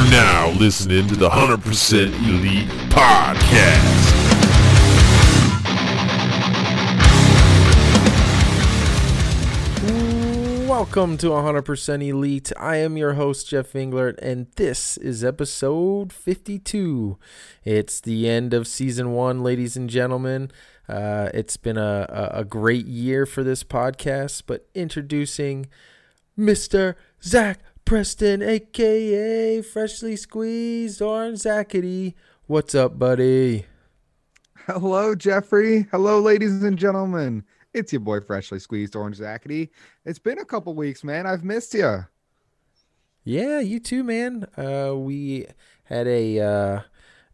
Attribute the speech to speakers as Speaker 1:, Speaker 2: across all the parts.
Speaker 1: are now listening to the 100% Elite Podcast.
Speaker 2: Welcome to 100% Elite. I am your host, Jeff Englert, and this is episode 52. It's the end of season one, ladies and gentlemen. Uh, it's been a, a, a great year for this podcast, but introducing Mr. Zach Preston, aka Freshly Squeezed Orange Zackety. What's up, buddy?
Speaker 3: Hello, Jeffrey. Hello, ladies and gentlemen. It's your boy, Freshly Squeezed Orange Zackety. It's been a couple weeks, man. I've missed you.
Speaker 2: Yeah, you too, man. Uh, we had a uh,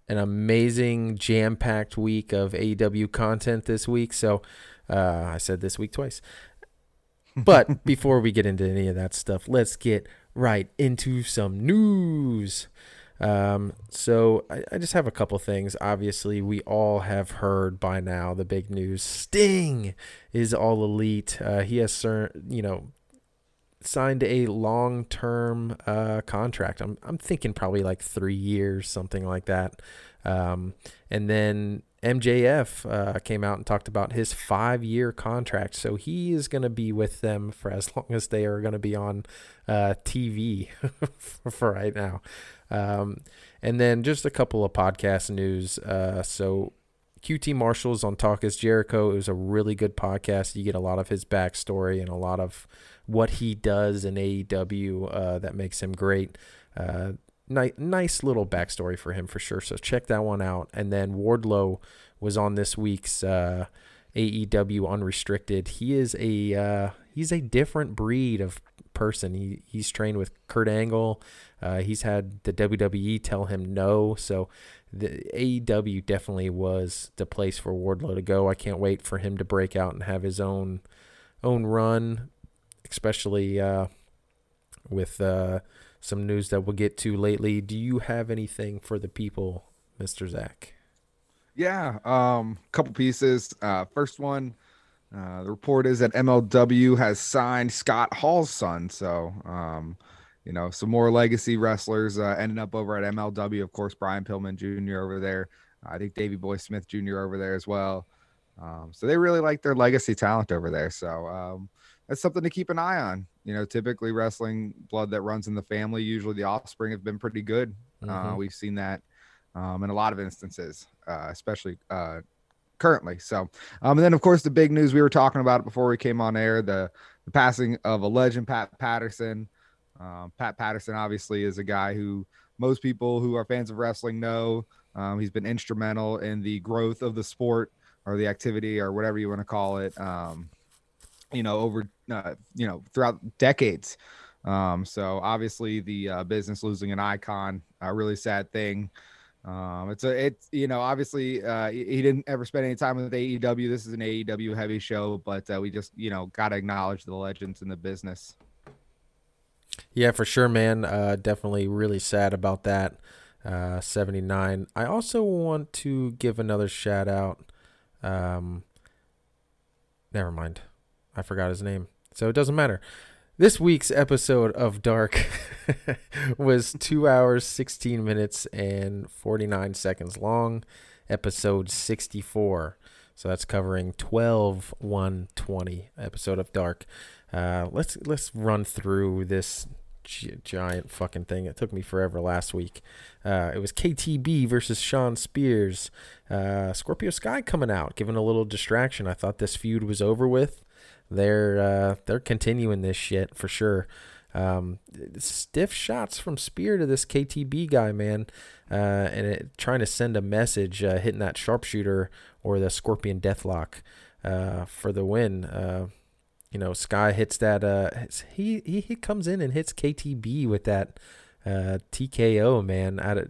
Speaker 2: an amazing jam packed week of AEW content this week. So uh, I said this week twice. But before we get into any of that stuff, let's get right into some news. Um, so I, I just have a couple things. Obviously, we all have heard by now the big news. Sting is all elite. Uh, he has, you know, signed a long-term uh, contract. I'm I'm thinking probably like three years, something like that. Um, and then MJF uh, came out and talked about his five-year contract. So he is going to be with them for as long as they are going to be on uh, TV for right now. Um, and then just a couple of podcast news. Uh, so QT Marshall's on Talk is Jericho. It was a really good podcast. You get a lot of his backstory and a lot of what he does in AEW uh, that makes him great. Ni- nice little backstory for him for sure. So check that one out. And then Wardlow was on this week's uh, AEW Unrestricted. He is a uh, he's a different breed of person. He he's trained with Kurt Angle. Uh, he's had the WWE tell him no. So the AEW definitely was the place for Wardlow to go. I can't wait for him to break out and have his own own run, especially uh, with uh, some news that we'll get to lately. Do you have anything for the people, Mister Zach?
Speaker 3: Yeah, um, a couple pieces. Uh, first one, uh, the report is that MLW has signed Scott Hall's son. So, um, you know, some more legacy wrestlers uh, ending up over at MLW. Of course, Brian Pillman Jr. over there. I think Davey Boy Smith Jr. over there as well. Um, so they really like their legacy talent over there. So um, that's something to keep an eye on. You know, typically wrestling blood that runs in the family. Usually the offspring have been pretty good. Uh, mm-hmm. Uh, we've seen that um, in a lot of instances, uh, especially uh, currently. So, um, and then of course the big news we were talking about before we came on air the the passing of a legend, Pat Patterson. Um, Pat Patterson obviously is a guy who most people who are fans of wrestling know. Um, he's been instrumental in the growth of the sport or the activity or whatever you want to call it. Um, you know, over uh, you know throughout decades. Um, so obviously the uh, business losing an icon, a really sad thing. Um, it's a it's you know obviously uh, he didn't ever spend any time with AEW. This is an AEW heavy show, but uh, we just you know got to acknowledge the legends in the business.
Speaker 2: Yeah, for sure, man. Uh, definitely really sad about that. Uh, 79. I also want to give another shout out. Um, never mind. I forgot his name. So it doesn't matter. This week's episode of Dark was two hours, 16 minutes, and 49 seconds long. Episode 64. So that's covering 12 120 episode of Dark. Uh, let's let's run through this gi- giant fucking thing. It took me forever last week. Uh, it was KTB versus Shawn Spears. Uh, Scorpio Sky coming out, giving a little distraction. I thought this feud was over with they're uh, they're continuing this shit for sure. Um, stiff shots from Spear to this KTB guy, man, uh, and it, trying to send a message, uh, hitting that sharpshooter or the Scorpion Deathlock uh, for the win. Uh, you know, Sky hits that. Uh, he, he he comes in and hits KTB with that TKO, man. I,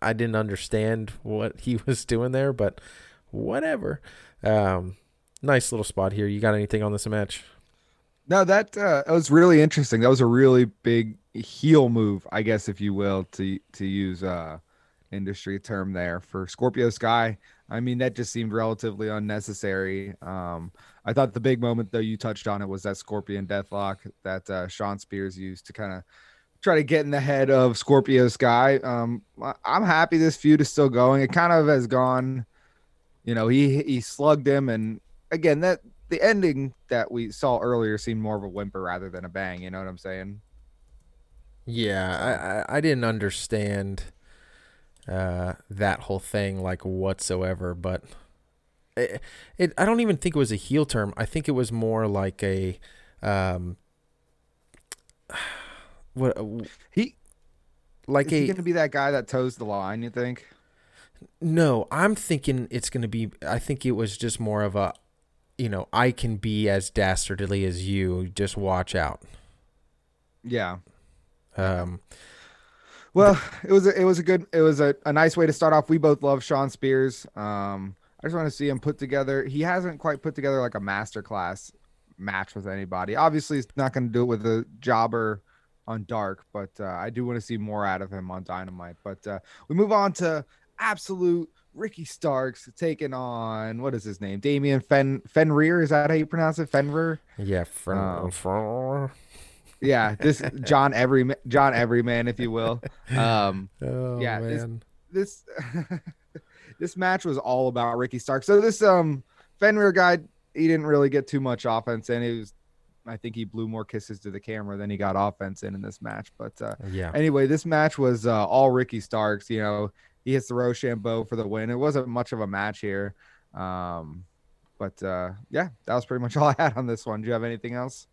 Speaker 2: I didn't understand what he was doing there, but whatever. Um, nice little spot here. You got anything on this match?
Speaker 3: No, that uh, was really interesting. That was a really big heel move, I guess, if you will, to to use uh industry term there for Scorpio Sky. I mean, that just seemed relatively unnecessary. Um, I thought the big moment, though, you touched on it was that Scorpion Deathlock that uh, Shawn Spears used to kind of try to get in the head of Scorpio Sky. Um, I'm happy this feud is still going. It kind of has gone, you know, he he slugged him, and again that the ending that we saw earlier seemed more of a whimper rather than a bang. You know what I'm saying?
Speaker 2: Yeah, I I, I didn't understand uh, that whole thing like whatsoever, but it, it I don't even think it was a heel term. I think it was more like a um what
Speaker 3: he
Speaker 2: like
Speaker 3: is
Speaker 2: a
Speaker 3: he gonna be that guy that toes the line? You think?
Speaker 2: No, I'm thinking it's gonna be. I think it was just more of a, you know, I can be as dastardly as you. Just watch out.
Speaker 3: Yeah.
Speaker 2: Um.
Speaker 3: Well, it was a, it was a good it was a, a nice way to start off. We both love Shawn Spears. Um, I just want to see him put together. He hasn't quite put together like a masterclass match with anybody. Obviously, he's not going to do it with a jobber on Dark, but uh, I do want to see more out of him on Dynamite. But uh, we move on to absolute Ricky Starks taking on what is his name? Damian Fen Fenrir. Is that how you pronounce it? Fenrir.
Speaker 2: Yeah, Fen-
Speaker 3: um, yeah. This John Every John Everyman, if you will. Um,
Speaker 2: oh,
Speaker 3: yeah.
Speaker 2: Man.
Speaker 3: This this, this match was all about Ricky Starks. So this um Fenrir guy, he didn't really get too much offense, and he was I think he blew more kisses to the camera than he got offense in in this match. But uh,
Speaker 2: yeah.
Speaker 3: Anyway, this match was uh, all Ricky Starks. You know, he hits the Roshambo for the win. It wasn't much of a match here. Um, but uh, yeah, that was pretty much all I had on this one. Do you have anything else?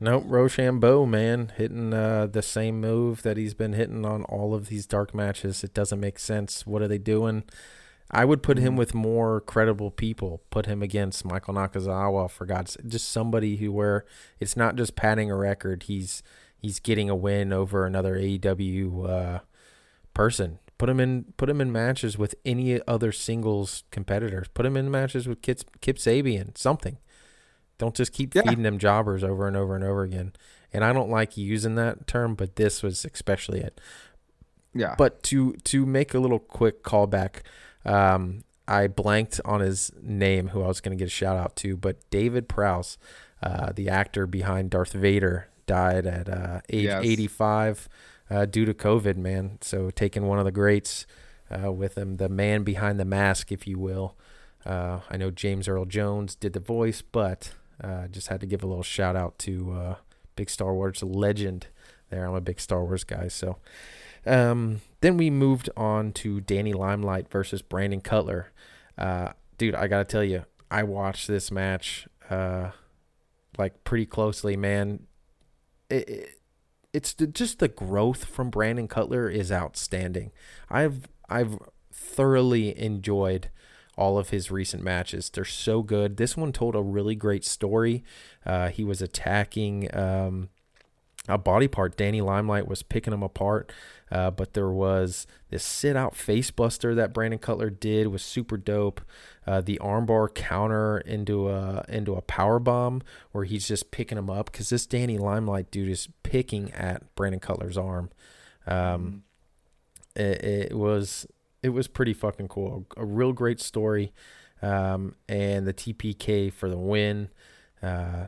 Speaker 2: Nope, Roshambo, man, hitting uh, the same move that he's been hitting on all of these dark matches. It doesn't make sense. What are they doing? I would put him
Speaker 3: Mhm.
Speaker 2: with more credible people. Put him against Michael Nakazawa for God's just somebody who where it's not just padding a record. He's he's getting a win over another AEW uh, person. Put him in put him in matches with any other singles competitors. Put him in matches with Kip, Kip Sabian. Something. Don't just keep
Speaker 3: Yeah.
Speaker 2: feeding them jobbers over and over and over again. And I don't like using that term, but this was especially it.
Speaker 3: Yeah.
Speaker 2: But to to make a little quick callback, um, I blanked on his name, who I was going to get a shout out to, but David Prowse, uh, the actor behind Darth Vader, died at uh, age
Speaker 3: Yes.
Speaker 2: 85 uh, due to COVID. Man, so taking one of the greats uh, with him, the man behind the mask, if you will. Uh, I know James Earl Jones did the voice, but uh, just had to give a little shout out to uh, big Star Wars legend. There, I'm a big Star Wars guy, so. Um, then we moved on to Danny Limelight versus Brandon Cutler. Uh, dude, I gotta tell you, I watched this match like pretty closely, man. It, it, it's the, just the growth from Brandon Cutler is outstanding. I've I've thoroughly enjoyed all of his recent matches. They're so good. This one told a really great story. Uh, he was attacking um, a body part. Danny Limelight was picking him apart. Uh, but there was this sit out face buster that Brandon Cutler did was super dope. Uh, the armbar counter into a into a power bomb where he's just picking him up because this Danny Limelight dude is picking at Brandon Cutler's arm. Um, it, it was it was pretty fucking cool. A real great story, um, and the TPK for the win. Uh,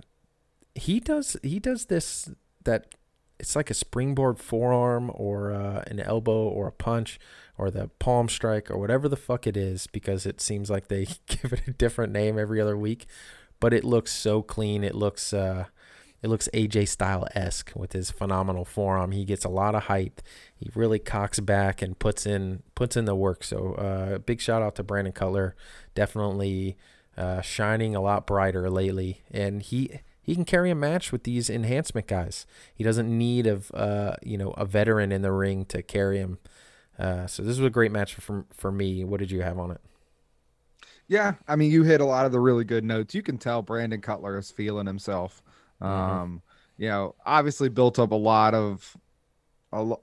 Speaker 2: he does he does this that it's like a springboard forearm or uh, an elbow or a punch or the palm strike or whatever the fuck it is because it seems like they give it a different name every other week but it looks so clean. It looks uh it looks AJ style esque with his phenomenal forearm. He gets a lot of height. He really cocks back and puts in puts in the work. So uh big shout out to Brandon Cutler. Definitely uh shining a lot brighter lately. And he he can carry a match with these enhancement guys. He doesn't need of uh, you know a veteran in the ring to carry him. Uh, so this was a great match for for me. What did you have on it?
Speaker 3: Yeah, I mean, you hit a lot of the really good notes. You can tell Brandon Cutler is feeling himself.
Speaker 2: Mhm.
Speaker 3: Um, you know, obviously built up a lot of a, lo-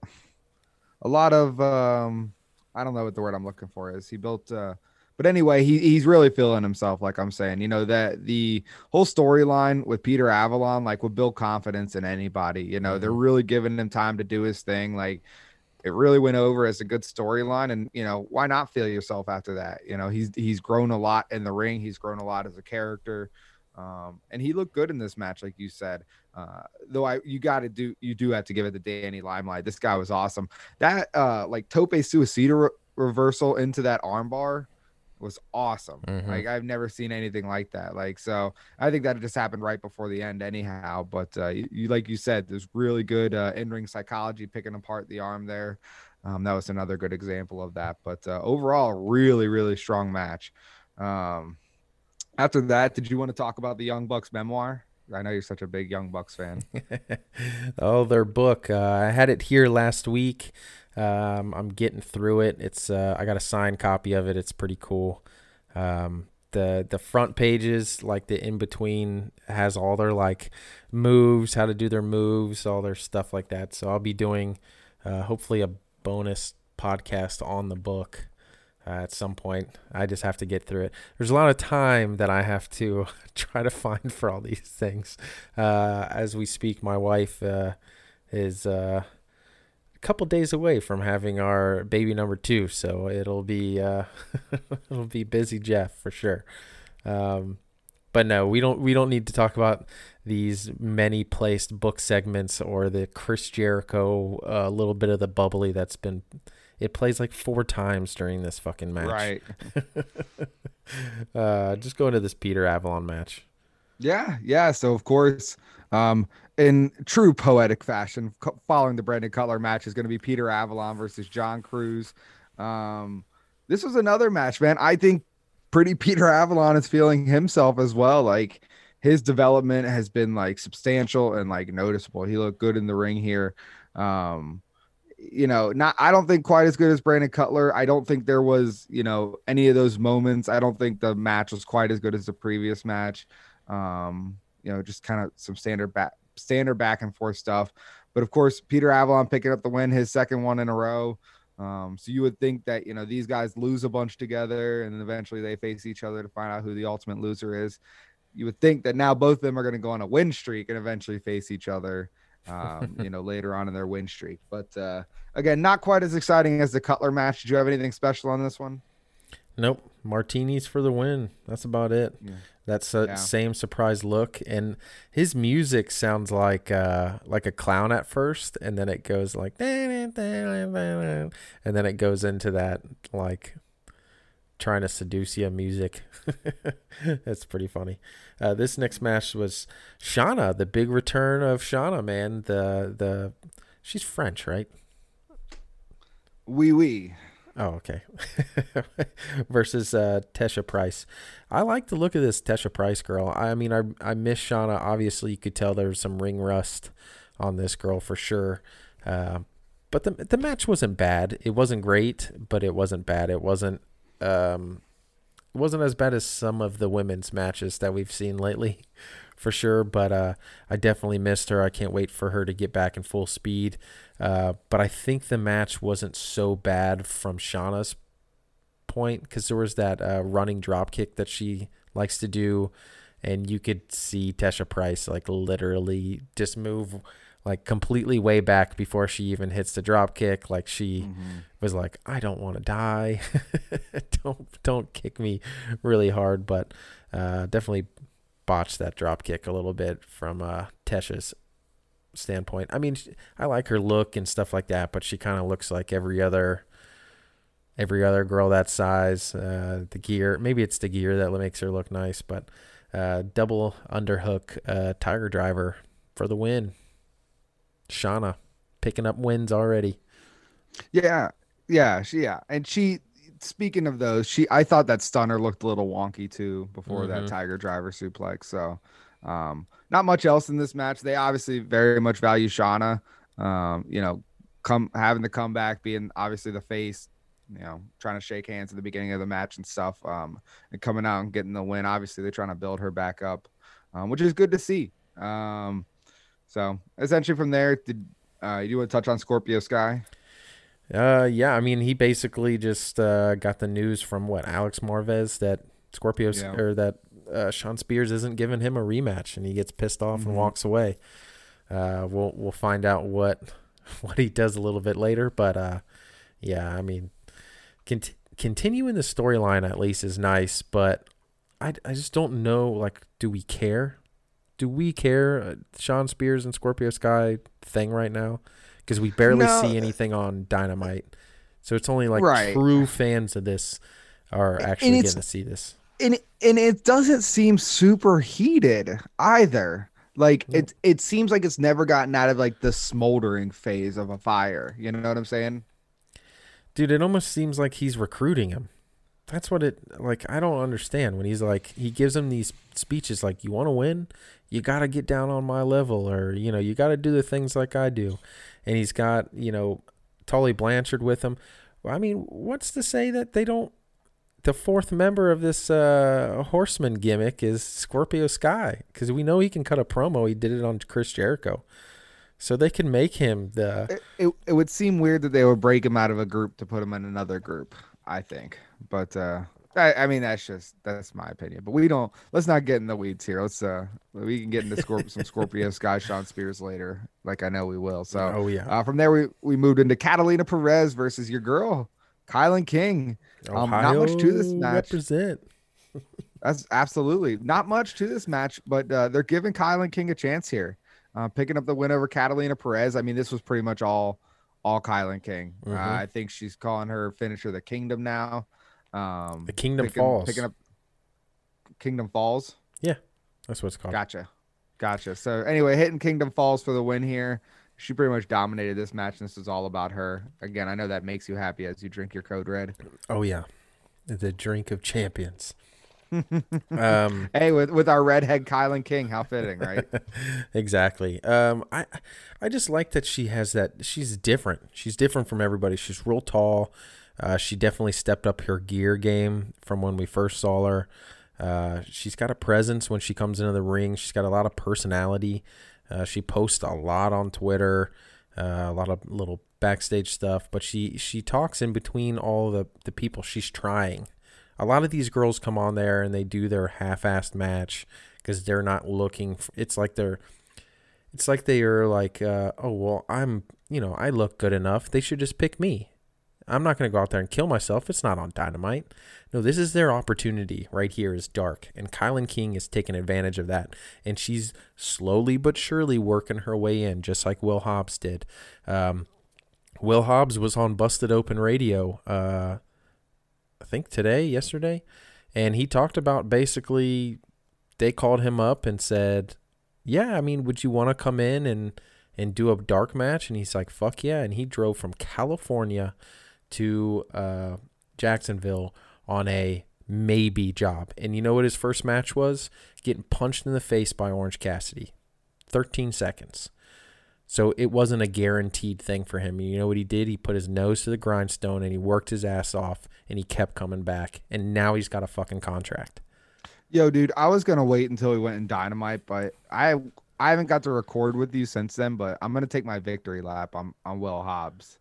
Speaker 3: a lot of um, I don't know what the word I'm looking for is. He built uh but anyway, he he's really feeling himself, like I'm saying. You know, that the whole storyline with Peter Avalon, like would build confidence in anybody. You know, they're really giving him time to do his thing. Like it really went over as a good storyline. And, you know, why not feel yourself after that? You know, he's he's grown a lot in the ring, he's grown a lot as a character. Um, and he looked good in this match, like you said. Uh, though I, you got to do, you do have to give it to Danny Limelight. This guy was awesome. That uh, like tope suicida re- reversal into that armbar was awesome.
Speaker 2: Mhm.
Speaker 3: Like I've never seen anything like that. Like so, I think that just happened right before the end, anyhow. But uh, you, you like you said, there's really good uh, in-ring psychology picking apart the arm there. Um, that was another good example of that. But uh, overall, really, really strong match. Um, after that, did you want to talk about the Young Bucks memoir? I know you're such a big Young Bucks fan.
Speaker 2: oh, their book. Uh, I had it here last week. Um, I'm getting through it. It's uh, I got a signed copy of it. It's pretty cool. Um, the the front pages, like the in between, has all their like moves, how to do their moves, all their stuff like that. So I'll be doing uh, hopefully a bonus podcast on the book uh, at some point. I just have to get through it. There's a lot of time that I have to try to find for all these things. Uh, as we speak, my wife uh, is uh, couple days away from having our baby number two, so it'll be uh, it'll be busy, Jeff for sure. Um, but no, we don't we don't need to talk about these many placed book segments or the Chris Jericho a little bit of the bubbly that's been it plays like four times during this fucking match.
Speaker 3: Right.
Speaker 2: uh, just go into this Peter Avalon match.
Speaker 3: Yeah, yeah. So of course, um, in true poetic fashion, following the Brandon Cutler match is going to be Peter Avalon versus John Cruz. Um, this was another match, man. I think pretty Peter Avalon is feeling himself as well. Like his development has been like substantial and like noticeable. He looked good in the ring here. Um, you know, not I don't think quite as good as Brandon Cutler. I don't think there was, you know, any of those moments. I don't think the match was quite as good as the previous match. Um, you know, just kind of some standard back standard back and forth stuff. But of course, Peter Avalon picking up the win, his second one in a row. Um, so you would think that you know these guys lose a bunch together, and then eventually they face each other to find out who the ultimate loser is. You would think that now both of them are going to go on a win streak and eventually face each other. um, you know, later on in their win streak. But uh, again, not quite as exciting as the Cutler match. Did you have anything special on this one?
Speaker 2: Nope, martinis for the win. That's about it.
Speaker 3: Yeah.
Speaker 2: That's the
Speaker 3: Yeah.
Speaker 2: same surprise look, and his music sounds like uh, like a clown at first, and then it goes like, and then it goes into that like trying to seduce you music. That's pretty funny. Uh, this next match was Shanna, the big return of Shanna, man. The the she's French, right?
Speaker 3: Wee wee.
Speaker 2: Oh, okay. Versus uh, Tesha Price. I like the look of this Tesha Price girl. I mean, I I miss Shanna. Obviously, you could tell there was some ring rust on this girl for sure. Uh, but the the match wasn't bad. It wasn't great, but it wasn't bad. It wasn't um, it wasn't as bad as some of the women's matches that we've seen lately, for sure. But uh, I definitely missed her. I can't wait for her to get back in full speed. Uh, but I think the match wasn't so bad from Shanna's point because there was that uh, running drop kick that she likes to do, and you could see Tesha Price like literally just move like completely way back before she even hits the drop kick. Like she was like, "I don't want to die. don't don't kick me really hard." But uh, definitely botched that drop kick a little bit from uh, Tesha's standpoint. I mean, I like her look and stuff like that, but she kind of looks like every other every other girl that size. Uh, the gear, maybe it's the gear that makes her look nice, but uh, double underhook uh, Tiger Driver for the win. Shanna picking up wins already.
Speaker 3: Yeah, yeah, she yeah, and she. Speaking of those, she I thought that stunner looked a little wonky too before that
Speaker 2: Mhm.
Speaker 3: Tiger Driver suplex. So, um, not much else in this match. They obviously very much value Shanna. Um, you know, come having the comeback, being obviously the face. You know, trying to shake hands at the beginning of the match and stuff. Um, and coming out and getting the win. Obviously, they're trying to build her back up, um, which is good to see. Um, so essentially from there, did uh, you want to touch on Scorpio Sky?
Speaker 2: Uh, yeah, I mean, he basically just uh, got the news from what Alex Marvez that Scorpio
Speaker 3: Yeah.
Speaker 2: or that uh, Shawn Spears isn't giving him a rematch, and he gets pissed off
Speaker 3: Mhm.
Speaker 2: and walks away. Uh, we'll we'll find out what what he does a little bit later, but uh, yeah, I mean, cont- continuing the storyline at least is nice, but I I just don't know. Like, do we care? Do we care? Uh, Shawn Spears and Scorpio Sky thing right now because we barely
Speaker 3: No.
Speaker 2: see anything on Dynamite. So it's only like
Speaker 3: Right.
Speaker 2: true fans of this are actually getting to see this.
Speaker 3: And and it doesn't seem super heated either. Like it it seems like it's never gotten out of like the smoldering phase of a fire. You know what I'm saying?
Speaker 2: Dude, it almost seems like he's recruiting him. That's what it like. I don't understand when he's like he gives him these speeches like, "You want to win, you got to get down on my level, or you know, you got to do the things like I do." And he's got you know, Tully Blanchard with him. Well, I mean, what's to say that they don't? The fourth member of this uh, horseman gimmick is Scorpio Sky because we know he can cut a promo. He did it on Chris Jericho, so they can make him the.
Speaker 3: It, it it would seem weird that they would break him out of a group to put him in another group. I think, but uh, I, I mean that's just that's my opinion. But we don't. Let's not get in the weeds here. Let's uh, we can get into Scorp- some Scorpio Sky Shawn Spears later. Like I know we will. So
Speaker 2: oh yeah,
Speaker 3: uh, from there we we moved into Catalina Perez versus your girl, KiLynn King. Um, not much to this match.
Speaker 2: Represent.
Speaker 3: That's absolutely not much to this match, but uh, they're giving KiLynn King a chance here, uh, picking up the win over Catalina Perez. I mean, this was pretty much all all KiLynn King. Uh,
Speaker 2: Mhm.
Speaker 3: I think she's calling her finisher the Kingdom now. Um,
Speaker 2: The Kingdom
Speaker 3: picking,
Speaker 2: Falls.
Speaker 3: Picking up Kingdom Falls.
Speaker 2: Yeah, that's what it's called.
Speaker 3: Gotcha, gotcha. So anyway, hitting Kingdom Falls for the win here. She pretty much dominated this match, and this is all about her. Again, I know that makes you happy as you drink your code red.
Speaker 2: Oh yeah, the drink of champions. um,
Speaker 3: Hey, with with our redhead KiLynn King, how fitting, right?
Speaker 2: exactly. Um, I I just like that she has that. She's different. She's different from everybody. She's real tall. Uh, she definitely stepped up her gear game from when we first saw her. Uh, she's got a presence when she comes into the ring. She's got a lot of personality. Uh, she posts a lot on Twitter, uh, a lot of little backstage stuff. But she she talks in between all the the people she's trying. A lot of these girls come on there and they do their half-assed match because they're not looking. f it's like they're it's like they are like, uh, oh well, I'm you know I look good enough. They should just pick me. I'm not going to go out there and kill myself. It's not on dynamite. No, this is their opportunity right here is dark. And KiLynn King is taking advantage of that. And she's slowly but surely working her way in, just like Will Hobbs did. Um, Will Hobbs was on Busted Open Radio, uh, I think today, yesterday. And he talked about basically they called him up and said, Yeah, I mean, would you want to come in and, and do a dark match? And he's like, Fuck yeah. And he drove from California to uh, Jacksonville on a maybe job. And you know what his first match was? Getting punched in the face by Orange Cassidy. 13 seconds. So it wasn't a guaranteed thing for him. You know what he did? He put his nose to the grindstone and he worked his ass off and he kept coming back. And now he's got a fucking contract.
Speaker 3: Yo, dude, I was gonna wait until we went in dynamite, but I I haven't got to record with you since then. But I'm gonna take my victory lap on on Will Hobbs.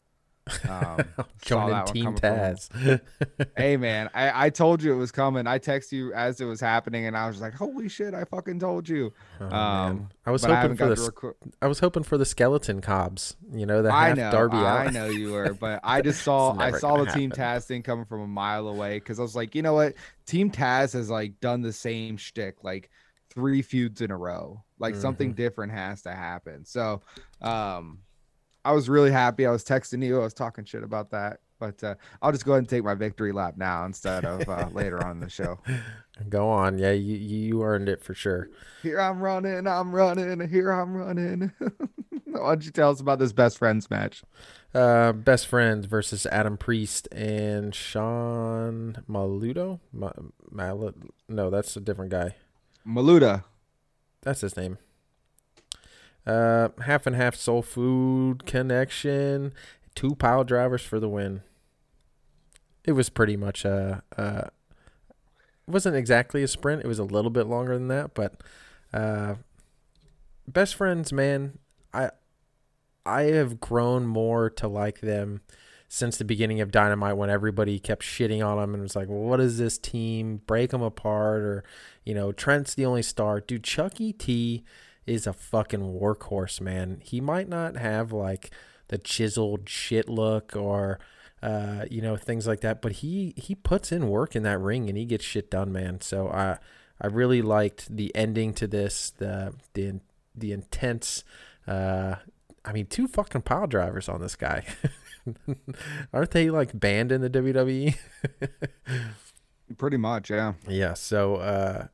Speaker 3: Um,
Speaker 2: Joining Team Taz.
Speaker 3: hey man, I I told you it was coming. I texted you as it was happening, and I was like, "Holy shit! I fucking told you."
Speaker 2: Oh.
Speaker 3: Um,
Speaker 2: I was
Speaker 3: but I
Speaker 2: hoping for the. I was hoping for the skeleton cobs. You know the
Speaker 3: I
Speaker 2: half
Speaker 3: know,
Speaker 2: Darby
Speaker 3: I
Speaker 2: out.
Speaker 3: know you were, but I just saw I saw the
Speaker 2: gonna
Speaker 3: Team. Taz thing coming from a mile away because I was like, you know what, Team Taz has like done the same shtick like three feuds in a row. Like something
Speaker 2: Mhm.
Speaker 3: different has to happen. So, um, I was really happy. I was texting you. I was talking shit about that, but uh, I'll just go ahead and take my victory lap now instead of uh, later on in the show.
Speaker 2: Go on, yeah, you you earned it for sure.
Speaker 3: Here I'm running, I'm running, here I'm running. Why don't you tell us about this best friends match?
Speaker 2: Uh, best friends versus Adam Priest and Sean Maludo. Ma- Mal- no, that's a different guy.
Speaker 3: Maluda.
Speaker 2: That's his name. Uh, half and half soul food connection. Two pile drivers for the win. It was pretty much a. Uh, it wasn't exactly a sprint. It was a little bit longer than that, but uh, best friends, man. I I have grown more to like them since the beginning of Dynamite when everybody kept shitting on them and was like, well, what is this team? Break them apart or, you know, Trent's the only star. Dude, Chucky T is a fucking workhorse, man. He might not have like the chiseled shit look or uh, you know, things like that. But he he puts in work in that ring and he gets shit done, man. So I I really liked the ending to this, the the the intense. Uh, I mean, two fucking pile drivers on this guy. Aren't they like banned in the WWE?
Speaker 3: Pretty much, yeah.
Speaker 2: yeah. So uh,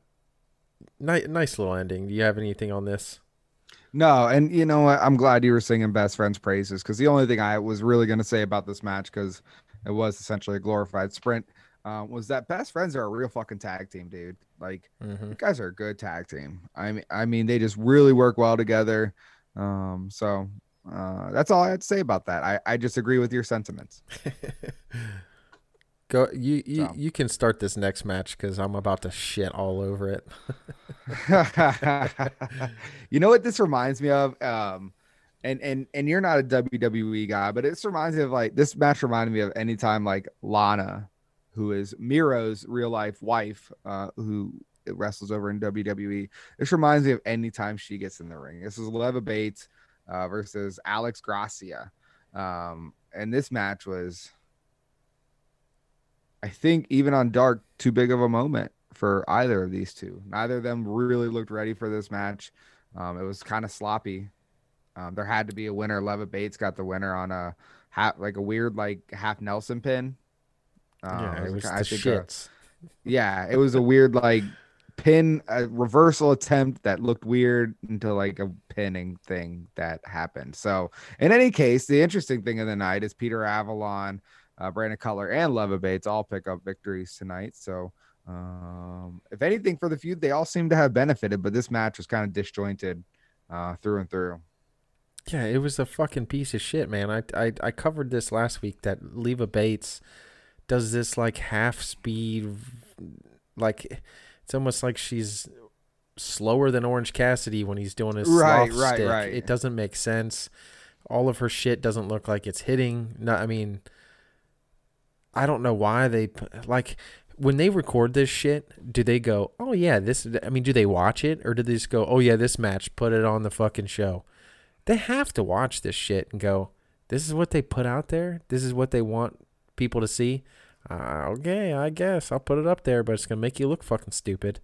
Speaker 2: nice nice little ending. Do you have anything on this?
Speaker 3: No, and you know what? I'm glad you were singing best friends praises because the only thing I was really going to say about this match because it was essentially a glorified sprint uh, was that best friends are a real fucking tag team, dude. Like
Speaker 2: Mm-hmm.
Speaker 3: you guys are a good tag team. I mean, I mean, they just really work well together. Um, so uh, that's all I had to say about that. I, I just agree with your sentiments.
Speaker 2: Go you you,
Speaker 3: So.
Speaker 2: you can start this next match because I'm about to shit all over it.
Speaker 3: you know what this reminds me of? Um, and and and you're not a WWE guy, but this reminds me of like this match reminded me of anytime like Lana, who is Miro's real life wife, uh, who wrestles over in WWE. This reminds me of anytime she gets in the ring. This is Leva Bates uh, versus Alex Gracia, um, and this match was, I think, even on Dark, too big of a moment for either of these two. Neither of them really looked ready for this match. Um, it was kind of sloppy. Um, there had to be a winner. Leva Bates got the winner on a half, like a weird, like half Nelson pin. Uh,
Speaker 2: yeah, it was
Speaker 3: ki-
Speaker 2: the
Speaker 3: I think a-
Speaker 2: shits.
Speaker 3: yeah, it was a weird like pin a reversal attempt that looked weird into like a pinning thing that happened. So in any case, the interesting thing of the night is Peter Avalon, uh, Brandon Cutler, and Leva Bates all pick up victories tonight. So um, if anything for the feud, they all seem to have benefited, but this match was kind of disjointed uh, through and through.
Speaker 2: Yeah, it was a fucking piece of shit, man. I I I covered this last week that Leva Bates does this like half speed like it's almost like she's slower than Orange Cassidy when he's doing his
Speaker 3: Right, right,
Speaker 2: stick.
Speaker 3: right.
Speaker 2: It doesn't make sense. All of her shit doesn't look like it's hitting. No, I mean I don't know why they like when they record this shit, do they go, "Oh yeah, this I mean, do they watch it or do they just go, "Oh yeah, this match, put it on the fucking show." They have to watch this shit and go, "This is what they put out there. This is what they want people to see." Uh, okay, I guess I'll put it up there, but it's gonna make you look fucking stupid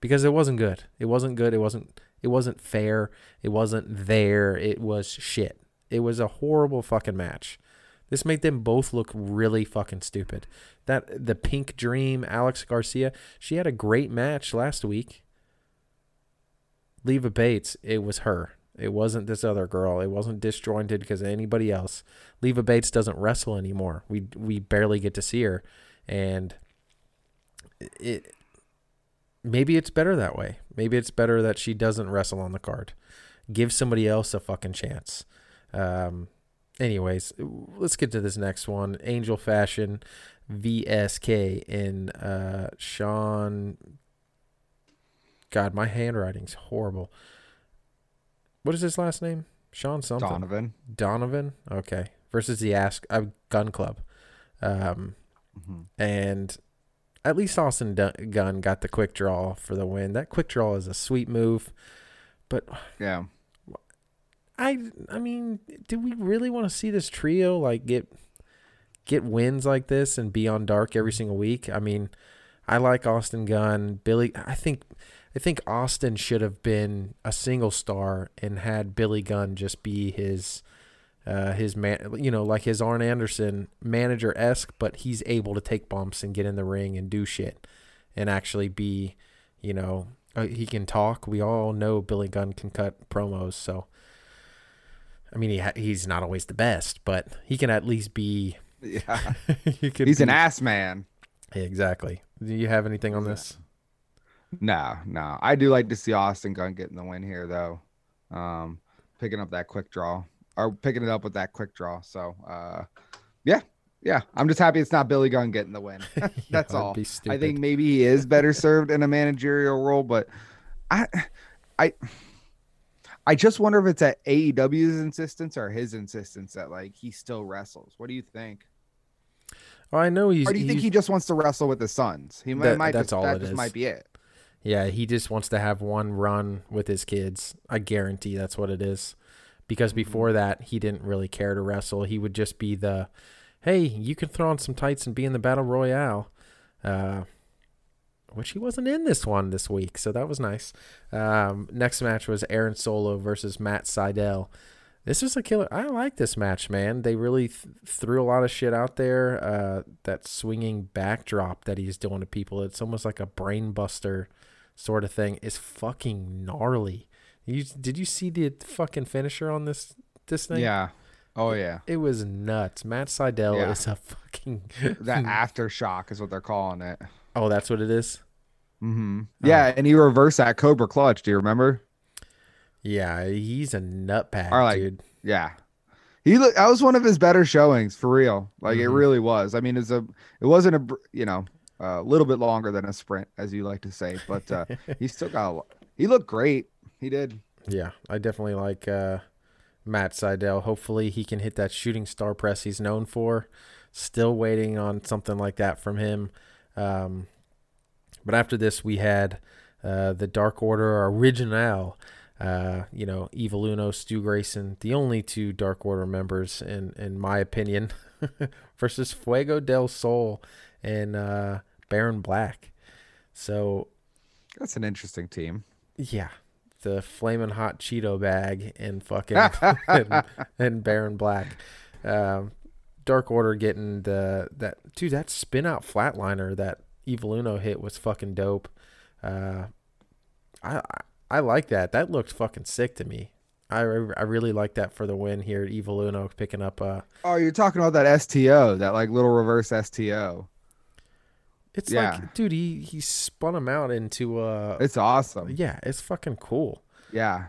Speaker 2: because it wasn't good. It wasn't good. It wasn't. It wasn't fair. It wasn't there. It was shit. It was a horrible fucking match. This made them both look really fucking stupid. That the Pink Dream, Alex Garcia, she had a great match last week. Leva Bates, it was her. It wasn't this other girl. It wasn't disjointed because anybody else. Leva Bates doesn't wrestle anymore. We we barely get to see her, and it maybe it's better that way. Maybe it's better that she doesn't wrestle on the card. Give somebody else a fucking chance. Um, anyways, let's get to this next one. Angel Fashion VSK in uh, Sean. God, my handwriting's horrible. What is his last name? Sean something.
Speaker 3: Donovan.
Speaker 2: Donovan. Okay. Versus the Ask uh, Gunn Club. Um,
Speaker 3: Mhm.
Speaker 2: and at least Austin Dun- Gunn got the quick draw for the win. That quick draw is a sweet move, but
Speaker 3: Yeah.
Speaker 2: I I mean, do we really want to see this trio like get get wins like this and be on dark every single week? I mean, I like Austin Gunn, Billy. I think I think Austin should have been a single star and had Billy Gunn just be his uh, his man, you know, like his Arn Anderson manager esque, but he's able to take bumps and get in the ring and do shit and actually be, you know, uh, he can talk. We all know Billy Gunn can cut promos, so I mean, he ha- he's not always the best, but he can at least be.
Speaker 3: Yeah. He's an ass man.
Speaker 2: Exactly. Do you have anything on this?
Speaker 3: No, no. I do like to see Austin Gunn getting the win here, though. Um, picking up that quick draw or picking it up with that quick draw. So, uh, yeah, yeah. I'm just happy it's not Billy Gunn getting the win. That's
Speaker 2: that'd
Speaker 3: all.
Speaker 2: be
Speaker 3: I think maybe he is better served in a managerial role, but I, I, I just wonder if it's at AEW's insistence or his insistence that like he still wrestles. What do you think?
Speaker 2: Oh, I know he's.
Speaker 3: or do you think he just wants to wrestle with the sons? He might,
Speaker 2: That-
Speaker 3: might
Speaker 2: that's
Speaker 3: just,
Speaker 2: all
Speaker 3: that
Speaker 2: it
Speaker 3: just
Speaker 2: is.
Speaker 3: might be it.
Speaker 2: Yeah, he just wants to have one run with his kids. I guarantee that's what it is. Because
Speaker 3: Mm-hmm.
Speaker 2: before that, he didn't really care to wrestle. He would just be the hey, you can throw on some tights and be in the battle royale. Uh, which he wasn't in this one this week, so that was nice. Um, next match was Aaron Solo versus Matt Sydal. This was a killer. I like this match, man. They really th- threw a lot of shit out there. Uh, that swinging backdrop that he's doing to people, it's almost like a brain buster sort of thing. Is fucking gnarly. You did you see the fucking finisher on this this thing?
Speaker 3: Yeah. Oh yeah.
Speaker 2: It was nuts. Matt Sydal
Speaker 3: Yeah.
Speaker 2: is a fucking
Speaker 3: That aftershock is what they're calling it.
Speaker 2: Oh, that's what it is.
Speaker 3: Mm-hmm. Yeah, and he reversed that Cobra clutch. Do you remember?
Speaker 2: Yeah, he's a nutbag,
Speaker 3: like,
Speaker 2: dude.
Speaker 3: Yeah. He look. That was one of his better showings for real. Like it
Speaker 2: Mhm.
Speaker 3: really was. I mean, it's a. It wasn't a. You know, a little bit longer than a sprint, as you like to say, but uh, he still got. A, he looked great. He did.
Speaker 2: Yeah, I definitely like uh, Matt Sydal. Hopefully, he can hit that shooting star press he's known for. Still waiting on something like that from him. Um, but after this, we had uh, the Dark Order Original. Uh, you know, Evil Uno, Stu Grayson, the only two Dark Order members, in in my opinion, versus Fuego del Sol and uh, Baron Black. So
Speaker 3: That's an interesting team.
Speaker 2: yeah, the flaming hot Cheeto bag and fucking and, and Baron Black. Um, Dark Order getting the that dude that spin out flatliner that Evil Uno hit was fucking dope. Uh, I I, like that. That looked fucking sick to me. I I really like that for the win here at Evil Uno picking up uh
Speaker 3: Oh, you're talking about that STO, that like little reverse STO.
Speaker 2: it's
Speaker 3: Yeah.
Speaker 2: like dude he he spun him out into uh
Speaker 3: It's awesome.
Speaker 2: yeah it's fucking cool.
Speaker 3: Yeah.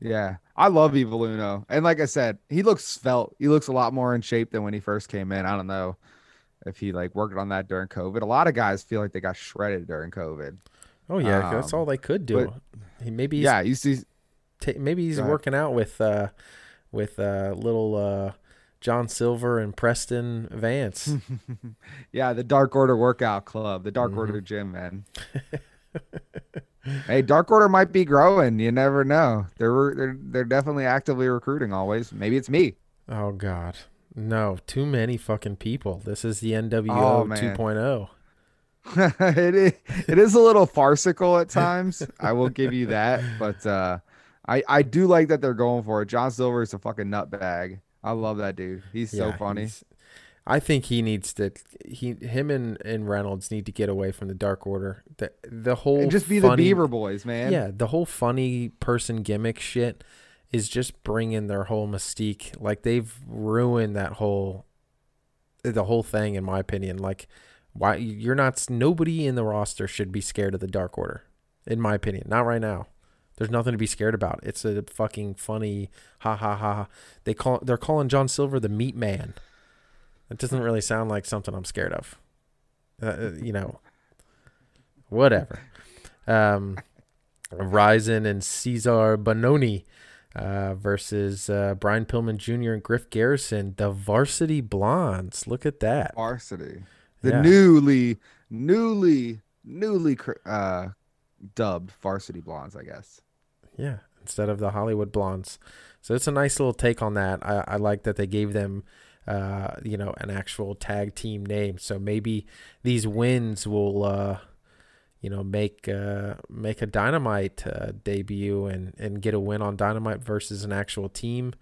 Speaker 3: Yeah. I love Evil Uno. And like I said, he looks svelte. He looks a lot more in shape than when he first came in. I don't know if he like worked on that during COVID. A lot of guys feel like they got shredded during COVID.
Speaker 2: Oh yeah, that's
Speaker 3: Um,
Speaker 2: all they could do. He maybe he's
Speaker 3: yeah, you see
Speaker 2: ta maybe he's working out with uh with uh little uh John Silver and Preston Vance.
Speaker 3: yeah, the Dark Order workout club, the Dark
Speaker 2: Mhm.
Speaker 3: Order gym, man. hey, Dark Order might be growing. You never know. They're they're they're definitely actively recruiting always. Maybe it's me.
Speaker 2: oh god. No, too many fucking people. This is the NWO
Speaker 3: Oh,
Speaker 2: 2.0.
Speaker 3: it is it is a little farcical at times. I will give you that, but uh, I I do like that they're going for it. John Silver is a fucking nutbag. I love that dude. He's so funny.
Speaker 2: he's- I think he needs to he him and, and Reynolds need to get away from the Dark Order. The the whole
Speaker 3: And just be
Speaker 2: funny,
Speaker 3: the Beaver Boys, man.
Speaker 2: Yeah, the whole funny person gimmick shit is just bringing their whole mystique. Like they've ruined that whole the whole thing in my opinion. Like why you're not nobody in the roster should be scared of the Dark Order in my opinion. Not right now. There's nothing to be scared about. It's a fucking funny ha ha ha. They call they're calling John Silver the meat man. That doesn't really sound like something I'm scared of. Uh, Uh, you know, whatever. Um, Ryzen and Cezar Bononi uh, versus uh, Brian Pillman Jr. and Griff Garrison, the Varsity Blondes. Look at that.
Speaker 3: Varsity. The
Speaker 2: Yeah.
Speaker 3: newly, newly, newly uh, dubbed Varsity Blondes, I guess.
Speaker 2: Yeah, instead of the Hollywood Blondes. So it's a nice little take on that. I, I like that they gave them, uh, you know, an actual tag team name. So maybe these wins will, uh, you know, make uh, make a Dynamite uh, debut and and get a win on Dynamite versus an actual team,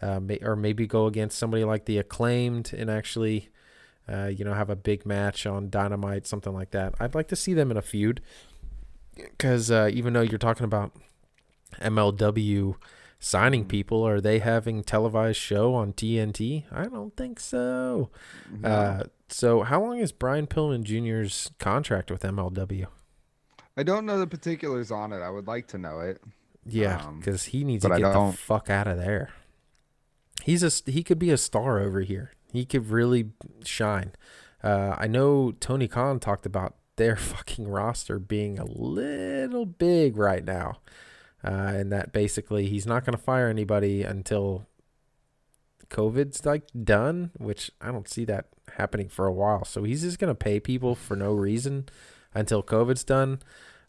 Speaker 2: uh, or maybe go against somebody like the Acclaimed and actually, uh, you know, have a big match on Dynamite, something like that. I'd like to see them in a feud, because even though you're talking about MLW signing people, are they having televised show on TNT? I don't think so. Uh, so how long is Brian Pillman Jr.'s contract with MLW?
Speaker 3: I don't know the particulars on it. I would like to know it.
Speaker 2: Yeah,
Speaker 3: Um,
Speaker 2: because he needs to get the fuck out of there. He's a he could be a star over here. He could really shine. Uh, I know Tony Khan talked about their fucking roster being a little big right now, uh, and that basically he's not going to fire anybody until COVID's like done, which I don't see that happening for a while. So he's just going to pay people for no reason until COVID's done.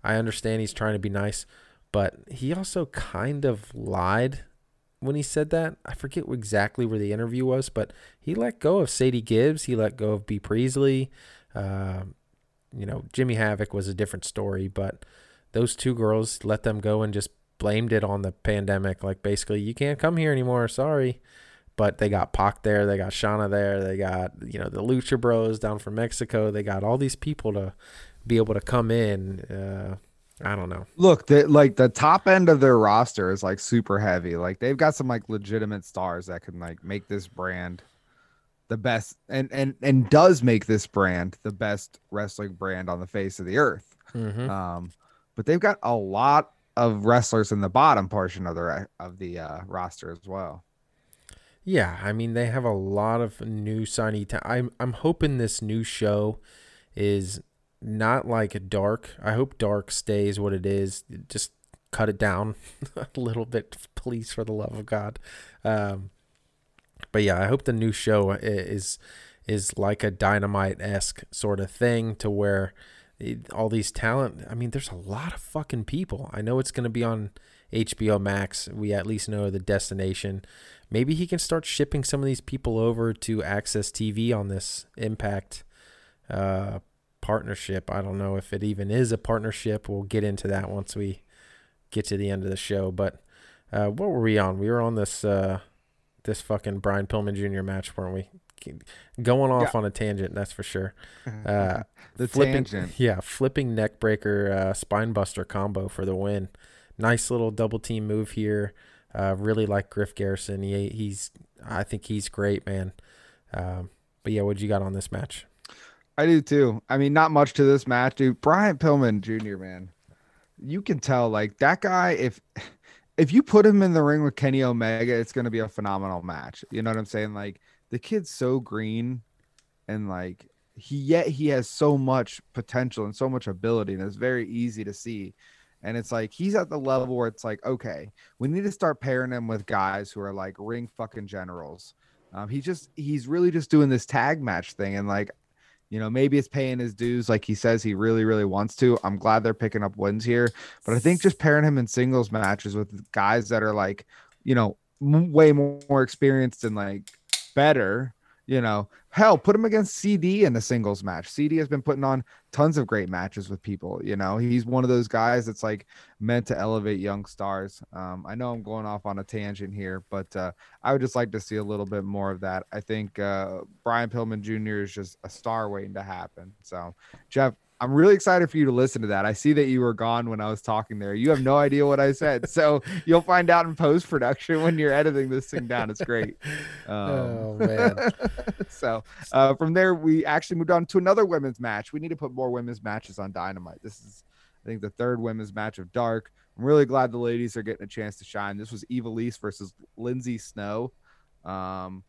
Speaker 2: I understand he's trying to be nice, but he also kind of lied when he said that. I forget exactly where the interview was, but he let go of Sadie Gibbs. He let go of Bea Priestley. Uh, you know, Jimmy Havoc was a different story, but those two girls let them go and just blamed it on the pandemic. Like basically, you can't come here anymore. Sorry. But they got Pac there, they got Shanna there, they got you know the Lucha Bros down from Mexico. They got all these people to be able to come in. Uh, I don't know.
Speaker 3: Look, the, like the top end of their roster is like super heavy. Like they've got some like legitimate stars that can like make this brand the best and and and does make this brand the best wrestling brand on the face of the earth.
Speaker 2: Mm-hmm.
Speaker 3: Um, but they've got a lot of wrestlers in the bottom portion of the of the uh, roster as well.
Speaker 2: Yeah, I mean they have a lot of new signee. I'm I'm hoping this new show is not like dark. I hope dark stays what it is. Just cut it down a little bit, please, for the love of God. Um, but yeah, I hope the new show is is like a dynamite esque sort of thing to where all these talent. I mean, there's a lot of fucking people. I know it's going to be on HBO Max. We at least know the destination. Maybe he can start shipping some of these people over to AXS TV on this Impact uh, partnership. I don't know if it even is a partnership. We'll get into that once we get to the end of the show. But uh, what were we on? We were on this uh, this fucking Brian Pillman Jr. match, weren't we? Going off
Speaker 3: Yeah.
Speaker 2: on a tangent, that's for sure. Uh,
Speaker 3: The
Speaker 2: flipping,
Speaker 3: tangent.
Speaker 2: yeah, flipping neck breaker, uh, spine buster combo for the win. Nice little double team move here. Uh, really like Griff Garrison. He, he's, I think he's great, man. Um, but yeah, what you got on this match?
Speaker 3: I do too. I mean, not much to this match, dude. Brian Pillman Jr. Man, you can tell like that guy. If if you put him in the ring with Kenny Omega, it's gonna be a phenomenal match. You know what I'm saying? Like the kid's so green, and like he yet he has so much potential and so much ability, and it's very easy to see. And it's like he's at the level where it's like, okay, we need to start pairing him with guys who are like ring fucking generals. Um, he just he's really just doing this tag match thing, and like you know, maybe it's paying his dues like he says he really, really wants to. I'm glad they're picking up wins here. But I think just pairing him in singles matches with guys that are like, you know, way more experienced and like better, you know, hell, put him against CD in a singles match. CD has been putting on tons of great matches with people. You know, he's one of those guys that's like meant to elevate young stars. Um, I know I'm going off on a tangent here, but uh, I would just like to see a little bit more of that. I think uh, Brian Pillman Jr. is just a star waiting to happen. So, Jeff, I'm really excited for you to listen to that. I see that you were gone when I was talking there. You have no idea what I said. So, you'll find out in post production when you're editing this thing down. It's great. Um,
Speaker 2: oh man,
Speaker 3: so uh, from there, we actually moved on to another women's match. We need to put more women's matches on Dynamite. This is, I think, the third women's match of Dark. I'm really glad the ladies are getting a chance to shine. This was Ivelisse versus Lindsay Snow. Um,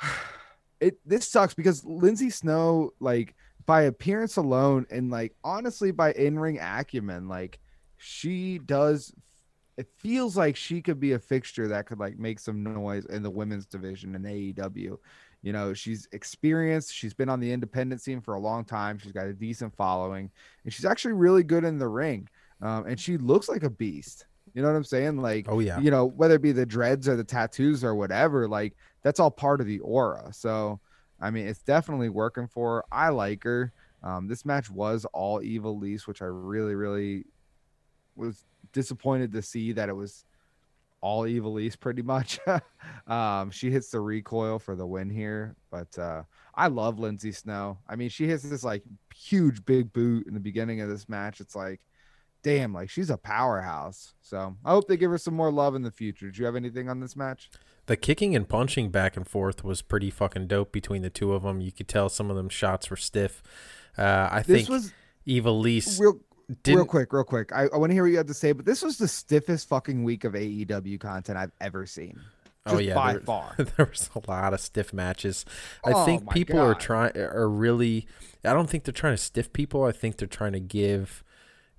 Speaker 3: it this sucks because Lindsay Snow, like by appearance alone, and like honestly by in ring acumen, like she does. It feels like she could be a fixture that could like make some noise in the women's division in AEW. You know, she's experienced. She's been on the independent scene for a long time. She's got a decent following, and she's actually really good in the ring. Um, and she looks like a beast. You know what I'm saying? Like,
Speaker 2: oh yeah,
Speaker 3: you know, whether it be the dreads or the tattoos or whatever, like that's all part of the aura. So, I mean, it's definitely working for her. I like her. Um, this match was all Ivelisse, which I really, really was disappointed to see that it was all Ivelisse pretty much. um, she hits the recoil for the win here, but uh, I love Lindsay Snow. I mean, she hits this like huge big boot in the beginning of this match. It's like, damn, like she's a powerhouse. So I hope they give her some more love in the future. Do you have anything on this match?
Speaker 2: The kicking and punching back and forth was pretty fucking dope between the two of them. You could tell some of them shots were stiff. Uh, I
Speaker 3: This
Speaker 2: think
Speaker 3: was
Speaker 2: Ivelisse
Speaker 3: real, real quick, real quick. I, I want to hear what you have to say, but this was the stiffest fucking week of AEW content I've ever seen.
Speaker 2: Oh yeah,
Speaker 3: by
Speaker 2: there,
Speaker 3: far.
Speaker 2: there was a lot of stiff matches. I
Speaker 3: Oh,
Speaker 2: think people are trying are really. I don't think they're trying to stiff people. I think they're trying to give,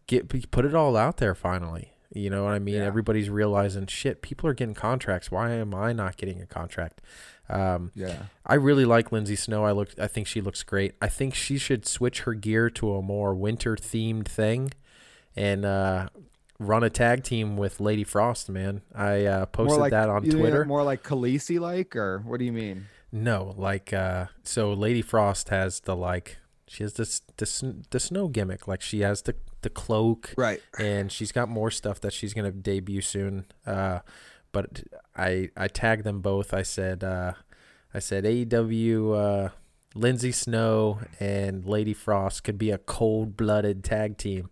Speaker 2: get put it all out there finally. You know what I mean?
Speaker 3: Yeah.
Speaker 2: Everybody's realizing shit. People are getting contracts. Why am I not getting a contract? Um,
Speaker 3: Yeah.
Speaker 2: I really like Lindsay Snow. I look. I think she looks great. I think she should switch her gear to a more winter themed thing, and uh, run a tag team with Lady Frost, man. I uh, posted
Speaker 3: like
Speaker 2: that on Twitter.
Speaker 3: More like Khaleesi like, or what do you mean?
Speaker 2: No, like uh so Lady Frost has the like she has this this the snow gimmick. Like she has the the cloak
Speaker 3: Right.
Speaker 2: and she's got more stuff that she's gonna debut soon. Uh but I I tagged them both. I said uh I said AEW uh Lindsay Snow and Lady Frost could be a cold blooded tag team.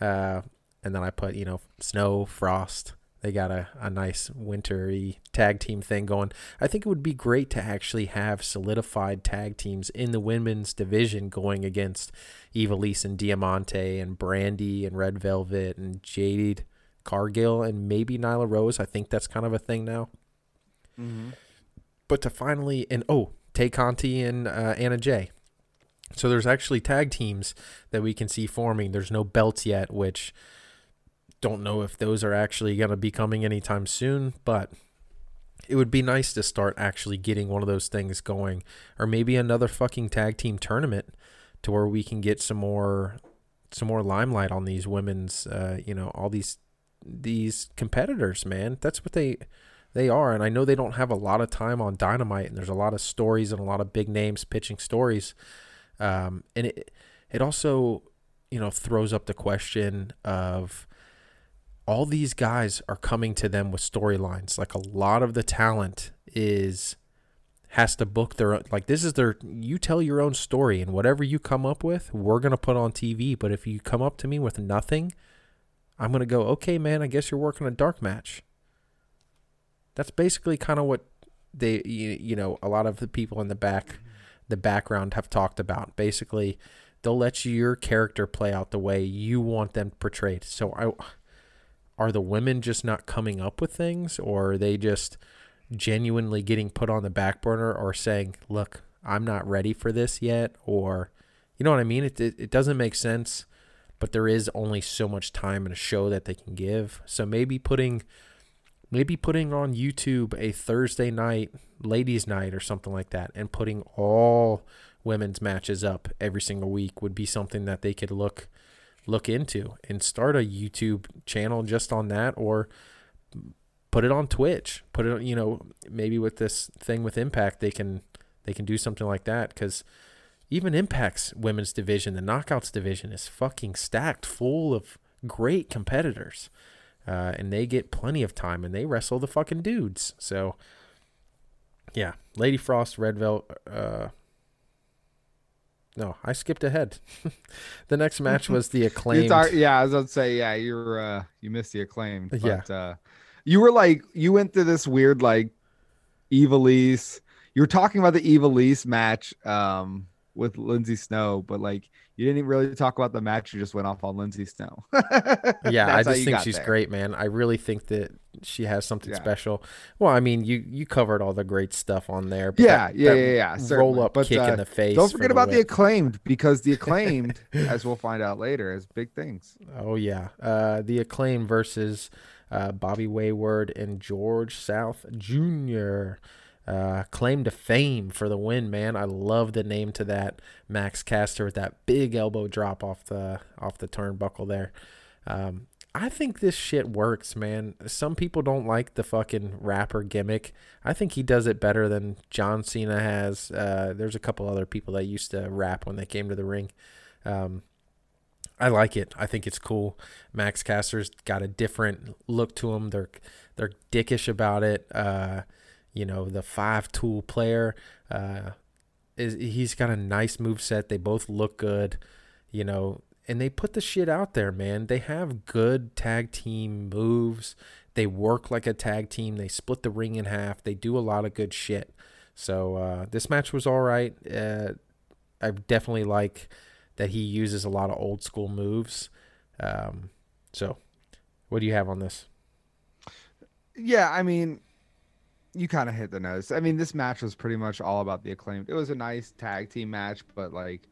Speaker 2: Uh and then I put, you know, Snow, Frost. They got a, a nice wintry tag team thing going. I think it would be great to actually have solidified tag teams in the women's division going against Ivelisse and Diamante and Brandi and Red Velvet and Jade Cargill and maybe Nyla Rose. I think that's kind of a thing now.
Speaker 3: Mm-hmm.
Speaker 2: But to finally and oh, Tay Conti and uh, Anna Jay. So there's actually tag teams that we can see forming. There's no belts yet, which don't know if those are actually going to be coming anytime soon, but it would be nice to start actually getting one of those things going or maybe another fucking tag team tournament to where we can get some more some more limelight on these women's uh, you know all these these competitors man. That's what they they are and i know they don't have a lot of time on dynamite and there's a lot of stories and a lot of big names pitching stories um, and it it also you know throws up the question of all these guys are coming to them with storylines. Like a lot of the talent is has to book their own, like this is their you tell your own story and whatever you come up with, we're going to put on TV, but if you come up to me with nothing, I'm going to go, "Okay, man, I guess you're working a dark match." That's basically kind of what they you, you know, a lot of the people in the back the background have talked about. Basically, they'll let your character play out the way you want them portrayed. So I are the women just not coming up with things or are they just genuinely getting put on the back burner or saying look i'm not ready for this yet or you know what i mean? It, it, it doesn't make sense but there is only so much time in a show that they can give. So maybe putting maybe putting on youtube a thursday night ladies night or something like that and putting all women's matches up every single week would be something that they could look look into and start a YouTube channel just on that or put it on Twitch. Put it you know maybe with this thing with Impact they can they can do something like that cuz even Impact's women's division, the Knockouts division is fucking stacked full of great competitors. Uh, and they get plenty of time and they wrestle the fucking dudes. So yeah, Lady Frost, Red Velvet, uh, no, I skipped ahead. the next match was the acclaimed.
Speaker 3: talk, yeah, I was about to say, yeah, you're uh you missed the acclaimed. But,
Speaker 2: Yeah.
Speaker 3: uh you were like you went through this weird like Ivelisse. You were talking about the Ivelisse match um with Lindsay Snow, but like you didn't really talk about the match, you just went off on Lindsay Snow.
Speaker 2: yeah, I
Speaker 3: That's
Speaker 2: just think she's
Speaker 3: there.
Speaker 2: great, man. I really think that she has something
Speaker 3: Yeah.
Speaker 2: special. Well, I mean, you you covered all the great stuff on there. But
Speaker 3: Yeah,
Speaker 2: that-
Speaker 3: yeah,
Speaker 2: that
Speaker 3: yeah, yeah.
Speaker 2: Roll up
Speaker 3: But,
Speaker 2: kick
Speaker 3: uh,
Speaker 2: in the face.
Speaker 3: Don't forget about the
Speaker 2: win.
Speaker 3: acclaimed because the acclaimed, as we'll find out later, is big things.
Speaker 2: Oh yeah, uh, the acclaim versus uh, Bobby Wayward and George South Jr. Uh, claim to fame for the win, man. I love the name to that Max Caster with that big elbow drop off the off the turnbuckle there. Um, I think this shit works, man. Some people don't like the fucking rapper gimmick. I think he does it better than John Cena has. Uh, there's a couple other people that used to rap when they came to the ring. Um, I like it. I think it's cool. Max Caster's got a different look to him. They're they're dickish about it. Uh, you know, the five tool player uh, is he's got a nice move set. They both look good. You know, and they put the shit out there, man. They have good tag team moves. They work like a tag team. They split the ring in half. They do a lot of good shit. So uh, this match was all right. Uh, I definitely like that he uses a lot of old school moves. Um, so, what do you have on this?
Speaker 3: Yeah, I mean, you kind of hit the nose. I mean, this match was pretty much all about the acclaimed. It was a nice tag team match, but like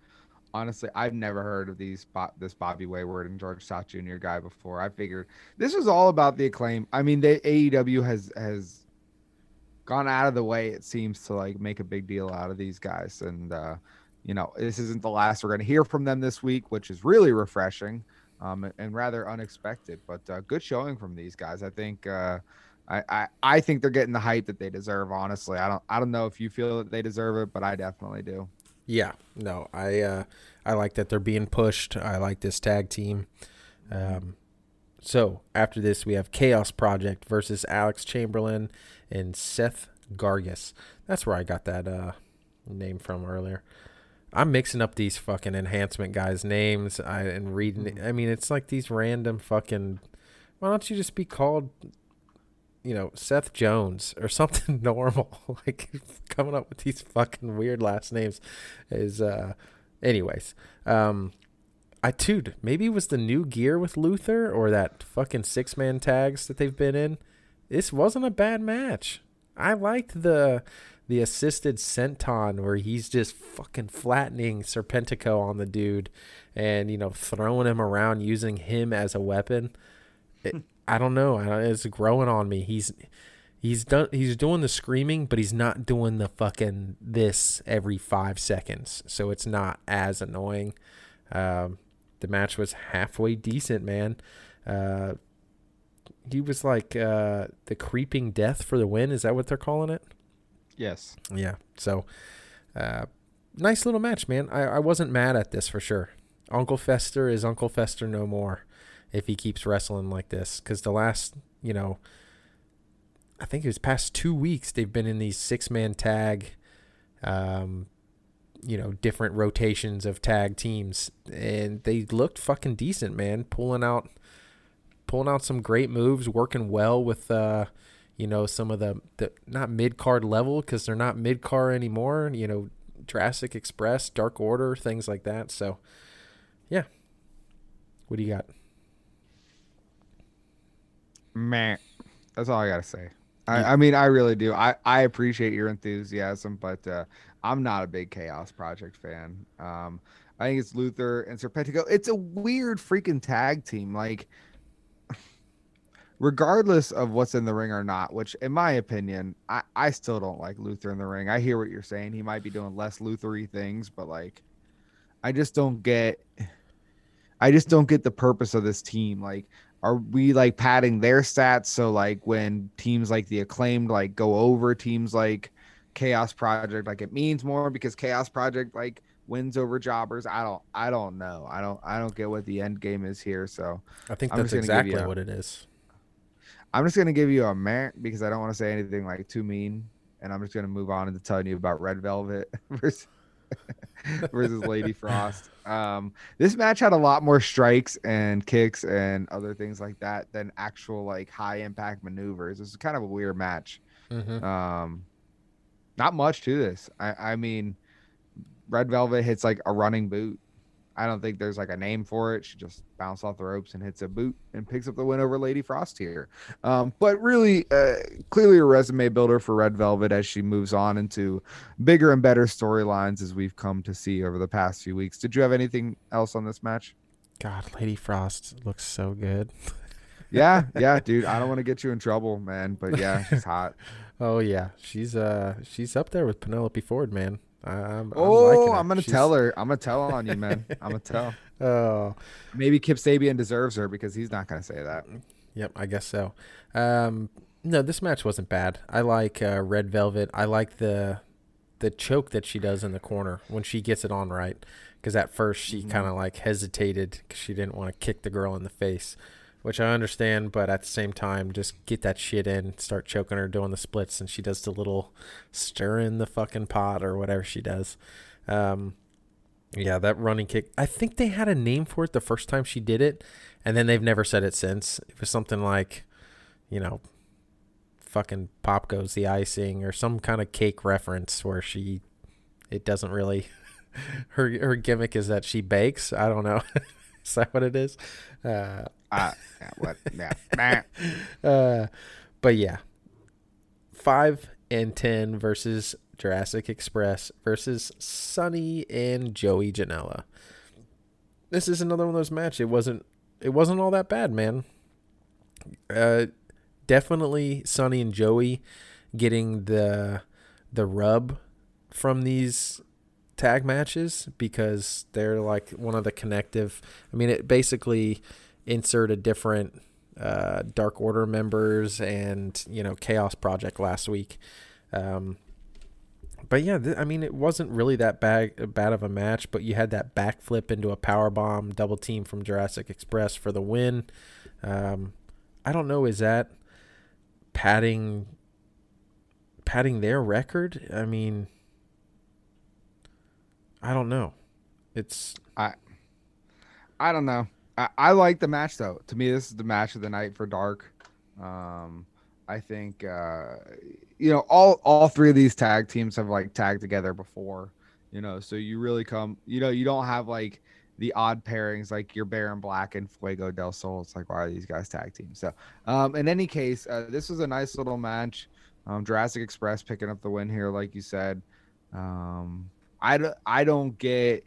Speaker 3: honestly, I've never heard of these this Bobby Wayward and George South Jr. guy before. I figured this was all about the acclaim. I mean, they AEW has has gone out of the way it seems to like make a big deal out of these guys and uh you know, this isn't the last we're going to hear from them this week, which is really refreshing. um, and rather unexpected. But uh, good showing from these guys. I think uh, I, I I think they're getting the hype that they deserve. Honestly, I don't I don't know if you feel that they deserve it, but I definitely do.
Speaker 2: Yeah, no, I uh, I like that they're being pushed. I like this tag team. Um, so after this, we have Chaos Project versus Alex Chamberlain and Seth Gargis. That's where I got that uh, name from earlier. I'm mixing up these fucking enhancement guys' names I, and reading. I mean, it's like these random fucking. Why don't you just be called, you know, Seth Jones or something normal? like coming up with these fucking weird last names is. uh Anyways, um, I dude, maybe it was the new gear with Luther or that fucking six man tags that they've been in. This wasn't a bad match. I liked the the assisted senton where he's just fucking flattening Serpentico on the dude and you know throwing him around using him as a weapon. It, I don't know. It's growing on me. He's he's done he's doing the screaming, but he's not doing the fucking this every five seconds. So it's not as annoying. Um, the match was halfway decent, man. Uh, he was like uh, the creeping death for the win. Is that what they're calling it?
Speaker 3: Yes.
Speaker 2: Yeah. So, uh, nice little match, man. I, I wasn't mad at this for sure. Uncle Fester is Uncle Fester no more if he keeps wrestling like this. Because the last, you know, I think it was past two weeks, they've been in these six man tag, um, you know, different rotations of tag teams. And they looked fucking decent, man. Pulling out, pulling out some great moves, working well with, uh, you know, some of the, the not mid card level because they're not mid card anymore. You know, Jurassic Express, Dark Order, things like that. So, yeah. What do you got?
Speaker 3: Man, that's all I gotta say. I, I mean, I really do. I, I appreciate your enthusiasm, but uh, I'm not a big Chaos Project fan. Um, I think it's Luther and Serpentico. It's a weird freaking tag team. Like, regardless of what's in the ring or not, which in my opinion, I, I still don't like Luther in the ring. I hear what you're saying. He might be doing less Luthery things, but like I just don't get I just don't get the purpose of this team. Like, are we like padding their stats so like when teams like the acclaimed like go over teams like Chaos Project, like it means more because Chaos Project like wins over jobbers. I don't I don't know. I don't I don't get what the end game is here. So
Speaker 2: I think
Speaker 3: I'm
Speaker 2: that's
Speaker 3: just gonna give
Speaker 2: exactly
Speaker 3: a-
Speaker 2: what it is.
Speaker 3: I'm just gonna give you a meh because I don't want to say anything like too mean, and I'm just gonna move on into telling you about Red Velvet versus versus Lady Frost. Um, this match had a lot more strikes and kicks and other things like that than actual like high impact maneuvers. This is kind of a weird match.
Speaker 2: Mm-hmm.
Speaker 3: Um, not much to this. I, I mean, Red Velvet hits like a running boot. I don't think there's like a name for it. She just bounced off the ropes and hits a boot and picks up the win over Lady Frost here. Um, but really, uh, clearly a resume builder for Red Velvet as she moves on into bigger and better storylines as we've come to see over the past few weeks. Did you have anything else on this match?
Speaker 2: God, Lady Frost looks so good.
Speaker 3: Yeah, yeah, dude. I don't want to get you in trouble, man, but yeah, she's hot.
Speaker 2: Oh yeah, she's uh she's up there with Penelope Ford, man. I, I'm,
Speaker 3: Oh,
Speaker 2: I'm.
Speaker 3: I'm gonna
Speaker 2: She's-
Speaker 3: tell her. I'm gonna tell on you, man. I'm gonna tell.
Speaker 2: Oh,
Speaker 3: Maybe Kip Sabian deserves her because he's not gonna say that.
Speaker 2: yep, I guess so. Um, no, this match wasn't bad. I like uh, Red Velvet. I like the the choke that she does in the corner when she gets it on right. Because at first she
Speaker 3: Mhm.
Speaker 2: kind of like hesitated because she didn't want to kick the girl in the face, which I understand. But at the same time, just get that shit in, start choking her, doing the splits, and she does the little stir in the fucking pot or whatever she does. Um, yeah, that running kick. I think they had a name for it the first time she did it, and then they've never said it since. It was something like, you know, fucking pop goes the icing or some kind of cake reference where she, it doesn't really. Her her gimmick is that she bakes. I don't know. is that what it is? Uh,
Speaker 3: Uh, what? Yeah.
Speaker 2: Uh, but yeah, five and ten versus Jurassic Express versus Sonny and Joey Janela. This is another one of those matches. It wasn't. It wasn't all that bad, man. Uh, definitely Sonny and Joey getting the the rub from these tag matches because they're like one of the connective. I mean, it basically inserted different uh, Dark Order members and you know Chaos Project last week. Um, but yeah, th- I mean, it wasn't really that bad bad of a match. But you had that backflip into a power bomb double team from Jurassic Express for the win. Um, I don't know, is that padding padding their record? I mean, I don't know. It's
Speaker 3: I I don't know. I, I like the match though. To me, this is the match of the night for Dark. Um, I think uh, you know all all three of these tag teams have like tagged together before. You know, so you really come. You know, you don't have like the odd pairings like your Baron Black and Fuego del Sol. It's like why are these guys tag teams? So, um, in any case, uh, this was a nice little match. Um, Jurassic Express picking up the win here, like you said. Um, I, d- I don't get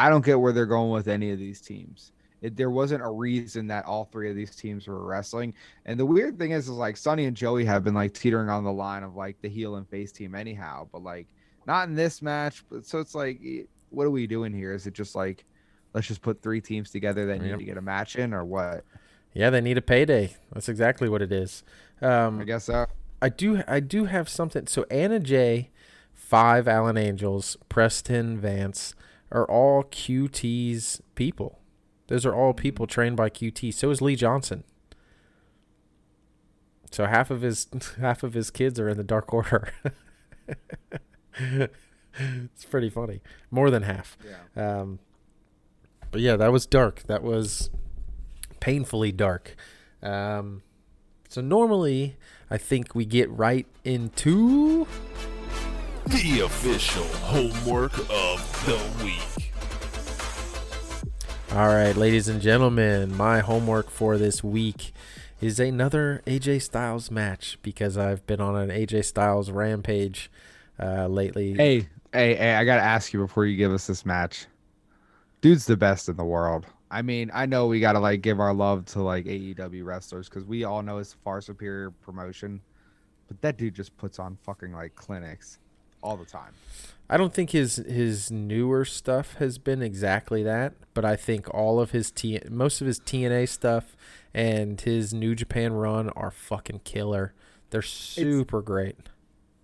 Speaker 3: I don't get where they're going with any of these teams. It, there wasn't a reason that all three of these teams were wrestling. And the weird thing is, is like Sonny and Joey have been like teetering on the line of like the heel and face team anyhow, but like not in this match. But so it's like, what are we doing here? Is it just like let's just put three teams together that
Speaker 2: Yep.
Speaker 3: need to get a match in, or what?
Speaker 2: yeah, they need a payday. That's exactly what it is. Um,
Speaker 3: I guess so.
Speaker 2: I do I do have something. So Anna Jay, Five Alan Angels, Preston Vance are all QT's people. Those are all people trained by QT. So is Lee Johnson. So half of his half of his kids are in the Dark Order. it's pretty funny. More than half.
Speaker 3: Yeah.
Speaker 2: Um, but yeah, that was dark. That was painfully dark. Um, so normally, I think we get right into.
Speaker 1: The official homework of the week.
Speaker 2: All right, ladies and gentlemen, my homework for this week is another AJ Styles match because I've been on an AJ Styles rampage uh, lately.
Speaker 3: Hey, hey, hey! I gotta ask you before you give us this match. Dude's the best in the world. I mean, I know we gotta like give our love to like AEW wrestlers because we all know it's far superior promotion, but that dude just puts on fucking like clinics all the time.
Speaker 2: I don't think his his newer stuff has been exactly that, but I think all of his T most of his TNA stuff and his New Japan run are fucking killer. They're super great.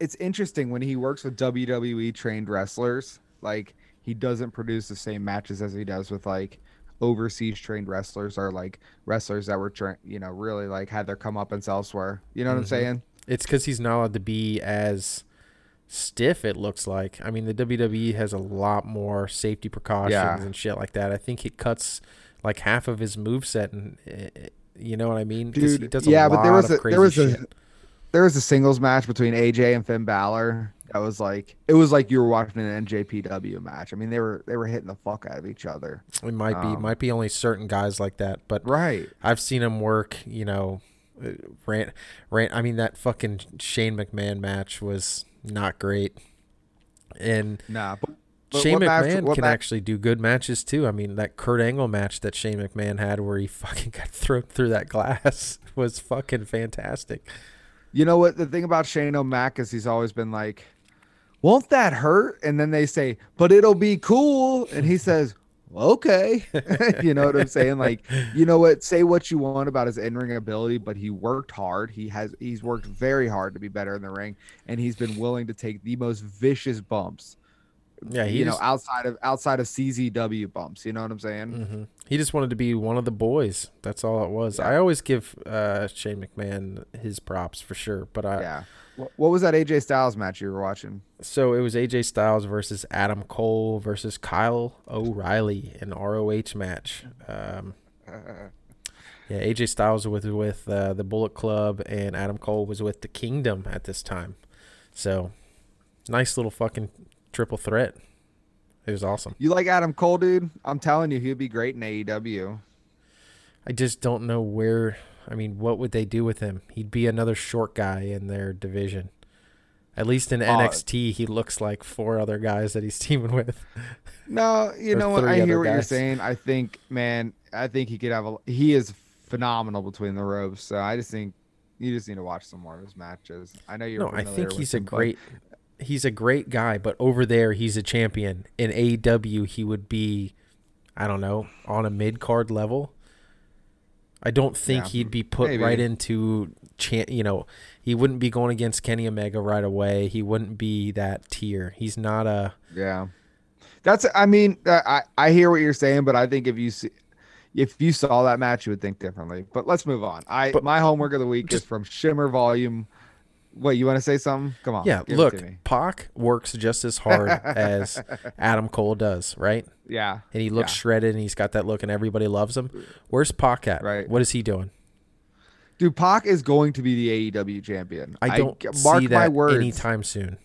Speaker 3: It's interesting when he works with WWE trained wrestlers, like he doesn't produce the same matches as he does with like overseas trained wrestlers or like wrestlers that were trained, you know, really like had their comeuppance elsewhere. You know what I'm
Speaker 2: Mhm.
Speaker 3: saying?
Speaker 2: It's because he's not allowed to be as stiff. It looks like. I mean, the WWE has a lot more safety precautions
Speaker 3: Yeah.
Speaker 2: and shit like that. I think it cuts like half of his move set and uh, you know what I mean? he
Speaker 3: Dude, yeah, but there was a there was a there was a singles match between AJ and Finn Balor that was like it was like you were watching an NJPW match. I mean, they were they were hitting the fuck out of each other.
Speaker 2: It might be
Speaker 3: um,
Speaker 2: might be only certain guys like that, but
Speaker 3: Right.
Speaker 2: I've seen him work. You know, uh, rant, rant. I mean, that fucking Shane McMahon match was not great, and
Speaker 3: Nah. But, but
Speaker 2: Shane
Speaker 3: match-
Speaker 2: McMahon
Speaker 3: what
Speaker 2: can
Speaker 3: match-
Speaker 2: actually do good matches too. I mean, that Kurt Angle match that Shane McMahon had, where he fucking got thrown through that glass, was fucking fantastic.
Speaker 3: You know what? The thing about Shane O'Mac is he's always been like, "Won't that hurt?" And then they say, "But it'll be cool," and he says. Okay, you know what I'm saying? Like, you know what? Say what you want about his in-ring ability, but he worked hard. He has he's worked very hard to be better in the ring, and he's been willing to take the most vicious bumps.
Speaker 2: Yeah, he
Speaker 3: you know, outside of outside of CZW bumps. You know what I'm saying?
Speaker 2: hmm He just wanted to be one of the boys. That's all it was.
Speaker 3: Yeah.
Speaker 2: I always give uh, Shane McMahon his props for sure, but I,
Speaker 3: Yeah. What, was that AJ Styles match you were watching?
Speaker 2: So it was AJ Styles versus Adam Cole versus Kyle O'Reilly, an ROH match. Um, yeah, AJ Styles was with uh, the Bullet Club, and Adam Cole was with the Kingdom at this time. So nice little fucking triple threat. It was awesome.
Speaker 3: You like Adam Cole, dude? I'm telling you, he'd be great in AEW.
Speaker 2: I just don't know where. I mean, what would they do with him? He'd be another short guy in their division. At least in
Speaker 3: Uh,
Speaker 2: NXT, he looks like four other guys that he's teaming with.
Speaker 3: No, you know what? I hear what you're saying. I think, man, I think he could have a. He is phenomenal between the ropes. So I just think you just need to watch some more of his matches. I know you're.
Speaker 2: no, I think he's a
Speaker 3: him, but
Speaker 2: great. he's a great guy, but over there he's a champion. In AEW, he would be, I don't know, on a mid card level. I don't think
Speaker 3: Yeah,
Speaker 2: he'd be put
Speaker 3: maybe.
Speaker 2: right into, cha- you know, he wouldn't be going against Kenny Omega right away. He wouldn't be that tier. He's not a.
Speaker 3: Yeah, that's. I mean, uh, I I hear what you're saying, but I think if you see, if you saw that match, you would think differently. But let's move on. I
Speaker 2: But-
Speaker 3: my homework of the week
Speaker 2: Just-
Speaker 3: is from Shimmer Volume. Wait, you want to say something? Come on.
Speaker 2: Yeah, look. Pac works just as hard as Adam Cole does, right?
Speaker 3: Yeah,
Speaker 2: And he looks
Speaker 3: Yeah.
Speaker 2: shredded and he's got that look and everybody loves him. Where's Pac at?
Speaker 3: Right.
Speaker 2: What is he doing?
Speaker 3: dude, Pac is going to be the AEW champion.
Speaker 2: I don't
Speaker 3: mark
Speaker 2: see
Speaker 3: my words.
Speaker 2: anytime soon.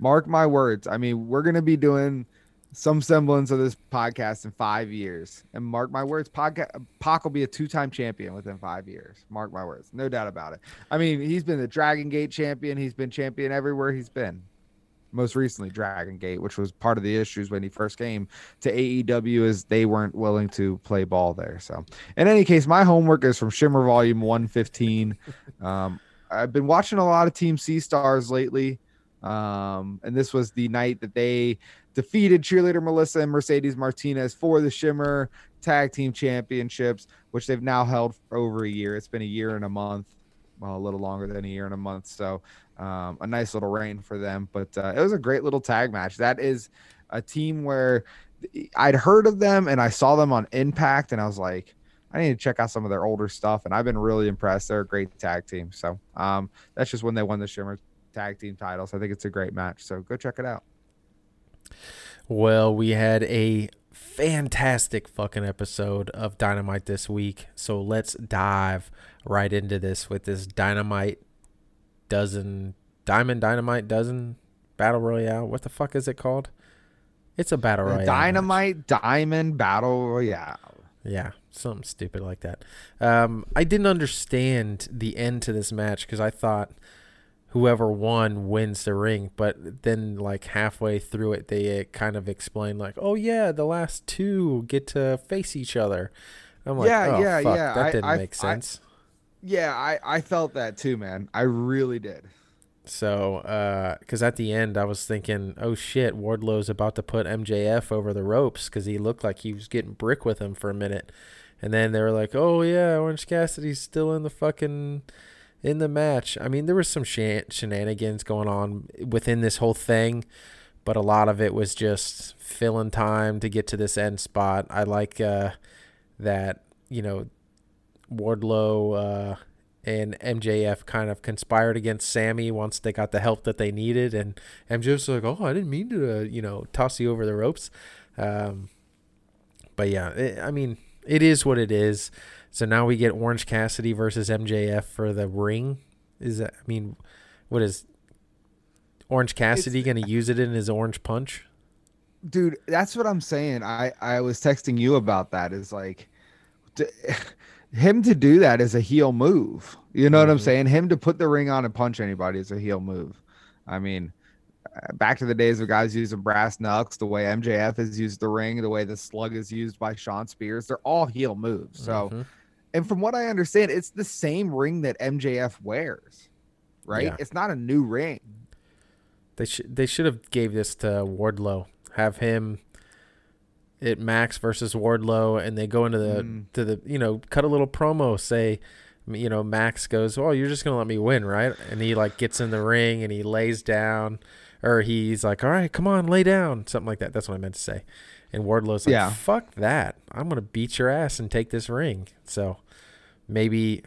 Speaker 3: Mark my words. I mean, we're gonna be doing some semblance of this podcast in five years, and mark my words, Pac, Pac will be a two-time champion within five years. Mark my words, no doubt about it. I mean, he's been the Dragon Gate champion. He's been champion everywhere he's been. Most recently, Dragon Gate, which was part of the issues when he first came to AEW, is they weren't willing to play ball there. So, in any case, my homework is from Shimmer Volume 115. Um, I've been watching a lot of Team Sea Stars lately. Um, and this was the night that they defeated cheerleader Melissa and Mercedes Martinez for the Shimmer Tag Team Championships, which they've now held for over a year. It's been a year and a month, well, a little longer than a year and a month. So, um, a nice little reign for them. But uh, it was a great little tag match. That is a team where I'd heard of them and I saw them on Impact, and I was like, I need to check out some of their older stuff, and I've been really impressed. They're a great tag team. So um, that's just when they won the Shimmer tag team titles. I think it's a great match. So go check it out.
Speaker 2: Well, we had a fantastic fucking episode of Dynamite this week. So let's dive right into this with this Dynamite dozen, Diamond Dynamite dozen battle royale. What the fuck is it called? It's a battle royale. match.
Speaker 3: Dynamite Diamond Battle Royale.
Speaker 2: Yeah, something stupid like that. Um, I didn't understand the end to this match because I thought whoever won wins the ring, but then like halfway through it, they uh, kind of explain like, "Oh yeah, the last two get to face each other." I'm like,
Speaker 3: Yeah,
Speaker 2: "Oh
Speaker 3: yeah,
Speaker 2: fuck,
Speaker 3: yeah,
Speaker 2: that
Speaker 3: I-
Speaker 2: didn't
Speaker 3: I-
Speaker 2: make
Speaker 3: I-
Speaker 2: sense."
Speaker 3: Yeah, I, I felt that too, man. I really did.
Speaker 2: So, because at the end, I was thinking, oh shit, Wardlow's about to put MJF over the ropes because he looked like he was getting brick with him for a minute. And then they were like, oh yeah, Orange Cassidy's still in the fucking in the match. I mean, there was some shan- shenanigans going on within this whole thing, but a lot of it was just filling time to get to this end spot. I like uh, that, you know, Wardlow. Uh, and MJF kind of conspired against Sammy once they got the help that they needed, and MJF's like, "Oh, I didn't mean to, uh, you know, toss you over the ropes." Um, but yeah, it, I mean, it is what it is. So now we get Orange Cassidy versus MJF for the ring. Is that? I mean, what is Orange Cassidy going to use it in his Orange Punch?
Speaker 3: dude that's what i'm saying i i was texting you about that is like to, him to do that is a heel move you know what i'm
Speaker 2: Mhm.
Speaker 3: saying him to put the ring on and punch anybody is a heel move i mean uh, back to the days of guys using brass knucks the way mjf has used the ring the way the slug is used by shawn spears they're all heel moves so
Speaker 2: Mhm.
Speaker 3: And from what i understand it's the same ring that mjf wears right
Speaker 2: Yeah.
Speaker 3: it's not a new ring
Speaker 2: They should they should have gave this to Wardlow. Have him it Max versus Wardlow and they go into the
Speaker 3: Mm.
Speaker 2: to the you know, cut a little promo, say you know, Max goes, Oh, you're just gonna let me win, right? And he like gets in the ring and he lays down or he's like, All right, come on, lay down, something like that. That's what I meant to say. And Wardlow's like,
Speaker 3: Yeah.
Speaker 2: Fuck that. I'm gonna beat your ass and take this ring. So maybe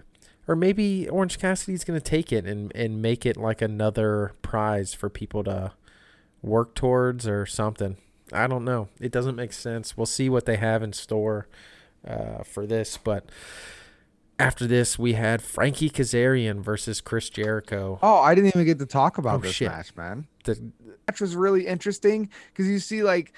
Speaker 2: or maybe Orange Cassidy's gonna take it and, and make it like another prize for people to work towards or something. I don't know. It doesn't make sense. We'll see what they have in store uh, for this. But after this, we had Frankie Kazarian versus Chris Jericho.
Speaker 3: oh i didn't even get to talk about
Speaker 2: Oh,
Speaker 3: this
Speaker 2: shit.
Speaker 3: match man
Speaker 2: The,
Speaker 3: match was really interesting because you see like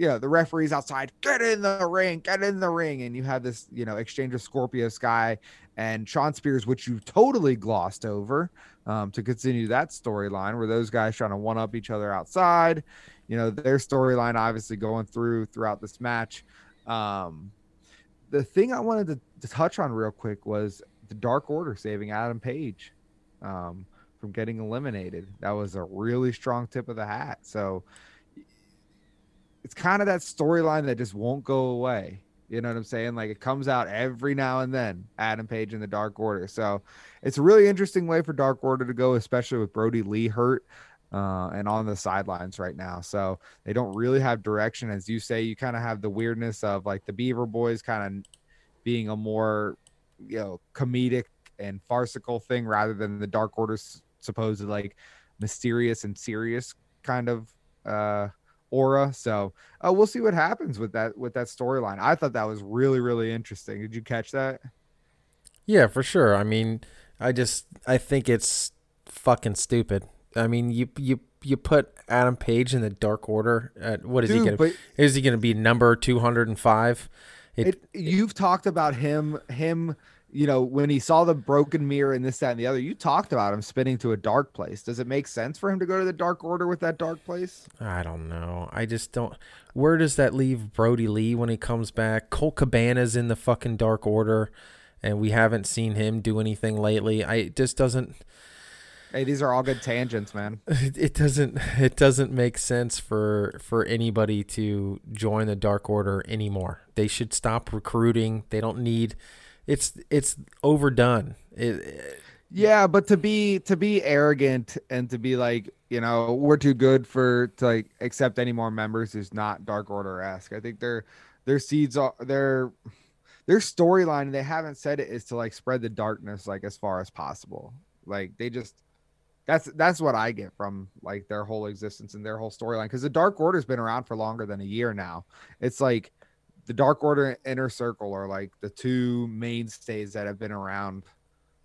Speaker 3: yeah the referees outside get in the ring get in the ring and you have this you know exchange of scorpio sky and shawn spears which you totally glossed over um, to continue that storyline where those guys trying to one up each other outside you know their storyline obviously going through throughout this match um, the thing i wanted to, to touch on real quick was the dark order saving adam page um, from getting eliminated. That was a really strong tip of the hat. So it's kind of that storyline that just won't go away. You know what I'm saying? Like it comes out every now and then, Adam Page in the Dark Order. So it's a really interesting way for Dark Order to go, especially with Brodie Lee hurt uh, and on the sidelines right now. So they don't really have direction. As you say, you kind of have the weirdness of like the Beaver Boys kind of being a more, you know, comedic and farcical thing rather than the Dark Order's supposed like mysterious and serious kind of uh aura. So uh, we'll see what happens with that with that storyline. I thought that was really really interesting. Did you catch that?
Speaker 2: Yeah, for sure. I mean, I just I think it's fucking stupid. I mean, you you you put Adam Page in the Dark Order. At, what is
Speaker 3: Dude,
Speaker 2: he gonna?
Speaker 3: but-
Speaker 2: Is he gonna be number two hundred and five? It,
Speaker 3: It, you've talked about him him you know when he saw the broken mirror and this that and the other you talked about him spinning to a dark place does it make sense for him to go to the dark order with that dark place
Speaker 2: I don't know. I just don't. Where does that leave Brodie Lee when he comes back? Colt Cabana's in the fucking Dark Order, and we haven't seen him do anything lately. I it just doesn't.
Speaker 3: hey these are all good tangents man
Speaker 2: It, it doesn't. It doesn't make sense for for anybody to join the Dark Order anymore. They should stop recruiting. They don't need. It's it's overdone. It,
Speaker 3: yeah but to be to be arrogant and to be like you know we're too good for to like accept any more members is not dark order-esque. I think their their seeds are their their storyline they haven't said it is to like spread the darkness like as far as possible. Like they just that's that's what i get from like their whole existence and their whole storyline because the dark order's been around for longer than a year now. It's like the dark order and inner circle are like the two mainstays that have been around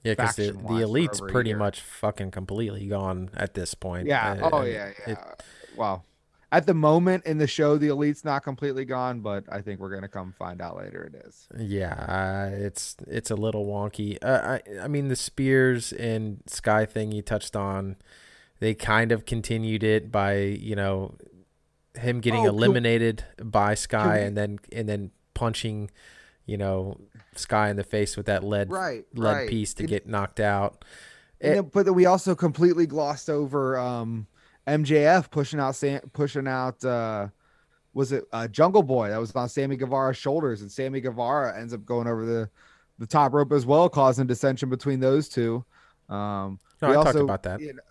Speaker 2: yeah, because the, the elite's pretty much fucking completely gone at this point.
Speaker 3: Yeah.
Speaker 2: Uh,
Speaker 3: oh
Speaker 2: I
Speaker 3: yeah. Yeah.
Speaker 2: it-
Speaker 3: well, at the moment in the show, the elite's not completely gone, but I think we're gonna come find out later it is.
Speaker 2: Yeah, uh, it's it's a little wonky. Uh, I I mean the Spears and Sky thing you touched on, they kind of continued it by you know him getting
Speaker 3: Oh,
Speaker 2: eliminated by Sky
Speaker 3: we-
Speaker 2: and then and then punching, you know, Sky in the face with that lead
Speaker 3: Right.
Speaker 2: lead piece to
Speaker 3: It-
Speaker 2: get knocked out.
Speaker 3: and
Speaker 2: It-
Speaker 3: then- but we also completely glossed over um, MJF pushing out Sam, pushing out. Uh, was it uh, Jungle Boy that was on Sammy Guevara's shoulders, and Sammy Guevara ends up going over the the top rope as well, causing dissension between those two. Um,
Speaker 2: No,
Speaker 3: we
Speaker 2: I talked about that.
Speaker 3: you know-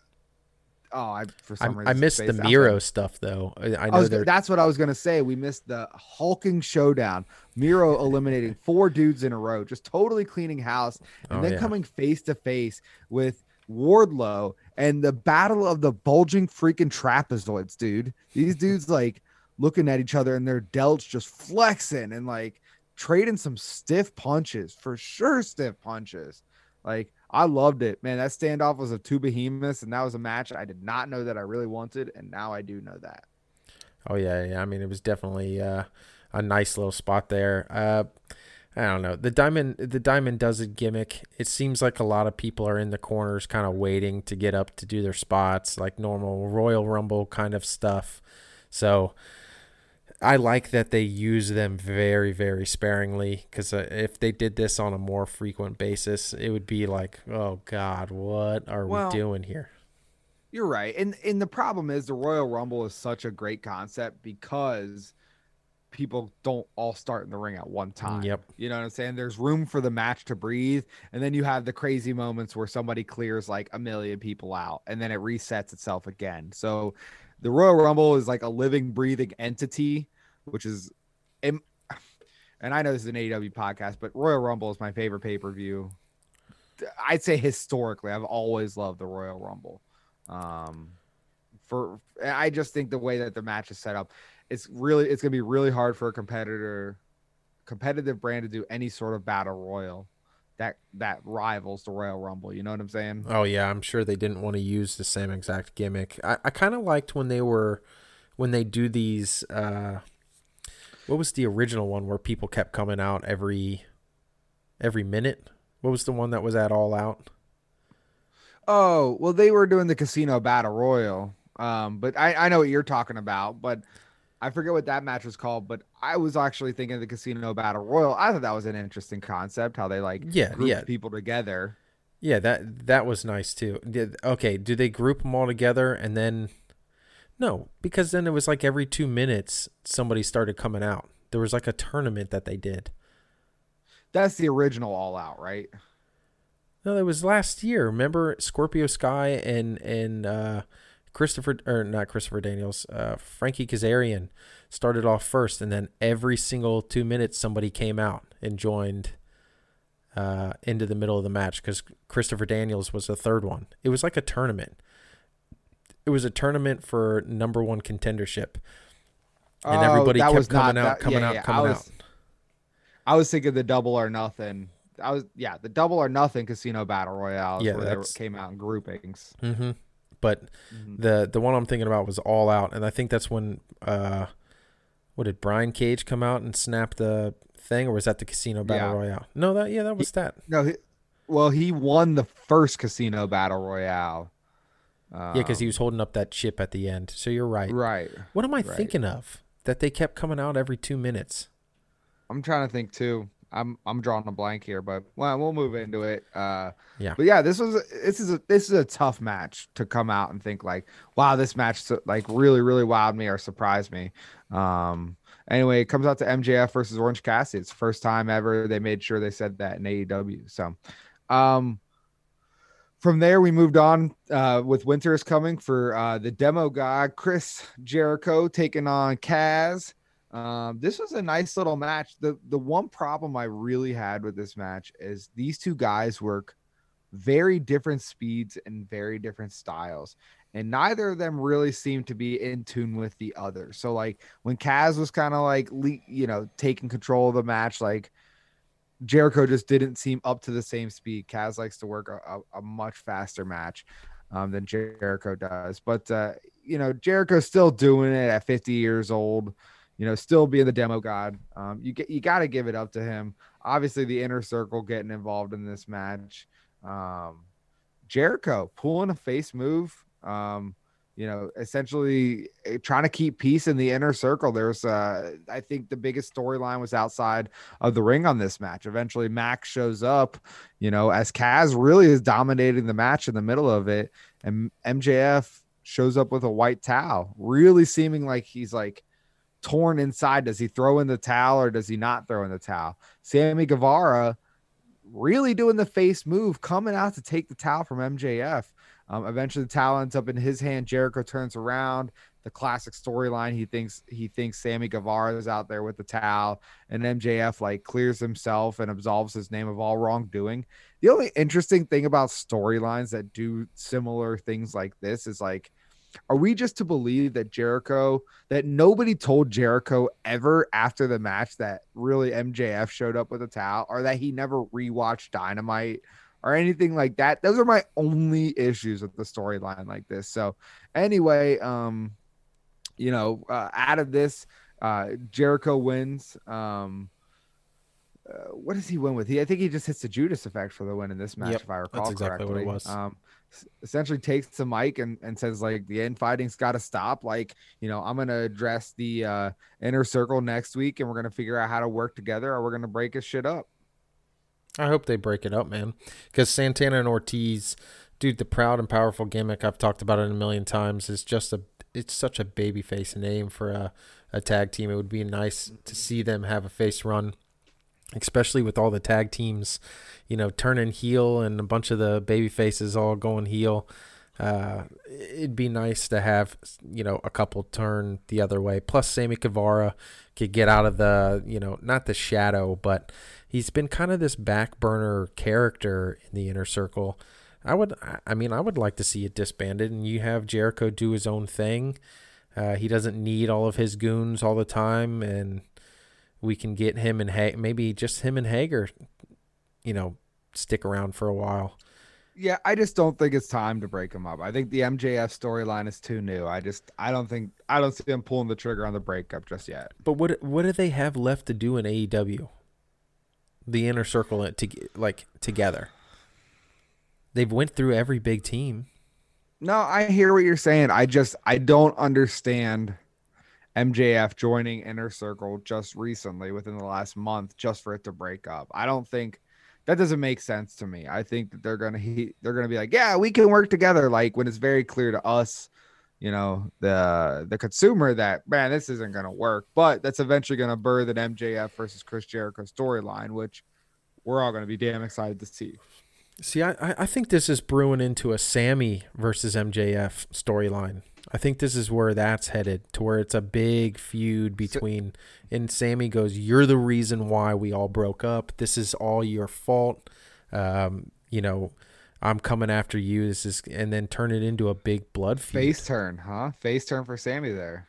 Speaker 3: oh, I for
Speaker 2: I,
Speaker 3: some reason
Speaker 2: I missed the Miro stuff though. I, I
Speaker 3: I was, that's what I was gonna say. We missed the hulking showdown. Miro eliminating four dudes in a row, just totally cleaning house, and
Speaker 2: Oh,
Speaker 3: then
Speaker 2: yeah.
Speaker 3: coming face to face with Wardlow and the battle of the bulging freaking trapezoids, dude. These dudes like looking at each other and their delts just flexing and like trading some stiff punches for sure, stiff punches. Like I loved it, man. That standoff was of two behemoths, and that was a match I did not know that I really wanted, and now I do know that.
Speaker 2: Oh yeah, yeah. I mean, it was definitely uh, a nice little spot there. Uh, I don't know. The diamond, the diamond does a gimmick. It seems like a lot of people are in the corners, kind of waiting to get up to do their spots, like normal Royal Rumble kind of stuff. So I like that they use them very, very sparingly. Because uh, if they did this on a more frequent basis, it would be like, oh God, what are
Speaker 3: Well,
Speaker 2: we doing here?
Speaker 3: You're right. And and the problem is the Royal Rumble is such a great concept because people don't all start in the ring at one time.
Speaker 2: Yep.
Speaker 3: You know what I'm saying? There's room for the match to breathe. And then you have the crazy moments where somebody clears like a million people out and then it resets itself again. So the Royal Rumble is like a living, breathing entity, which is and I know this is an AEW podcast, but Royal Rumble is my favorite pay-per-view. I'd say historically, I've always loved the Royal Rumble. Um, for I just think the way that the match is set up, it's really it's gonna be really hard for a competitor, competitive brand to do any sort of battle royal that that rivals the Royal Rumble. You know what I'm saying?
Speaker 2: Oh yeah, I'm sure they didn't want to use the same exact gimmick. I, I kind of liked when they were when they do these. Uh, what was the original one where people kept coming out every every minute? What was the one that was at All Out?
Speaker 3: Oh well, they were doing the Casino Battle Royal. Um, but I I know what you're talking about, but. I forget what that match was called, but I was actually thinking of the Casino Battle Royal. I thought that was an interesting concept, how they like
Speaker 2: Yeah, yeah.
Speaker 3: people together.
Speaker 2: Yeah, that that was nice too. Did, okay, do they group them all together and then? No, because then it was like every two minutes somebody started coming out. There was like a tournament that they did.
Speaker 3: That's the original All Out, right?
Speaker 2: No, that was last year. Remember Scorpio Sky and and uh, Christopher or not Christopher Daniels, uh, Frankie Kazarian started off first, and then every single two minutes somebody came out and joined uh, into the middle of the match because Christopher Daniels was the third one. It was like a tournament. It was a tournament for number one contendership, and
Speaker 3: Oh,
Speaker 2: everybody kept
Speaker 3: was
Speaker 2: coming out,
Speaker 3: that-
Speaker 2: coming
Speaker 3: yeah,
Speaker 2: out,
Speaker 3: yeah, I
Speaker 2: coming
Speaker 3: was-
Speaker 2: out.
Speaker 3: I was thinking the double or nothing. I was yeah, the double or nothing casino battle royale
Speaker 2: Yeah,
Speaker 3: where they came out in groupings.
Speaker 2: hmm But
Speaker 3: Mhm.
Speaker 2: the the one I'm thinking about was All Out, and I think that's when uh, what did Brian Cage come out and snap the thing, or was that the Casino Battle
Speaker 3: Yeah.
Speaker 2: Royale? No, that yeah, that was that.
Speaker 3: No, he, well, he won the first casino battle royale.
Speaker 2: Yeah, because he
Speaker 3: Um,
Speaker 2: was holding up that chip at the end. So you're right.
Speaker 3: right.
Speaker 2: What am I
Speaker 3: right.
Speaker 2: thinking of? That they kept coming out every two minutes.
Speaker 3: I'm trying to think too. I'm I'm drawing a blank here, but well, we'll move into it. Uh,
Speaker 2: Yeah.
Speaker 3: But yeah, this was this is a this is a tough match to come out and think like, wow, this match like really really wowed me or surprised me. Um. Anyway, it comes out to MJF versus Orange Cassidy. It's the first time ever they made sure they said that in AEW. So, um. From there, we moved on uh, with Winter is coming for uh, the demo guy, Chris Jericho, taking on Kaz. Um, this was a nice little match. The the one problem I really had with this match is these two guys work very different speeds and very different styles. And neither of them really seemed to be in tune with the other. So like when Kaz was kind of like you know taking control of the match, like Jericho just didn't seem up to the same speed. Kaz likes to work a, a, a much faster match um, than Jericho does. But uh, you know Jericho's still doing it at 50 years old you know, still being the demo god. Um, you get you got to give it up to him. Obviously, the inner circle getting involved in this match. Um, Jericho pulling a face move. Um, you know, essentially eh, trying to keep peace in the inner circle. There's, uh, I think the biggest storyline was outside of the ring on this match. Eventually, Max shows up, you know, as Kaz really is dominating the match in the middle of it, and MJF shows up with a white towel, really seeming like he's like torn inside. Does he throw in the towel or does he not throw in the towel? Sammy Guevara really doing the face move, coming out to take the towel from MJF. Um, eventually, the towel ends up in his hand. Jericho turns around. The classic storyline. He thinks he thinks Sammy Guevara is out there with the towel, and MJF like clears himself and absolves his name of all wrongdoing. The only interesting thing about storylines that do similar things like this is like are we just to believe that Jericho that nobody told Jericho ever after the match that really MJF showed up with a towel or that he never rewatched Dynamite or anything like that? Those are my only issues with the storyline like this. So anyway, um you know, uh, out of this uh Jericho wins um uh, what does he win with? He, I think he just hits the Judas effect for the win in this match,
Speaker 2: Yep,
Speaker 3: if I recall
Speaker 2: exactly what it
Speaker 3: correctly.
Speaker 2: was.
Speaker 3: Um, essentially takes the mic and, and says like the infighting's got to stop like you know i'm gonna address the uh inner circle next week and we're gonna figure out how to work together or we're gonna break his shit up
Speaker 2: I hope they break it up, man. Because Santana and Ortiz, dude, the proud and powerful gimmick I've talked about it a million times is just a. It's such a babyface name for a, a tag team. It would be nice to see them have a face run, especially with all the tag teams, you know, turning heel and a bunch of the baby faces all going heel. Uh, it'd be nice to have you know a couple turn the other way. Plus, Sammy Guevara could get out of the you know not the shadow, but he's been kind of this back burner character in the inner circle. I would, I- mean, I would like to see it disbanded, and you have Jericho do his own thing. Uh, he doesn't need all of his goons all the time, and we can get him and ha- maybe just him and Hager, you know, stick around for a while.
Speaker 3: yeah i just don't think it's time to break him up i think the mjf storyline is too new i just i don't think i don't see him pulling the trigger on the breakup just yet
Speaker 2: But what what do they have left to do in AEW? The inner circle to like together. They've went through every big team.
Speaker 3: No, I hear what you're saying. I just I don't understand MJF joining Inner Circle just recently within the last month just for it to break up. I don't think that doesn't make sense to me. I think that they're gonna he, they're gonna be like, yeah, we can work together. Like when it's very clear to us, you know, the the consumer that man, this isn't gonna work. But that's eventually gonna birth an MJF versus Chris Jericho storyline, which we're all gonna be damn excited to see.
Speaker 2: See, I, I think this is brewing into a Sammy versus MJF storyline. I think this is where that's headed to where it's a big feud between and Sammy goes, "You're the reason why we all broke up. This is all your fault. Um, you know, I'm coming after you. This is and then turn it into a big blood feud.
Speaker 3: Face turn, huh? Face turn for Sammy there.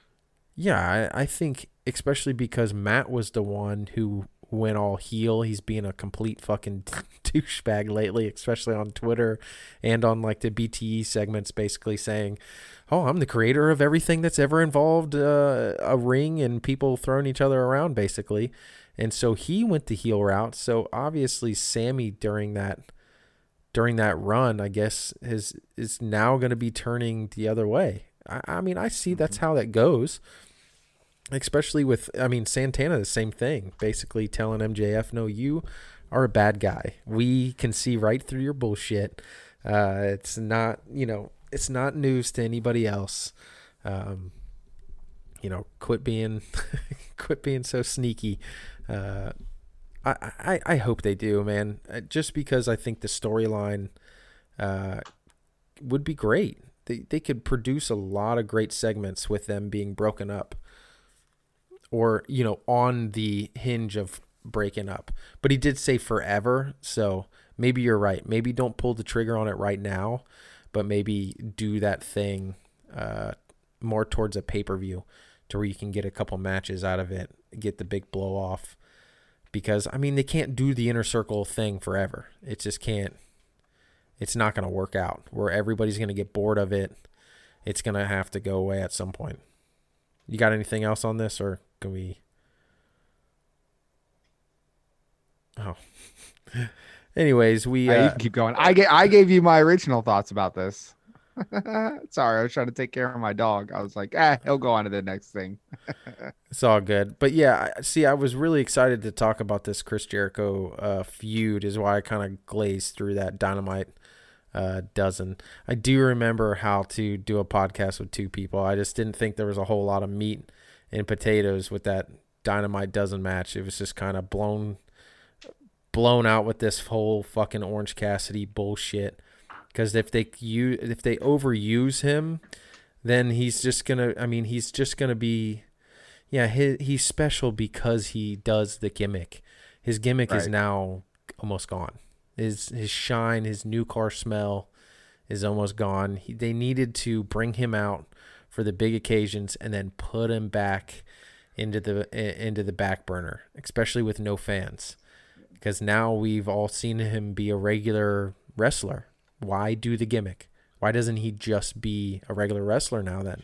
Speaker 2: Yeah, I, I think especially because Matt was the one who went all heel. He's being a complete fucking douchebag lately, especially on Twitter and on like the BTE segments, basically saying, "Oh, I'm the creator of everything that's ever involved uh, a ring and people throwing each other around, basically." And so he went the heel route. So obviously, Sammy during that during that run, I guess, is is now going to be turning the other way. I, I mean, I see that's how that goes. Especially with I mean Santana the same thing. Basically telling MJF no you are a bad guy. We can see right through your bullshit. Uh, it's not you know it's not news to anybody else. Um, you know quit being quit being so sneaky. Uh, I, I hope they do man uh, just because I think the storyline uh, would be great they, they could produce a lot of great segments with them being broken up or you know on the hinge of breaking up. But he did say forever, so maybe you're right. Maybe don't pull the trigger on it right now, but maybe do that thing uh, more towards a pay per view, to where you can get a couple matches out of it, get the big blow off. Because I mean, they can't do the inner circle thing forever. It just can't. It's not going to work out. Where everybody's going to get bored of it. It's going to have to go away at some point. You got anything else on this, or can we? Oh. Anyways, we.
Speaker 3: Uh, keep going. I gave I gave you my original thoughts about this. Sorry, I was trying to take care of my dog. I was like, ah, he'll go on to the next thing.
Speaker 2: it's all good. But yeah, see, I was really excited to talk about this Chris Jericho uh, feud, is why I kind of glazed through that dynamite uh, dozen. I do remember how to do a podcast with two people. I just didn't think there was a whole lot of meat and potatoes with that dynamite dozen match. It was just kind of blown blown out with this whole fucking Orange Cassidy bullshit. Because if they use, if they overuse him, then he's just gonna. I mean, he's just gonna be. Yeah, he, he's special because he does the gimmick. His gimmick right. is now almost gone. His his shine, his new car smell, is almost gone. He, they needed to bring him out for the big occasions and then put him back into the into the back burner, especially with no fans. Because now we've all seen him be a regular wrestler. Why do the gimmick? Why doesn't he just be a regular wrestler now then?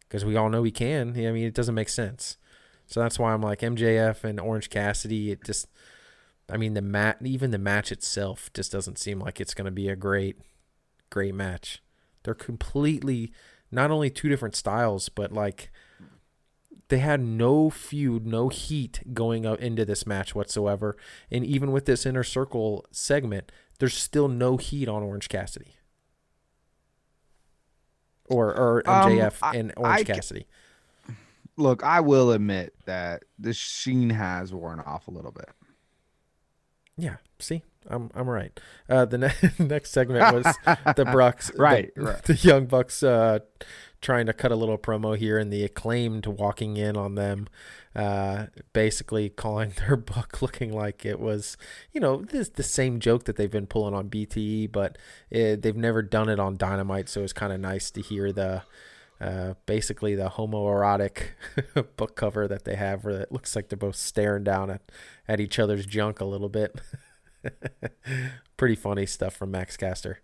Speaker 2: Because we all know he can. I mean, it doesn't make sense. So that's why I'm like MJF and Orange Cassidy. It just, I mean, the mat, even the match itself, just doesn't seem like it's going to be a great, great match. They're completely not only two different styles, but like they had no feud, no heat going out into this match whatsoever. And even with this inner circle segment, there's still no heat on Orange Cassidy. Or or MJF um, and Orange I, Cassidy.
Speaker 3: Look, I will admit that the sheen has worn off a little bit.
Speaker 2: Yeah, see, I'm I'm right. Uh, the ne- next segment was the Bucks,
Speaker 3: right,
Speaker 2: the,
Speaker 3: right.
Speaker 2: the Young Bucks uh, trying to cut a little promo here, and the acclaimed walking in on them, uh, basically calling their book looking like it was, you know, this the same joke that they've been pulling on BTE, but it, they've never done it on Dynamite, so it's kind of nice to hear the. Uh, basically the homoerotic book cover that they have where it looks like they're both staring down at, at each other's junk a little bit. Pretty funny stuff from Max Caster.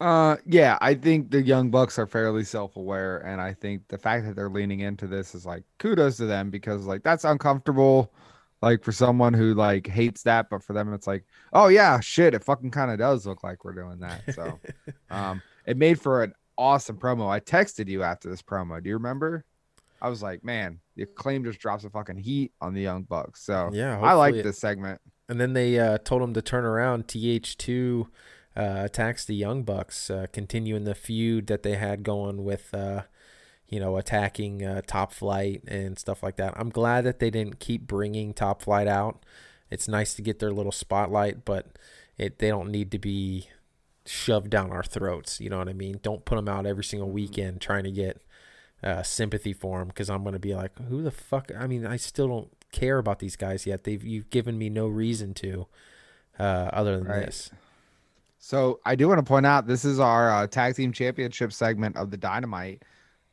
Speaker 3: Uh, yeah, I think the Young Bucks are fairly self-aware, and I think the fact that they're leaning into this is like kudos to them because like that's uncomfortable, like for someone who like hates that, but for them it's like, oh yeah, shit, it fucking kind of does look like we're doing that. So, um, it made for an awesome promo. I texted you after this promo. Do you remember? I was like, man, the acclaim just drops a fucking heat on the Young Bucks. So
Speaker 2: yeah,
Speaker 3: I like this segment
Speaker 2: and then they uh, told him to turn around. TH2 uh, attacks the Young Bucks, uh, continuing the feud that they had going with, uh, you know, attacking uh, Top Flight and stuff like that. I'm glad that they didn't keep bringing Top Flight out. It's nice to get their little spotlight, but it they don't need to be shoved down our throats. You know what I mean? Don't put them out every single weekend trying to get uh, sympathy for them because I'm gonna be like, who the fuck? I mean, I still don't care about these guys yet. They've you've given me no reason to, uh, other than
Speaker 3: Right.
Speaker 2: this.
Speaker 3: So I do want to point out this is our uh, tag team championship segment of the Dynamite.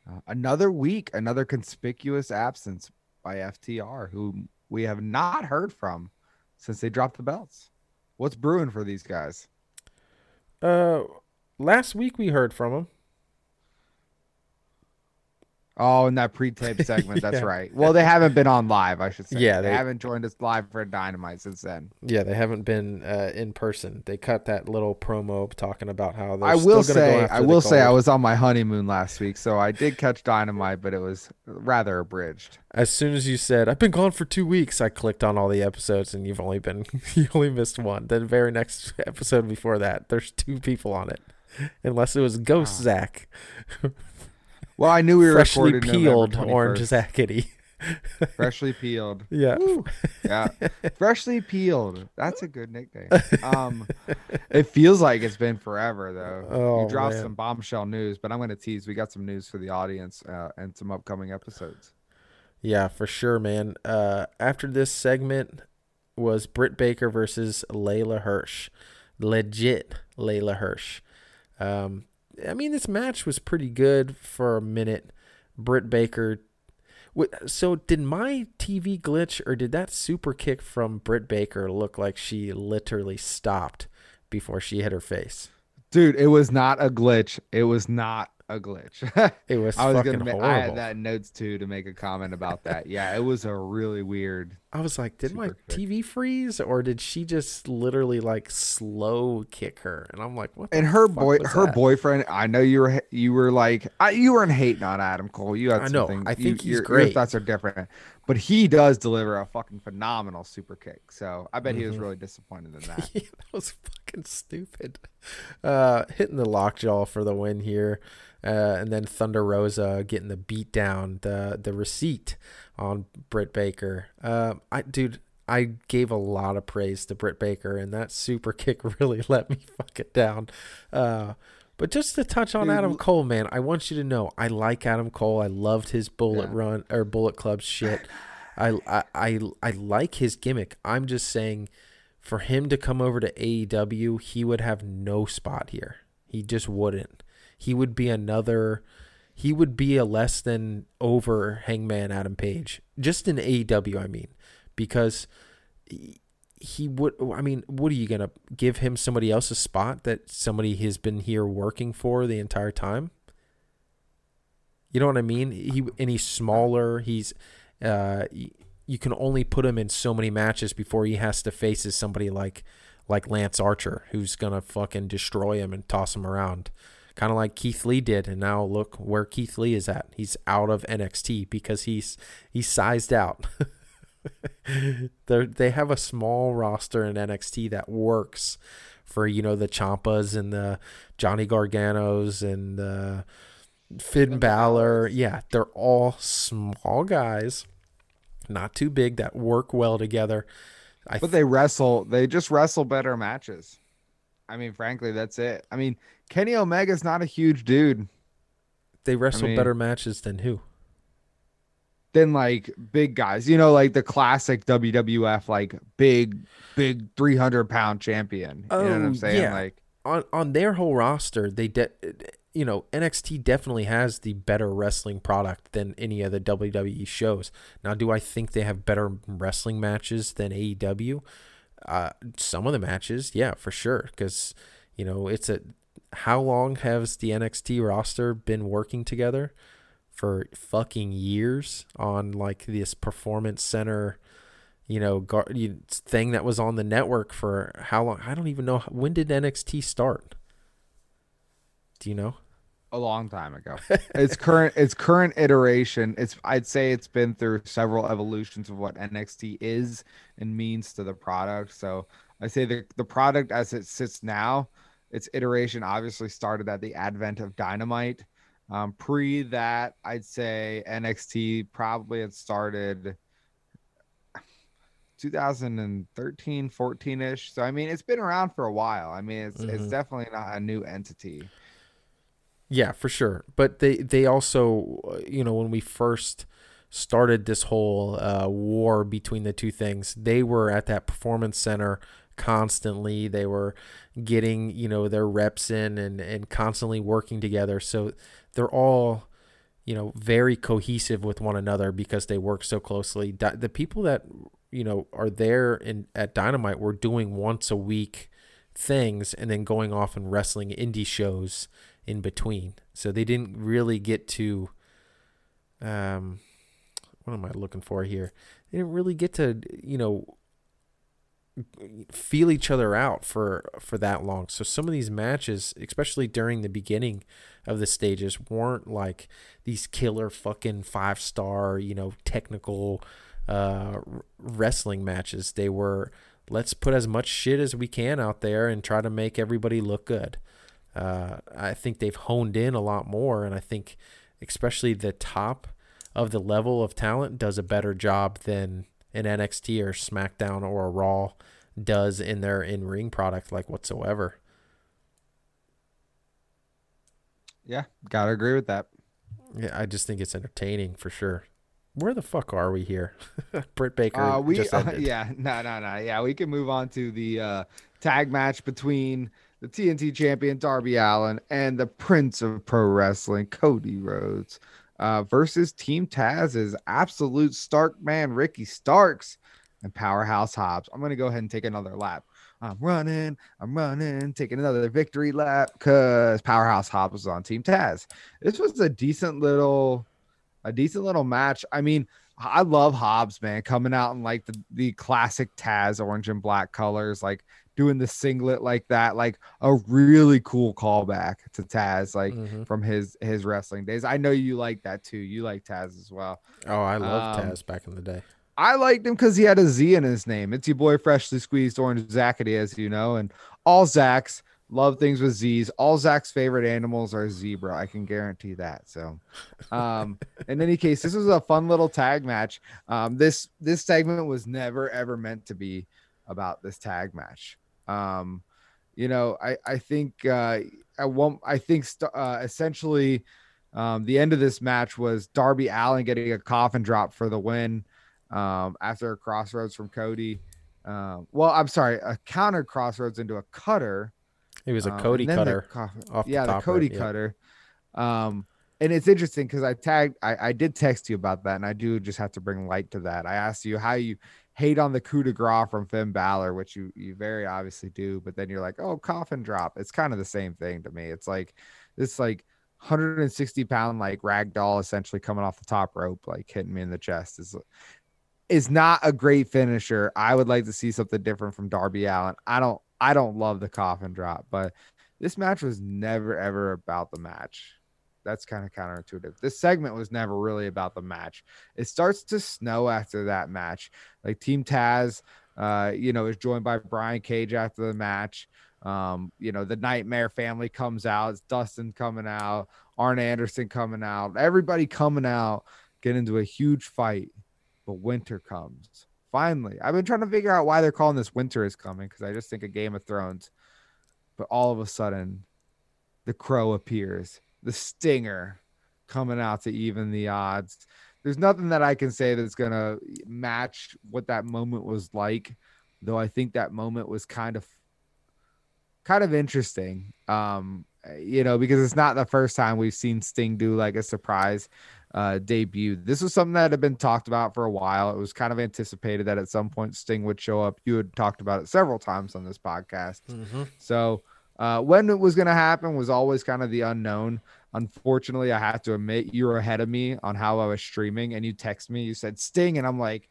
Speaker 3: Uh, another week, another conspicuous absence by FTR, who we have not heard from since they dropped the belts. What's brewing for these guys?
Speaker 2: Uh, last week we heard from him.
Speaker 3: Oh, in that pre-tape segment, that's
Speaker 2: Yeah.
Speaker 3: right. Well, they haven't been on live, I should say.
Speaker 2: Yeah,
Speaker 3: they,
Speaker 2: they-
Speaker 3: haven't joined us live for Dynamite since then.
Speaker 2: Yeah, they haven't been uh, in person. They cut that little promo talking about how they're
Speaker 3: I will say, I will say, I was on my honeymoon last week, so I did catch Dynamite, but it was rather abridged.
Speaker 2: As soon as you said I've been gone for two weeks, I clicked on all the episodes, and you've only been you only missed one. The very next episode before that, there's two people on it, unless it was Ghost
Speaker 3: Ah.
Speaker 2: Zach,
Speaker 3: Well, I knew we were
Speaker 2: freshly peeled orange
Speaker 3: 21st.
Speaker 2: Zackety.
Speaker 3: freshly peeled.
Speaker 2: Yeah,
Speaker 3: Woo. Yeah, freshly peeled. That's a good nickname. Um, it feels like it's been forever though.
Speaker 2: Oh,
Speaker 3: you dropped
Speaker 2: man.
Speaker 3: some bombshell news, but I'm going to tease. We got some news for the audience uh, and some upcoming episodes.
Speaker 2: Yeah, for sure, man. Uh, after this segment was Britt Baker versus Leyla Hirsch, legit Leyla Hirsch. Um, I mean, this match was pretty good for a minute. Britt Baker. So, did my TV glitch, or did that super kick from Britt Baker look like she literally stopped before she hit her face?
Speaker 3: Dude, it was not a glitch. It was not a glitch.
Speaker 2: It was
Speaker 3: I was
Speaker 2: fucking
Speaker 3: gonna. Ma-
Speaker 2: horrible.
Speaker 3: I had that notes too to make a comment about that. Yeah, it was a really weird.
Speaker 2: I was like, did my. TV freeze or did she just literally like slow kick her? And I'm like, what?
Speaker 3: And her boy, her
Speaker 2: that?
Speaker 3: boyfriend. I know you were you were like I, you weren't hating on Adam Cole. You had
Speaker 2: I know. I
Speaker 3: you-
Speaker 2: think he's
Speaker 3: your,
Speaker 2: great.
Speaker 3: Your thoughts are different, but he does deliver a fucking phenomenal super kick. So I bet he was
Speaker 2: Mhm.
Speaker 3: really disappointed in that.
Speaker 2: yeah, that was fucking stupid. Uh, hitting the lockjaw for the win here, uh, and then Thunder Rosa getting the beat down, the the receipt on Britt Baker. Uh, I dude, I gave a lot of praise to Britt Baker, and that super kick really let me fuck it down. Uh, but just to touch on
Speaker 3: Dude,
Speaker 2: Adam Cole, man, I want you to know I like Adam Cole. I loved his Bullet
Speaker 3: Yeah.
Speaker 2: Run or Bullet Club shit. I, I I I like his gimmick. I'm just saying, for him to come over to AEW, he would have no spot here. He just wouldn't. He would be another. He would be a less than over Hangman Adam Page, just in AEW. I mean, because he, would. I mean, what are you gonna give him? Somebody else's spot that somebody has been here working for the entire time. You know what I mean? He and he's smaller. He's uh, you can only put him in so many matches before he has to face somebody like like Lance Archer, who's gonna fucking destroy him and toss him around, kind of like Keith Lee did. And now look where Keith Lee is at. He's out of NXT because he's he's sized out. they they have a small roster in NXT that works for you know the Ciampas and the Johnny Garganos and the Finn Balor. Yeah, they're all small guys, not too big that work well together. I
Speaker 3: But they wrestle. They just wrestle better matches. I mean, frankly, that's it. I mean, Kenny Omega's not a huge dude.
Speaker 2: they wrestle
Speaker 3: mean-
Speaker 2: better matches than who?
Speaker 3: Than like big guys. You know, like the classic WWF, like big, big 300 pound champion. You know what
Speaker 2: Oh,
Speaker 3: I'm saying?
Speaker 2: yeah.
Speaker 3: Like,
Speaker 2: on on their whole roster, they de- you know NXT definitely has the better wrestling product than any of the WWE shows. Now, do I think they have better wrestling matches than AEW? Uh, some of the matches, yeah, for sure, because you know it's a. How long has the NXT roster been working together? For fucking years on like this performance center you know, gar- thing that was on the network for how long? I don't even know. When did NXT start? Do you know?
Speaker 3: a long time ago. it's current its current iteration. It's I'd say it's been through several evolutions of what NXT is and means to the product. So I say the the product as it sits now, its iteration obviously started at the advent of Dynamite. Um, pre that, I'd say NXT probably had started 2013, 14 ish. So I mean, it's been around for a while. I mean, it's mm-hmm. it's definitely not a new entity.
Speaker 2: Yeah, for sure. But they they also, you know, when we first started this whole uh, war between the two things, they were at that performance center constantly. They were getting, you know, their reps in and and constantly working together. So they're all you know very cohesive with one another because they work so closely the people that you know are there in at dynamite were doing once a week things and then going off and wrestling indie shows in between. So they didn't really get to um what am I looking for here? They didn't really get to, you know, feel each other out for for that long. So some of these matches, especially during the beginning of the stages, weren't like these killer fucking five star, you know, technical uh wrestling matches. They were let's put as much shit as we can out there and try to make everybody look good uh, I think they've honed in a lot more, and I think especially the top of the level of talent does a better job than an NXT or SmackDown or a Raw does in their in ring product, like whatsoever.
Speaker 3: Yeah, gotta agree with that.
Speaker 2: Yeah, I just think it's entertaining for sure. Where the fuck are we here? Britt Baker.
Speaker 3: Uh, we uh, yeah no no no yeah we can move on to the uh, tag match between the TNT champion Darby Allin and the Prince of Pro Wrestling Cody Rhodes uh, versus Team Taz's absolute Stark man Ricky Starks and Powerhouse Hobbs. I'm gonna go ahead and take another lap. I'm running, I'm running, taking another victory lap because Powerhouse Hobbs was on Team Taz. This was a decent little, a decent little match. I mean, I love Hobbs, man, coming out in like the, the classic Taz orange and black colors. Like doing the singlet like that, like a really cool callback to Taz, like mm-hmm. from his his wrestling days. I know you like that too. You like Taz as well.
Speaker 2: Oh, I love um, Taz back in the day.
Speaker 3: I liked him because he had a Z in his name. It's your boy, freshly squeezed orange Zackety, as you know, and all Zacks love things with Z's. All Zach's favorite animals are zebra. I can guarantee that. So, um, in any case, this was a fun little tag match. Um, this this segment was never ever meant to be about this tag match. Um, you know, I I think uh, I won't. I think st- uh, essentially um, the end of this match was Darby Allin getting a coffin drop for the win um, after a crossroads from Cody. Uh, well, I'm sorry, a counter crossroads into a cutter.
Speaker 2: It was a um, Cody cutter.
Speaker 3: The, yeah, the, the Cody right, cutter. Yeah. Um, and it's interesting because I tagged, I, I did text you about that, and I do just have to bring light to that. I asked you how you hate on the coup de grace from Finn Balor, which you you very obviously do, but then you're like, oh, coffin drop. It's kind of the same thing to me. It's like this like 160 pound like rag doll essentially coming off the top rope, like hitting me in the chest is is not a great finisher. I would like to see something different from Darby Allin. I don't I don't love the coffin drop, but this match was never ever about the match that's kind of counterintuitive. This segment was never really about the match. It starts to snow after that match. Like Team Taz, uh, you know, is joined by Brian Cage after the match. Um, you know, the Nightmare family comes out. It's Dustin coming out, Arn Anderson coming out, everybody coming out, get into a huge fight. But winter comes. Finally, I've been trying to figure out why they're calling this winter is coming because I just think of Game of Thrones. But all of a sudden, the crow appears the stinger coming out to even the odds. There's nothing that I can say that's going to match what that moment was like, though I think that moment was kind of kind of interesting. Um, you know, because it's not the first time we've seen Sting do like a surprise uh, debut. This was something that had been talked about for a while. It was kind of anticipated that at some point Sting would show up. You had talked about it several times on this podcast. Mm-hmm. So uh, when it was going to happen was always kind of the unknown. Unfortunately, I have to admit you were ahead of me on how I was streaming, and you text me. You said Sting, and I'm like,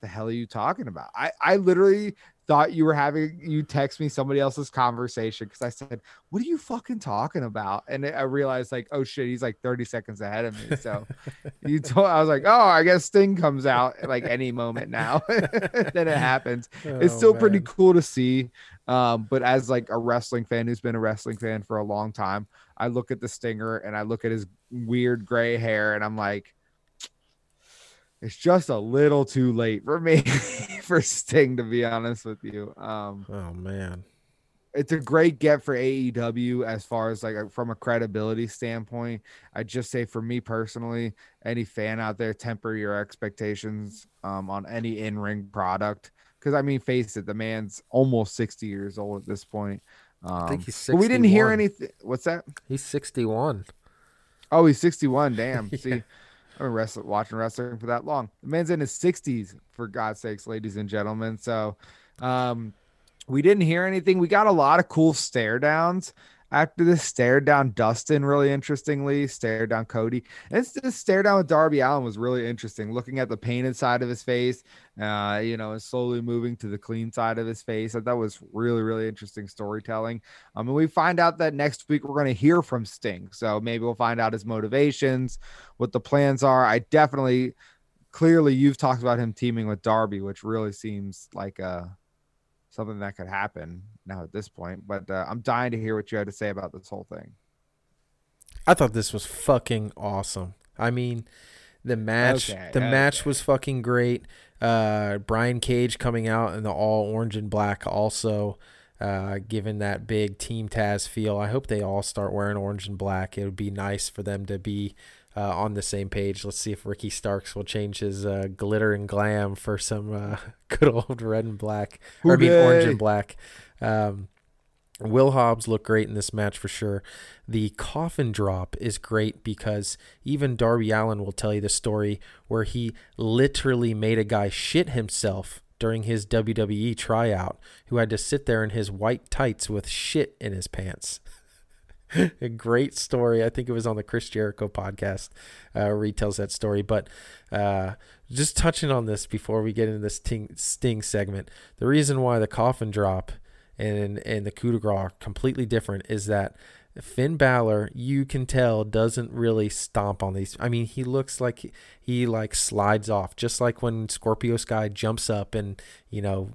Speaker 3: "The hell are you talking about?" I I literally thought you were having you text me somebody else's conversation because I said, "What are you fucking talking about?" And I realized like, oh shit, he's like 30 seconds ahead of me. So you told I was like, oh, I guess Sting comes out like any moment now. then it happens. it's
Speaker 2: Oh,
Speaker 3: still pretty cool to see. Um, but as like a wrestling fan who's been a wrestling fan for a long time, I look at the Stinger and I look at his weird gray hair and I'm like, it's just a little too late for me for Sting, to be honest with you. Um,
Speaker 2: Oh man.
Speaker 3: it's a great get for AEW as far as like from a credibility standpoint. I just say for me personally, any fan out there, temper your expectations um, on any in-ring product. Because I mean, face it, the man's almost 60 years old at this point. Um,
Speaker 2: I think he's
Speaker 3: but we didn't hear anything. What's that?
Speaker 2: He's 61.
Speaker 3: Oh, he's 61. Damn.
Speaker 2: Yeah.
Speaker 3: See, I've been wrestling, watching wrestling for that long. The man's in his 60s, for God's sakes, ladies and gentlemen. So, um, we didn't hear anything. We got a lot of cool stare downs after this stare down Dustin, really interestingly, stare down Cody. And it's this stare down with Darby Allin was really interesting. Looking at the painted side of his face, uh, you know, and slowly moving to the clean side of his face. I thought was really, really interesting storytelling. Um, and we find out that next week we're going to hear from Sting. So maybe we'll find out his motivations, what the plans are. I definitely, clearly, you've talked about him teaming with Darby, which really seems like uh, something that could happen now at this point. But uh, I'm dying to hear what you had to say about this whole thing.
Speaker 2: I thought this was fucking awesome. I mean, the match
Speaker 3: Okay,
Speaker 2: the match was fucking great. Uh Brian Cage coming out in the all orange and black also uh giving that big team Taz feel. I hope they all start wearing orange and black. It would be nice for them to be uh, on the same page. Let's see if Ricky Starks will change his uh, glitter and glam for some uh, good old red and black. Or I mean orange and black. Um, Will Hobbs looked great in this match for sure. The coffin drop is great because even Darby Allin will tell you the story where he literally made a guy shit himself during his WWE tryout who had to sit there in his white tights with shit in his pants. a great story. I think it was on the Chris Jericho podcast uh, where he tells that story. But uh, just touching on this before we get into this ting- Sting segment, the reason why the coffin drop and and the coup de grace are completely different is that Finn Balor, you can tell, doesn't really stomp on these. I mean, he looks like he, he like slides off, just like when Scorpio Sky jumps up and you know,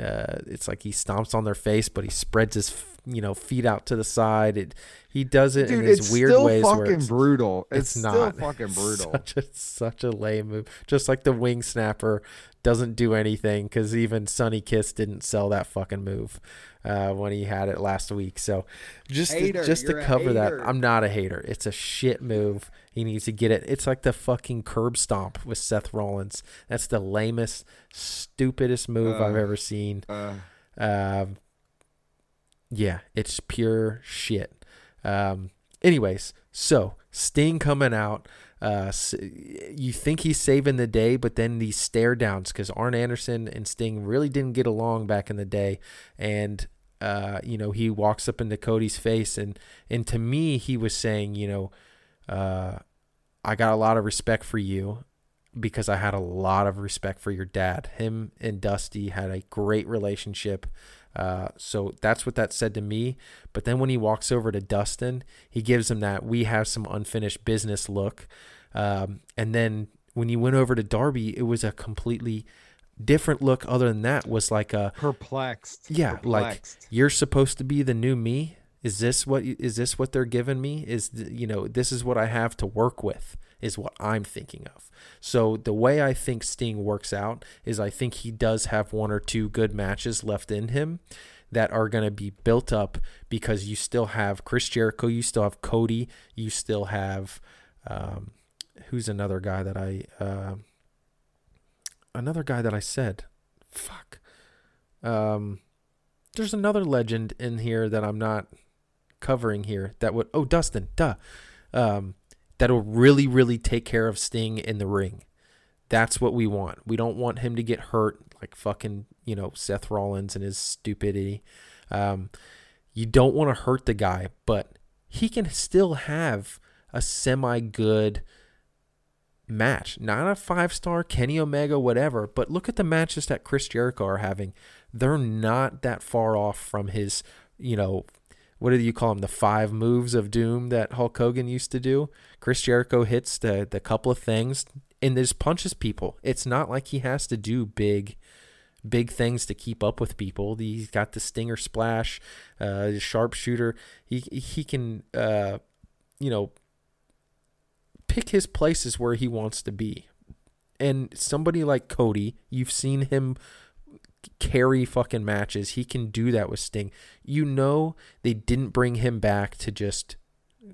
Speaker 2: uh, it's like he stomps on their face, but he spreads his you know feet out to the side. It he does it
Speaker 3: Dude,
Speaker 2: in
Speaker 3: it's
Speaker 2: weird ways
Speaker 3: fucking
Speaker 2: it's,
Speaker 3: brutal. It's,
Speaker 2: it's not.
Speaker 3: fucking brutal.
Speaker 2: Such a such a lame move. Just like the wing snapper doesn't do anything because even Sonny Kiss didn't sell that fucking move uh, when he had it last week. So just
Speaker 3: Hater,
Speaker 2: to, just to cover that. I'm not a hater. It's a shit move. He needs to get it. It's like the fucking curb stomp with Seth Rollins. That's the lamest, stupidest move I've ever seen.
Speaker 3: Uh,
Speaker 2: Um, yeah, it's pure shit. Um, anyways, so Sting coming out. Uh, you think he's saving the day, but then these stare downs because Arn Anderson and Sting really didn't get along back in the day, and uh, you know he walks up into Cody's face, and and to me he was saying, you know, uh, I got a lot of respect for you because I had a lot of respect for your dad. Him and Dusty had a great relationship. Uh, so that's what that said to me. But then when he walks over to Dustin, he gives him that we have some unfinished business look. Um, and then when he went over to Darby, it was a completely different look. Other than that, was like a
Speaker 3: perplexed.
Speaker 2: yeah, like you're supposed to be the new me. Is this what is this what they're giving me? Is you know this is what I have to work with? Is what I'm thinking of. So the way I think Sting works out is I think he does have one or two good matches left in him that are going to be built up because you still have Chris Jericho, you still have Cody, you still have um, who's another guy that I uh, another guy that I said, fuck. Um, there's another legend in here that I'm not covering here that would oh Dustin, duh. Um, that'll really, really take care of Sting in the ring. That's what we want. We don't want him to get hurt like fucking, you know, Seth Rollins and his stupidity. Um, you don't want to hurt the guy, but he can still have a semi good match, not a five star Kenny Omega, whatever. But look at the matches that Chris Jericho are having. They're not that far off from his, you know, what do you call them? The five moves of doom that Hulk Hogan used to do. Chris Jericho hits the the couple of things and just punches people. It's not like he has to do big big things to keep up with people. He's got the stinger splash, uh, sharpshooter. He he can uh, you know pick his places where he wants to be. And somebody like Cody, you've seen him carry fucking matches. He can do that with Sting. You know they didn't bring him back to just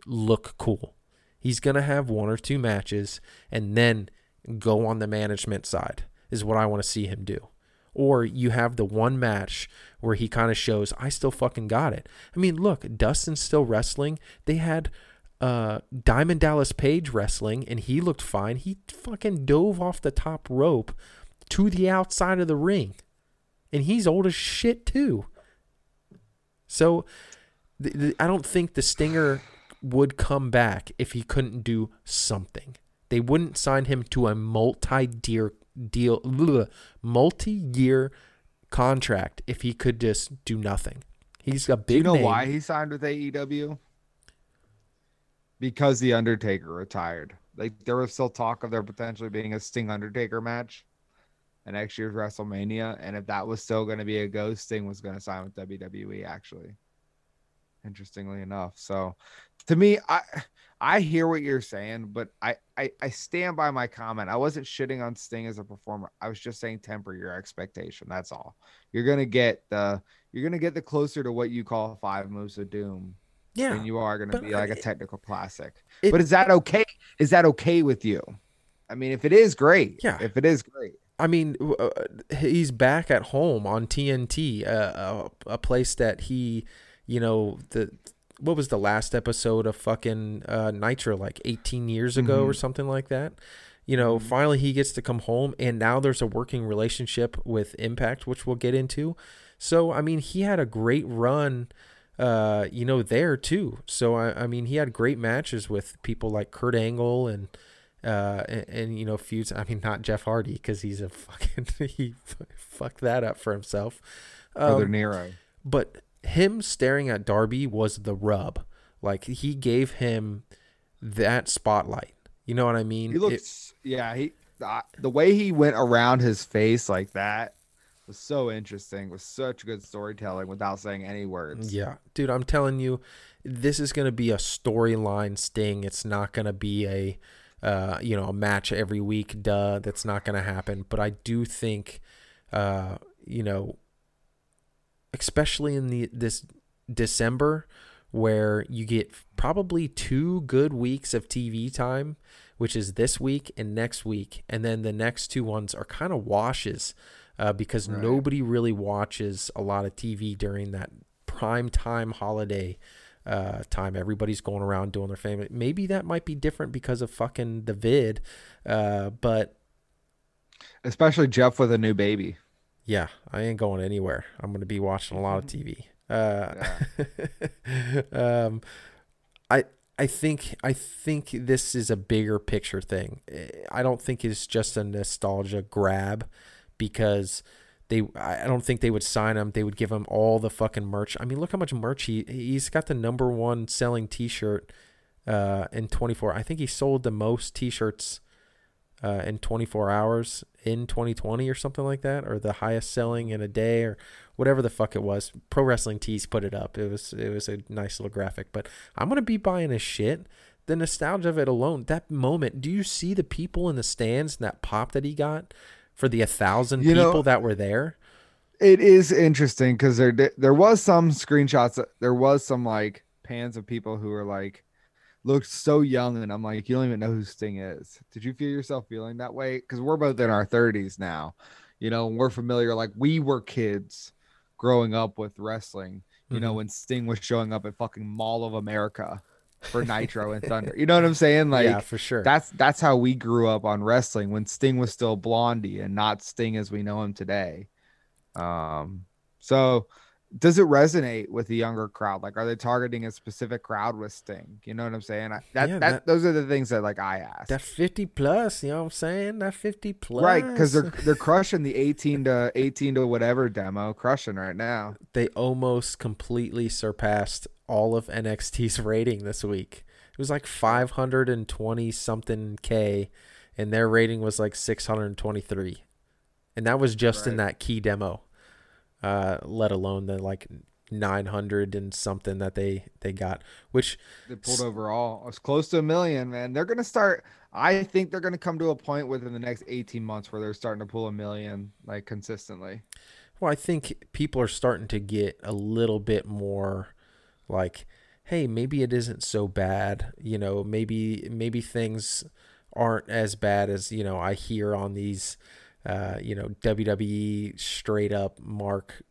Speaker 2: look cool. He's going to have one or two matches and then go on the management side is what I want to see him do. Or you have the one match where he kind of shows, I still fucking got it. I mean, look, Dustin's still wrestling. They had uh, Diamond Dallas Page wrestling, and he looked fine. He fucking dove off the top rope to the outside of the ring. And he's old as shit, too. So th- th- I don't think the Stinger would come back if he couldn't do something. They wouldn't sign him to a multi-year deal, multi-year contract if he could just do nothing. He's a big.
Speaker 3: Do you know
Speaker 2: name.
Speaker 3: why he signed with AEW? Because the Undertaker retired. Like there was still talk of there potentially being a Sting Undertaker match at next year's WrestleMania, and if that was still going to be a ghost, Sting was going to sign with WWE. Actually, interestingly enough, so to me, I I hear what you're saying, but I, I I stand by my comment. I wasn't shitting on Sting as a performer. I was just saying temper your expectation. That's all. You're gonna get the you're gonna get the closer to what you call five moves of doom.
Speaker 2: Yeah,
Speaker 3: And you are gonna be like a technical classic.
Speaker 2: it-
Speaker 3: but is that okay? Is that okay with you? I mean, if it is great.
Speaker 2: Yeah.
Speaker 3: If it is great.
Speaker 2: I mean, uh, he's back at home on TNT, uh, a, a place that he, you know, the what was the last episode of fucking uh, Nitro like 18 years ago or
Speaker 3: Mhm.
Speaker 2: something like that. You know,
Speaker 3: Mhm.
Speaker 2: finally he gets to come home, and now there's a working relationship with Impact, which we'll get into. So, I mean, he had a great run, uh, you know, there too. So, I, I mean, he had great matches with people like Kurt Angle and uh, and, and you know feuds. I mean, not Jeff Hardy because he's a fucking he fucked that up for himself.
Speaker 3: Brother
Speaker 2: Um,
Speaker 3: Nero.
Speaker 2: but him staring at Darby was the rub. Like he gave him that spotlight. You know what I mean?
Speaker 3: He
Speaker 2: It-
Speaker 3: looks yeah, he uh, the way he went around his face like that was so interesting. Was such good storytelling without saying any words.
Speaker 2: Yeah, dude, I'm telling you, this is gonna be a storyline sting. It's not gonna be a, uh, you know, a match every week. Duh, that's not gonna happen. But I do think, uh, you know, especially in the this December, where you get probably two good weeks of TV time, which is this week and next week, and then the next two ones are kind of washes. Uh, because
Speaker 3: Right.
Speaker 2: nobody really watches a lot of TV during that prime time holiday uh, time. Everybody's going around doing their family. Maybe that might be different because of fucking the vid. Uh, but
Speaker 3: Especially Jeff with a new baby.
Speaker 2: yeah, I ain't going anywhere. I'm gonna be watching a lot of TV. Uh, um, I I think I think this is a bigger picture thing. I don't think it's just a nostalgia grab because they I don't think they would sign him. They would give him all the fucking merch. I mean, look how much merch he he's got the number one selling T-shirt uh, in 24. I think he sold the most T-shirts uh, in 24 hours in 2020 or something like that, or the highest selling in a day or whatever the fuck it was. Pro Wrestling Tees put it up. It was it was a nice little graphic. But I'm gonna be buying his shit. The nostalgia of it alone, that moment. Do you see the people in the stands and that pop that he got for the a thousand
Speaker 3: You know-
Speaker 2: people that were there?
Speaker 3: It is interesting because there there was some screenshots. that- There was some like pans of people who were like looked so young, and I'm like, you don't even know who Sting is. Did you feel yourself feeling that way? Because we're both in our 30s now, you know, and we're familiar. Like we were kids growing up with wrestling. You know,
Speaker 2: Mhm.
Speaker 3: when Sting was showing up at fucking Mall of America for Nitro and Thunder. You know what I'm saying? Like
Speaker 2: yeah, for sure.
Speaker 3: that's that's how we grew up on wrestling when Sting was still Blondie and not Sting as we know him today. Um, so does it resonate with the younger crowd? Like, are they targeting a specific crowd with Sting? You know what I'm saying? I, that,
Speaker 2: Yeah,
Speaker 3: that,
Speaker 2: that-
Speaker 3: those are the things that like I ask.
Speaker 2: That 50 plus, you know what I'm saying? That 50 plus.
Speaker 3: right, because they're they're crushing the 18 to 18 to whatever demo, crushing right now.
Speaker 2: they almost completely surpassed all of NXT's rating this week. It was like 520 something K, and their rating was like 623. And that was just in that key demo, uh, let alone the like 900 and something that they, they got, which
Speaker 3: They pulled overall. It's close to a million, man. They're gonna start. I think they're gonna come to a point within the next 18 months where they're starting to pull a million like consistently.
Speaker 2: Well, I think people are starting to get a little bit more like, hey, maybe it isn't so bad. You know, maybe maybe things aren't as bad as you know I hear on these, uh, you know, WWE straight up Mark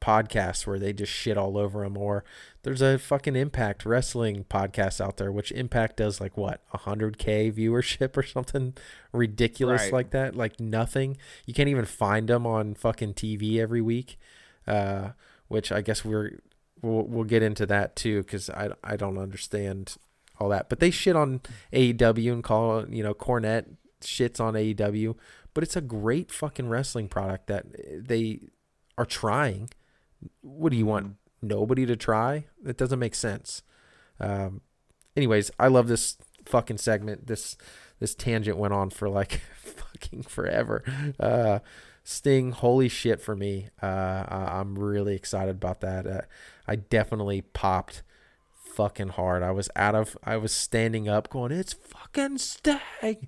Speaker 2: podcasts where they just shit all over him. Or there's a fucking Impact Wrestling podcast out there, which Impact does like what 100k viewership or something ridiculous
Speaker 3: Right.
Speaker 2: like that, like nothing. You can't even find them on fucking TV every week. Uh, which I guess we're we'll we'll get into that too because I I don't understand all that. But they shit on AEW and call you know Cornette shits on AEW, but it's a great fucking wrestling product that they are trying. What do you want? Nobody to try? That doesn't make sense. Um, anyways, I love this fucking segment. This this tangent went on for like fucking forever. Uh, Sting, holy shit for me. Uh, I'm really excited about that. Uh, I definitely popped fucking hard. I was out of, I was standing up going, it's fucking Sting.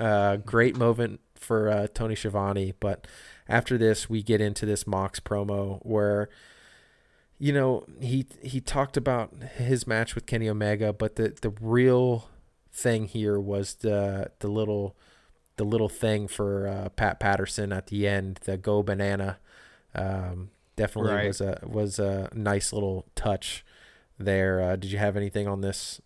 Speaker 2: Uh, great moment for uh, Tony Schiavone. But after this, we get into this Mox promo where, you know, he he talked about his match with Kenny Omega, but the the real thing here was the the little the little thing for uh, Pat Patterson at the end, the go banana. Um, definitely
Speaker 3: Right.
Speaker 2: was a was a nice little touch there. Uh, did you have anything on this?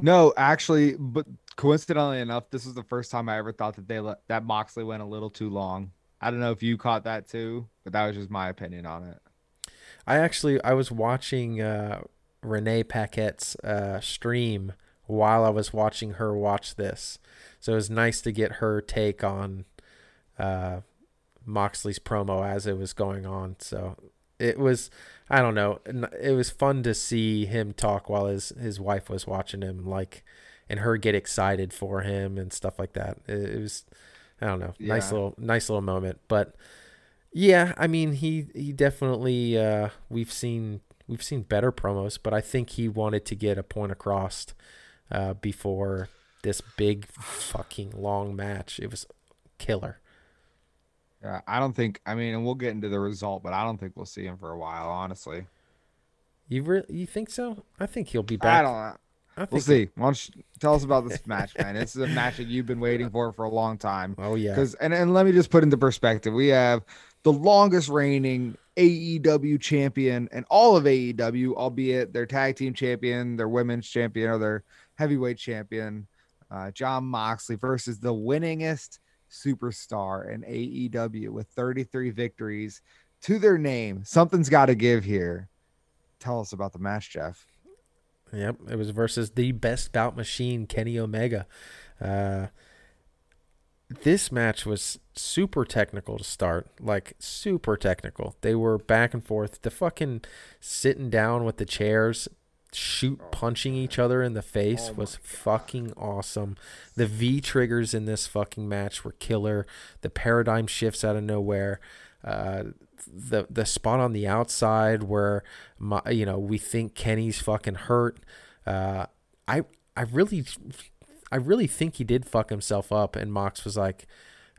Speaker 3: No, actually, but coincidentally enough, this was the first time I ever thought that they let that Moxley went a little too long. I don't know if you caught that too, but that was just my opinion on it.
Speaker 2: I actually I was watching uh, Renee Paquette's uh, stream while I was watching her watch this, so it was nice to get her take on uh, Moxley's promo as it was going on. So it was I don't know, it was fun to see him talk while his his wife was watching him, like and her get excited for him and stuff like that. It, it was I don't know, nice little nice little moment, but. Yeah, I mean he he definitely uh we've seen we've seen better promos, but I think he wanted to get a point across uh before this big fucking long match. It was killer.
Speaker 3: Yeah, I don't think. I mean, and we'll get into the result, but I don't think we'll see him for a while, honestly.
Speaker 2: You re- you think so? I think he'll be
Speaker 3: I
Speaker 2: back.
Speaker 3: don't. know.
Speaker 2: I think
Speaker 3: We'll see. Why don't you tell us about this match, man? This is a match that you've been waiting for for a long time.
Speaker 2: Oh yeah.
Speaker 3: Because and, and let me just put into perspective, we have the longest reigning AEW champion and all of AEW, albeit their tag team champion, their women's champion, or their heavyweight champion, uh, Jon Moxley versus the winningest superstar in AEW with 33 victories to their name. Something's got to give here. Tell us about the match, Jeff.
Speaker 2: Yep, it was versus the best bout machine, Kenny Omega. Uh, this match was super technical to start, like super technical. They were back and forth. The fucking sitting down with the chairs, shoot punching each other in the face
Speaker 3: Oh
Speaker 2: was fucking awesome. The V triggers in this fucking match were killer. The paradigm shifts out of nowhere. Uh, the the spot on the outside where my, you know we think Kenny's fucking hurt. Uh, I I really I really think he did fuck himself up, and Mox was like,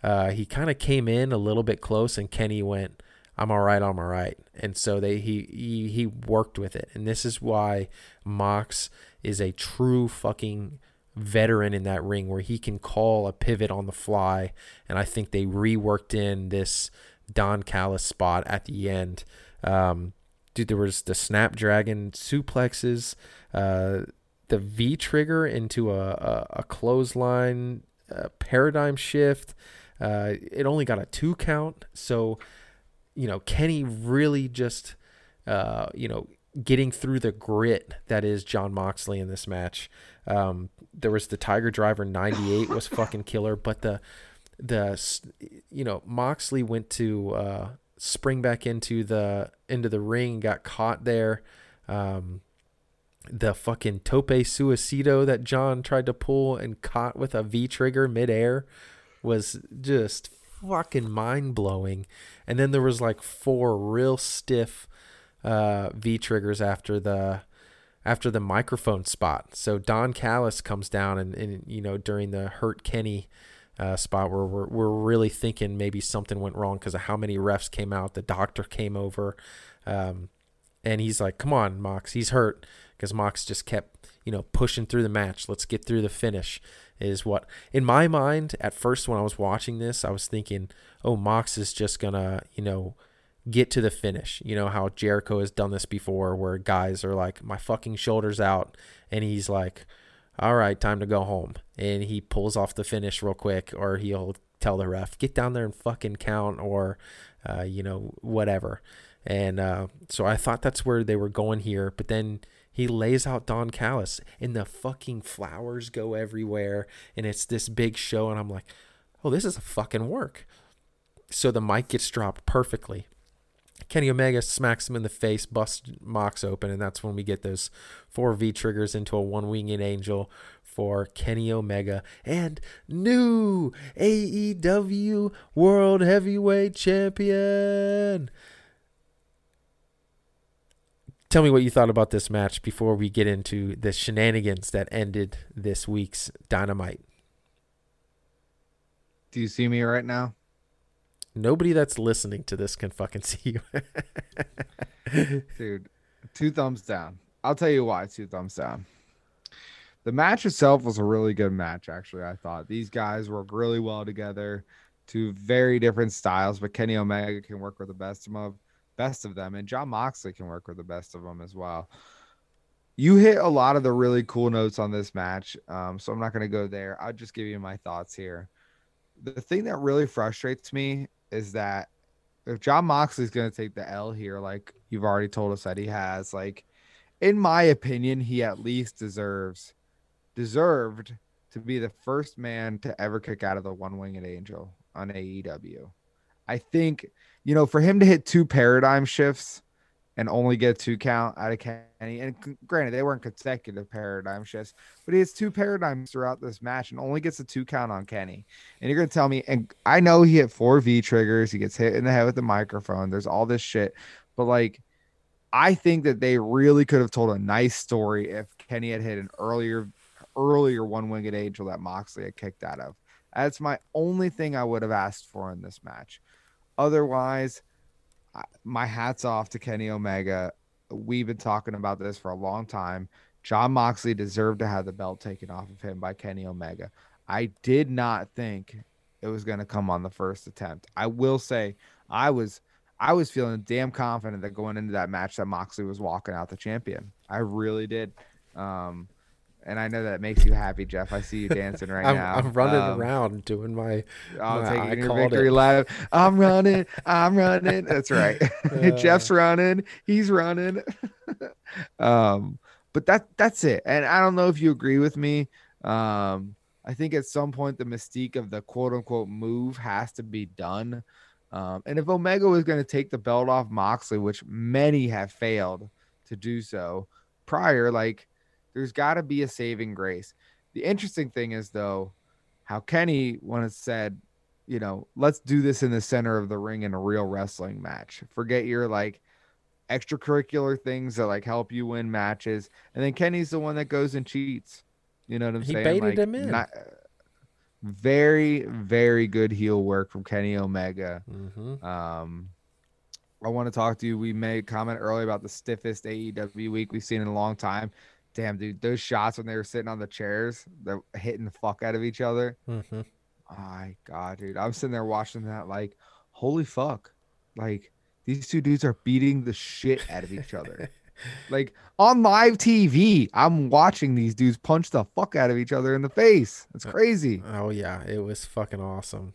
Speaker 2: uh, he kind of came in a little bit close, and Kenny went, "I'm all right, I'm all right," and so they he he he worked with it, and this is why Mox is a true fucking veteran in that ring where he can call a pivot on the fly, and I think they reworked in this Don Callis spot at the end. Um, dude, there was the Snapdragon suplexes, uh, the V trigger into a, a, a clothesline uh, paradigm shift. Uh, it only got a two count, so you know Kenny really just uh, you know, getting through the grit that is Jon Moxley in this match. Um, there was the Tiger Driver 98 was fucking killer, but the the you know Moxley went to uh, spring back into the into the ring, got caught there. Um, the fucking tope suicida that Jon tried to pull and caught with a V trigger midair was just fucking mind blowing. And then there was like four real stiff uh, V triggers after the after the microphone spot. So Don Callis comes down and, and you know during the hurt Kenny uh, spot where we're, we're really thinking maybe something went wrong because of how many refs came out. The doctor came over, um, and he's like, "Come on, Mox, he's hurt." Because Mox just kept you know pushing through the match. Let's get through the finish. Is what in my mind at first when I was watching this, I was thinking, "Oh, Mox is just gonna you know." get to the finish. You know how Jericho has done this before where guys are like, my fucking shoulder's out. And he's like, all right, time to go home. And he pulls off the finish real quick, or he'll tell the ref, get down there and fucking count, or, uh, you know, whatever. And uh, so I thought that's where they were going here. But then he lays out Don Callis, and the fucking flowers go everywhere. And it's this big show. And I'm like, oh, this is a fucking work. So the mic gets dropped perfectly. Kenny Omega smacks him in the face, busts Mox open, and that's when we get those four V triggers into a one winged angel for Kenny Omega and new AEW World Heavyweight Champion. Tell me what you thought about this match before we get into the shenanigans that ended this week's Dynamite.
Speaker 3: Do you see me right now?
Speaker 2: Nobody that's listening to this can fucking see
Speaker 3: you. Dude, two thumbs down. I'll tell you why two thumbs down. The match itself was a really good match, actually. I thought these guys work really well together, two very different styles, but Kenny Omega can work with the best of them, best of them, and Jon Moxley can work with the best of them as well. You hit a lot of the really cool notes on this match, um, so I'm not going to go there. I'll just give you my thoughts here. The thing that really frustrates me is that if Jon Moxley's going to take the L here, like you've already told us that he has, like in my opinion, he at least deserves deserved to be the first man to ever kick out of the one winged angel on AEW. I think, you know, for him to hit two paradigm shifts and only get two count out of Kenny. And granted, they weren't consecutive paradigm shifts, but he has two paradigms throughout this match and only gets a two count on Kenny. And you're gonna tell me, and I know he hit four V triggers, he gets hit in the head with the microphone. There's all this shit, but like, I think that they really could have told a nice story if Kenny had hit an earlier, earlier one winged angel that Moxley had kicked out of. That's my only thing I would have asked for in this match. Otherwise my hats off to Kenny Omega. We've been talking about this for a long time. Jon Moxley deserved to have the belt taken off of him by Kenny Omega. I did not think it was going to come on the first attempt. I will say I was I was feeling damn confident that going into that match that Moxley was walking out the champion. I really did. Um, and I know that makes you happy, Jeff. I see you dancing right
Speaker 2: I'm,
Speaker 3: now.
Speaker 2: I'm running um, around doing my.
Speaker 3: I'm taking your victory it. lap. I'm running. I'm running. That's right. Uh, Jeff's running. He's running. um, but that that's it. And I don't know if you agree with me. Um, I think at some point the mystique of the quote unquote move has to be done. Um, and if Omega was going to take the belt off Moxley, which many have failed to do so prior, like there's got to be a saving grace. The interesting thing is, though, how Kenny once said, you know, let's do this in the center of the ring in a real wrestling match. Forget your like extracurricular things that like help you win matches. And then Kenny's the one that goes and cheats. You know what I'm
Speaker 2: he
Speaker 3: saying?
Speaker 2: He baited
Speaker 3: like,
Speaker 2: him in. Not,
Speaker 3: very, very good heel work from Kenny Omega.
Speaker 2: Mm-hmm.
Speaker 3: Um, I want to talk to you. We made comment earlier about the stiffest AEW week we've seen in a long time. Damn, dude, those shots when they were sitting on the chairs, they're hitting the fuck out of each other.
Speaker 2: Mm-hmm.
Speaker 3: My God, dude, I'm sitting there watching that, like, holy fuck, like these two dudes are beating the shit out of each other. like on live TV, I'm watching these dudes punch the fuck out of each other in the face. It's uh, crazy.
Speaker 2: Oh yeah, it was fucking awesome.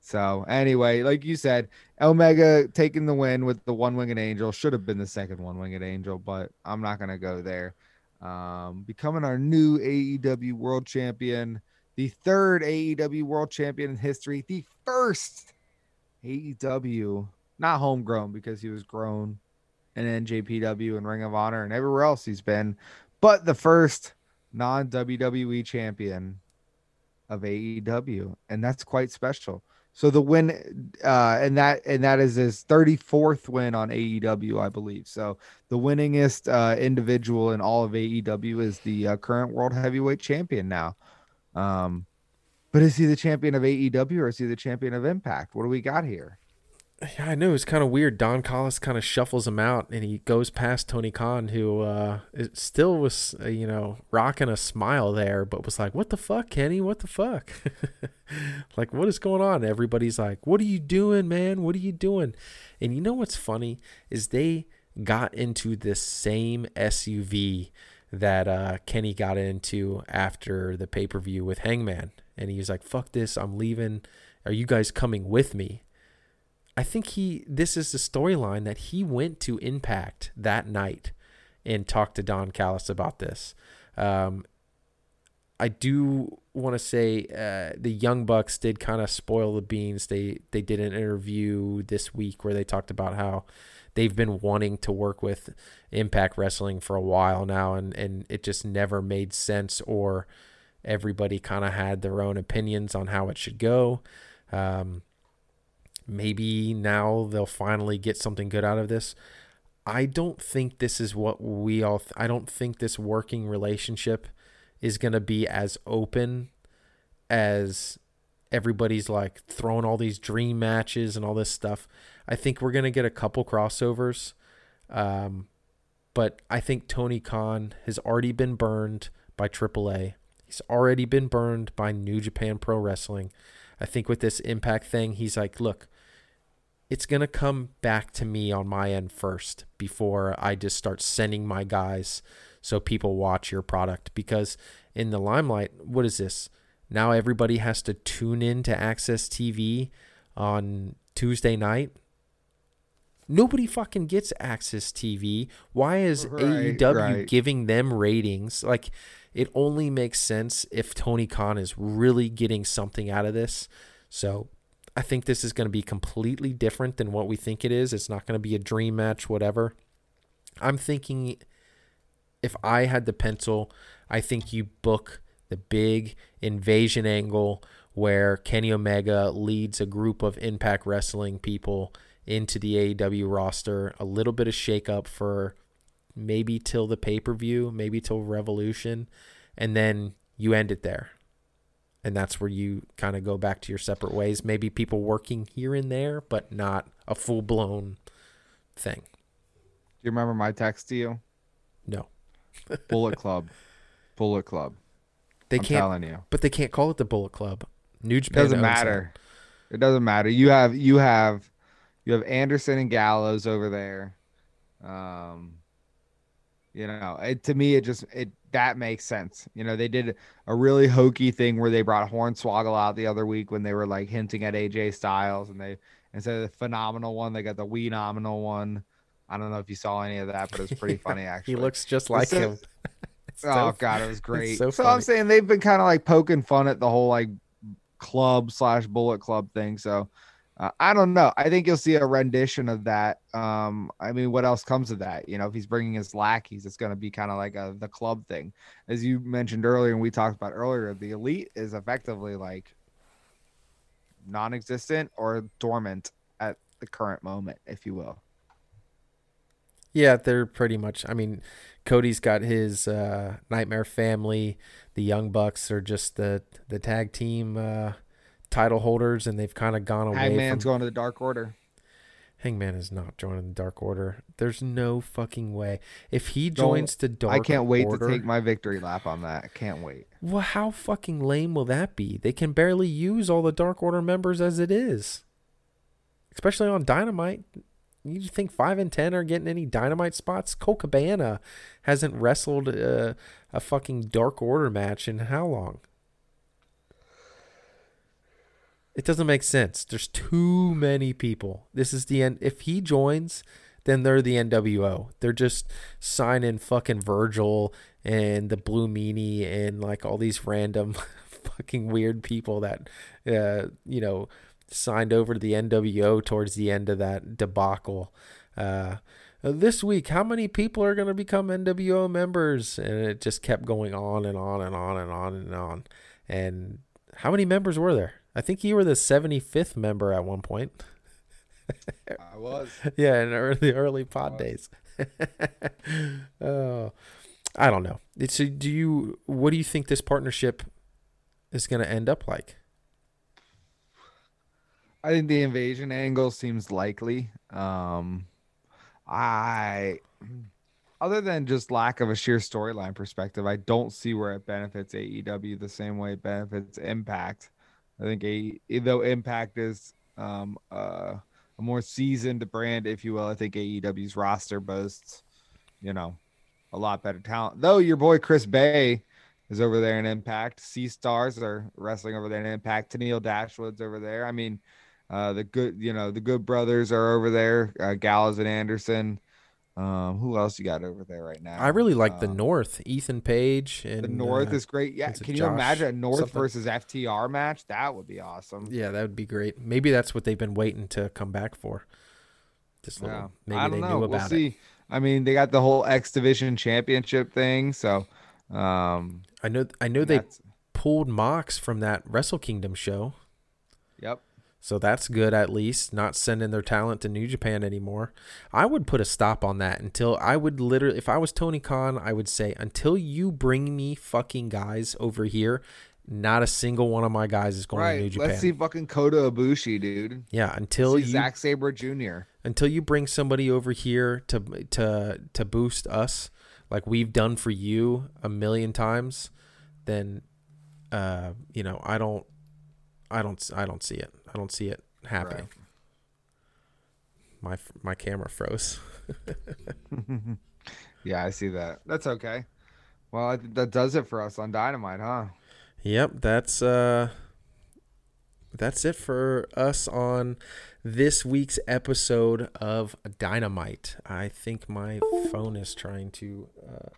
Speaker 3: So anyway, like you said, Omega taking the win with the one winged angel should have been the second one winged angel, but I'm not gonna go there. Um, becoming our new AEW World Champion, the third AEW World Champion in history, the first AEW, not homegrown because he was grown in NJPW and Ring of Honor and everywhere else he's been, but the first non WWE champion of AEW, and that's quite special. So the win, uh, and that and that is his 34th win on AEW, I believe. So the winningest uh, individual in all of AEW is the uh, current world heavyweight champion now. Um, but is he the champion of AEW or is he the champion of Impact? What do we got here?
Speaker 2: Yeah, I know it's kind of weird. Don Callis kind of shuffles him out, and he goes past Tony Khan, who uh, still was, uh, you know, rocking a smile there, but was like, "What the fuck, Kenny? What the fuck? like, what is going on?" Everybody's like, "What are you doing, man? What are you doing?" And you know what's funny is they got into this same SUV that uh, Kenny got into after the pay per view with Hangman, and he was like, "Fuck this! I'm leaving. Are you guys coming with me?" I think he this is the storyline that he went to Impact that night and talked to Don Callis about this. Um, I do want to say uh, the Young Bucks did kind of spoil the beans. They they did an interview this week where they talked about how they've been wanting to work with Impact Wrestling for a while now, and and it just never made sense, or everybody kind of had their own opinions on how it should go. Um, maybe now they'll finally get something good out of this. I don't think this is what we all th- I don't think this working relationship is going to be as open as everybody's like throwing all these dream matches and all this stuff. I think we're going to get a couple crossovers. Um, but I think Tony Khan has already been burned by AAA. He's already been burned by New Japan Pro Wrestling. I think with this impact thing, he's like, look, it's going to come back to me on my end first before I just start sending my guys so people watch your product. Because in the limelight, what is this? Now everybody has to tune in to AXS TV on Tuesday night. Nobody fucking gets AXS TV. Why is right, AEW right. giving them ratings? Like, it only makes sense if Tony Khan is really getting something out of this. So I think this is going to be completely different than what we think it is. It's not going to be a dream match, whatever. I'm thinking if I had the pencil, I think you book the big invasion angle where Kenny Omega leads a group of Impact Wrestling people into the AEW roster. A little bit of shakeup for maybe till the pay per view, maybe till Revolution, and then you end it there and that's where you kind of go back to your separate ways. Maybe people working here and there, but not a full blown thing.
Speaker 3: Do you remember my text to you?
Speaker 2: No.
Speaker 3: Bullet Club. Bullet Club.
Speaker 2: They I'm can't. you. But they can't call it the Bullet Club. New Japan
Speaker 3: doesn't matter. It. it doesn't matter. You have you have you have Anderson and Gallows over there. Um, you know, it, to me, it just it that makes sense. You know, they did a really hokey thing where they brought Hornswoggle out the other week when they were like hinting at AJ Styles, and they instead of the phenomenal one, they got the we nominal one. I don't know if you saw any of that, but it was pretty funny actually.
Speaker 2: he looks just like so, him.
Speaker 3: oh god, it was great. So, so I'm saying they've been kind of like poking fun at the whole like club slash bullet club thing. So uh, I don't know. I think you'll see a rendition of that. Um, I mean, what else comes of that? You know, if he's bringing his lackeys, it's going to be kind of like a the club thing, as you mentioned earlier, and we talked about earlier. The elite is effectively like non-existent or dormant at the current moment, if you will.
Speaker 2: Yeah, they're pretty much. I mean, Cody's got his uh, Nightmare Family. The Young Bucks are just the the tag team. Uh, title holders, and they've kind of gone away.
Speaker 3: Hangman's
Speaker 2: from...
Speaker 3: going to the Dark Order.
Speaker 2: Hangman is not joining the Dark Order. There's no fucking way. If he joins Don't, the Dark order,
Speaker 3: I can't wait
Speaker 2: Order,
Speaker 3: to take my victory lap on that. I can't wait.
Speaker 2: Well, how fucking lame will that be? They can barely use all the Dark Order members as it is. Especially on Dynamite. You think 5 and 10 are getting any Dynamite spots? Colt Cabana hasn't wrestled a fucking Dark Order match in how long? It doesn't make sense. There's too many people. This is the end. If he joins, then they're the NWO. They're just signing fucking Virgil and the Blue Meanie and like all these random fucking weird people that, uh, you know, signed over to the NWO towards the end of that debacle. Uh, this week, how many people are going to become NWO members? And it just kept going on and on and on and on and on. And how many members were there? I think you were the 75th member at one point.
Speaker 3: I was.
Speaker 2: yeah, in early early pod days. oh, I don't know. It's do you what do you think this partnership is going to end up like?
Speaker 3: I think the invasion angle seems likely. Um, I, other than just lack of a sheer storyline perspective, I don't see where it benefits AEW the same way it benefits Impact. I think a though Impact is um, uh, a more seasoned brand, if you will. I think AEW's roster boasts, you know, a lot better talent. Though your boy Chris Bey is over there in Impact. Sea Stars are wrestling over there in Impact. Tenille Dashwood's over there. I mean, uh, the good, you know, the good brothers are over there. Uh, Gallows and Anderson. Um, who else you got over there right now?
Speaker 2: I really like the
Speaker 3: Um,
Speaker 2: North. Ethan Page and
Speaker 3: The North
Speaker 2: uh,
Speaker 3: is great. Yeah, can you
Speaker 2: Josh
Speaker 3: imagine a North
Speaker 2: something?
Speaker 3: versus FTR match? That would be awesome.
Speaker 2: yeah, that would be great. Maybe that's what they've been waiting to come back for. Just a
Speaker 3: Yeah.
Speaker 2: little, maybe
Speaker 3: I don't know.
Speaker 2: knew
Speaker 3: We'll
Speaker 2: about it.
Speaker 3: see. I mean, they got the whole X Division Championship thing, so um,
Speaker 2: I know. I know they pulled Mox from that Wrestle Kingdom show. So that's good at least, not sending their talent to New Japan anymore. I would put a stop on that until I would literally, if I was Tony Khan, I would say, until you bring me fucking guys over here, not a single one of my guys is going to New
Speaker 3: Right.
Speaker 2: Japan.
Speaker 3: Let's see fucking Kota Ibushi, dude.
Speaker 2: yeah, until
Speaker 3: see
Speaker 2: you
Speaker 3: Zack Sabre Jr.
Speaker 2: until you bring somebody over here to to to boost us like we've done for you a million times, then uh, you know, I don't I don't I don't see it. I don't see it happening. My my camera froze.
Speaker 3: Yeah, I see that. That's okay. Well, that does it for us on Dynamite, huh?
Speaker 2: Yep, that's uh that's it for us on this week's episode of Dynamite. I think my phone is trying to uh,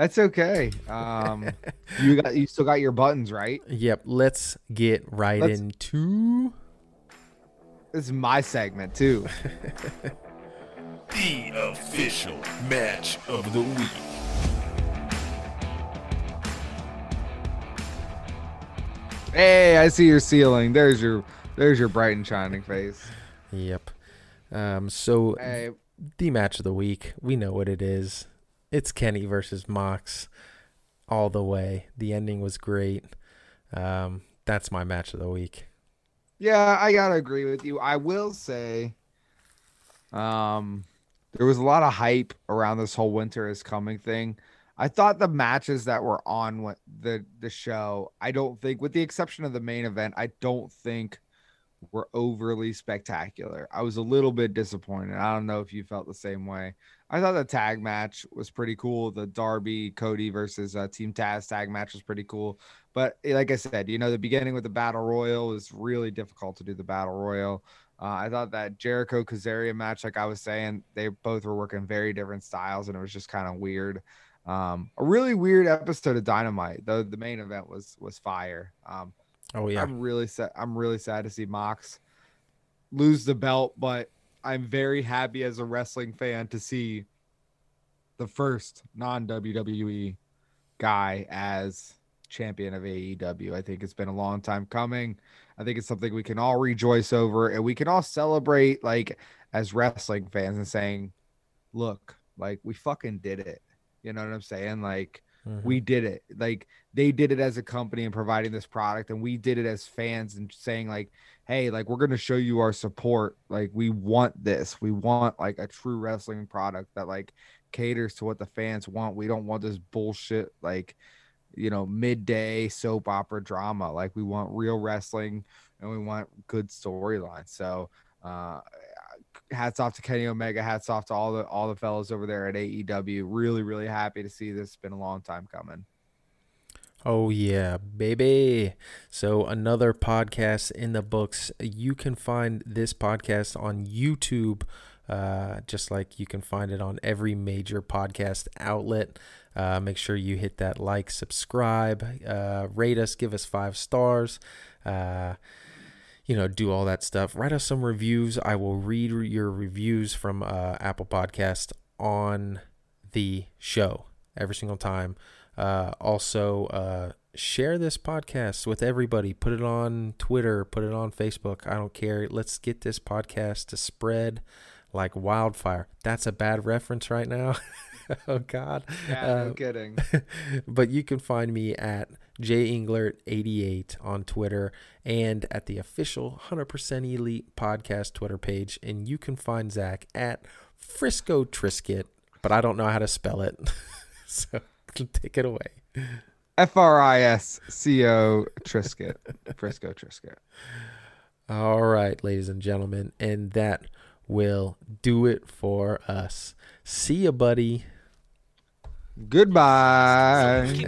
Speaker 3: That's okay. Um, you got you still got your buttons right.
Speaker 2: Yep, let's get right
Speaker 3: Let's-
Speaker 2: into
Speaker 3: This is my segment too.
Speaker 1: The official match of the week.
Speaker 3: hey, I see your ceiling. There's your there's your bright and shining face.
Speaker 2: Yep. Um so
Speaker 3: Hey,
Speaker 2: the match of the week, we know what it is. It's Kenny versus Mox all the way. The ending was great. Um that's my match of the week.
Speaker 3: Yeah, I gotta agree with you. I will say, um, there was a lot of hype around this whole winter is coming thing. I thought the matches that were on the the show, I don't think, with the exception of the main event, I don't think were overly spectacular. I was a little bit disappointed. I don't know if you felt the same way. I thought the tag match was pretty cool. The Darby Cody versus uh, Team Taz tag match was pretty cool. But eh, like I said, you know, the beginning with the battle royal was really difficult to do the battle royal. Uh, I thought that Jericho Kazarian match, like I was saying, they both were working very different styles, and it was just kind of weird. Um, a really weird episode of Dynamite. Though the main event was was fire. Um,
Speaker 2: Oh yeah.
Speaker 3: I'm really sad. I'm really sad to see Mox lose the belt, but I'm very happy as a wrestling fan to see the first non WWE guy as champion of AEW. I think it's been a long time coming. I think it's something we can all rejoice over and we can all celebrate like as wrestling fans and saying, look, like we fucking did it. You know what I'm saying? Like
Speaker 2: Mhm.
Speaker 3: we did it. Like they did it as a company and providing this product and we did it as fans and saying like hey like we're going to show you our support. Like we want this. We want like a true wrestling product that like caters to what the fans want. We don't want this bullshit like you know midday soap opera drama. Like we want real wrestling and we want good storyline. So uh hats off to Kenny Omega. Hats off to all the all the fellas over there at AEW. Really, really happy to see this. It's been a long time coming.
Speaker 2: Oh, yeah, baby. So, another podcast in the books. You can find this podcast on YouTube, uh, just like you can find it on every major podcast outlet. Uh, make sure you hit that like, subscribe, uh, rate us, give us five stars. You know, do all that stuff. Write us some reviews. I will read your reviews from uh, Apple Podcast on the show every single time. Uh, also, uh, share this podcast with everybody. Put it on Twitter, put it on Facebook. I don't care. Let's get this podcast to spread like wildfire. That's a bad reference right now. oh God.
Speaker 3: Yeah, no uh, kidding.
Speaker 2: but you can find me at jenglert88 on Twitter and at the official 100% Elite podcast Twitter page. And you can find Zach at Frisco Trisket, but I don't know how to spell it. so take it away.
Speaker 3: F R I S C O Trisket. Frisco Trisket.
Speaker 2: All right, ladies and gentlemen. And that will do it for us. See you, buddy.
Speaker 3: Goodbye.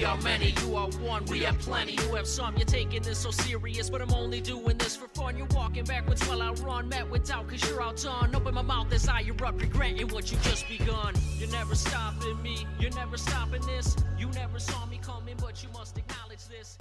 Speaker 4: We are many, you are one, we have plenty. You have some, you're taking this so serious, but I'm only doing this for fun. You're walking backwards while I run, met with doubt, cause you're outdone. Open my mouth as I erupt, regretting what you just begun. You're never stopping me, you're never stopping this. You never saw me coming, but you must acknowledge this.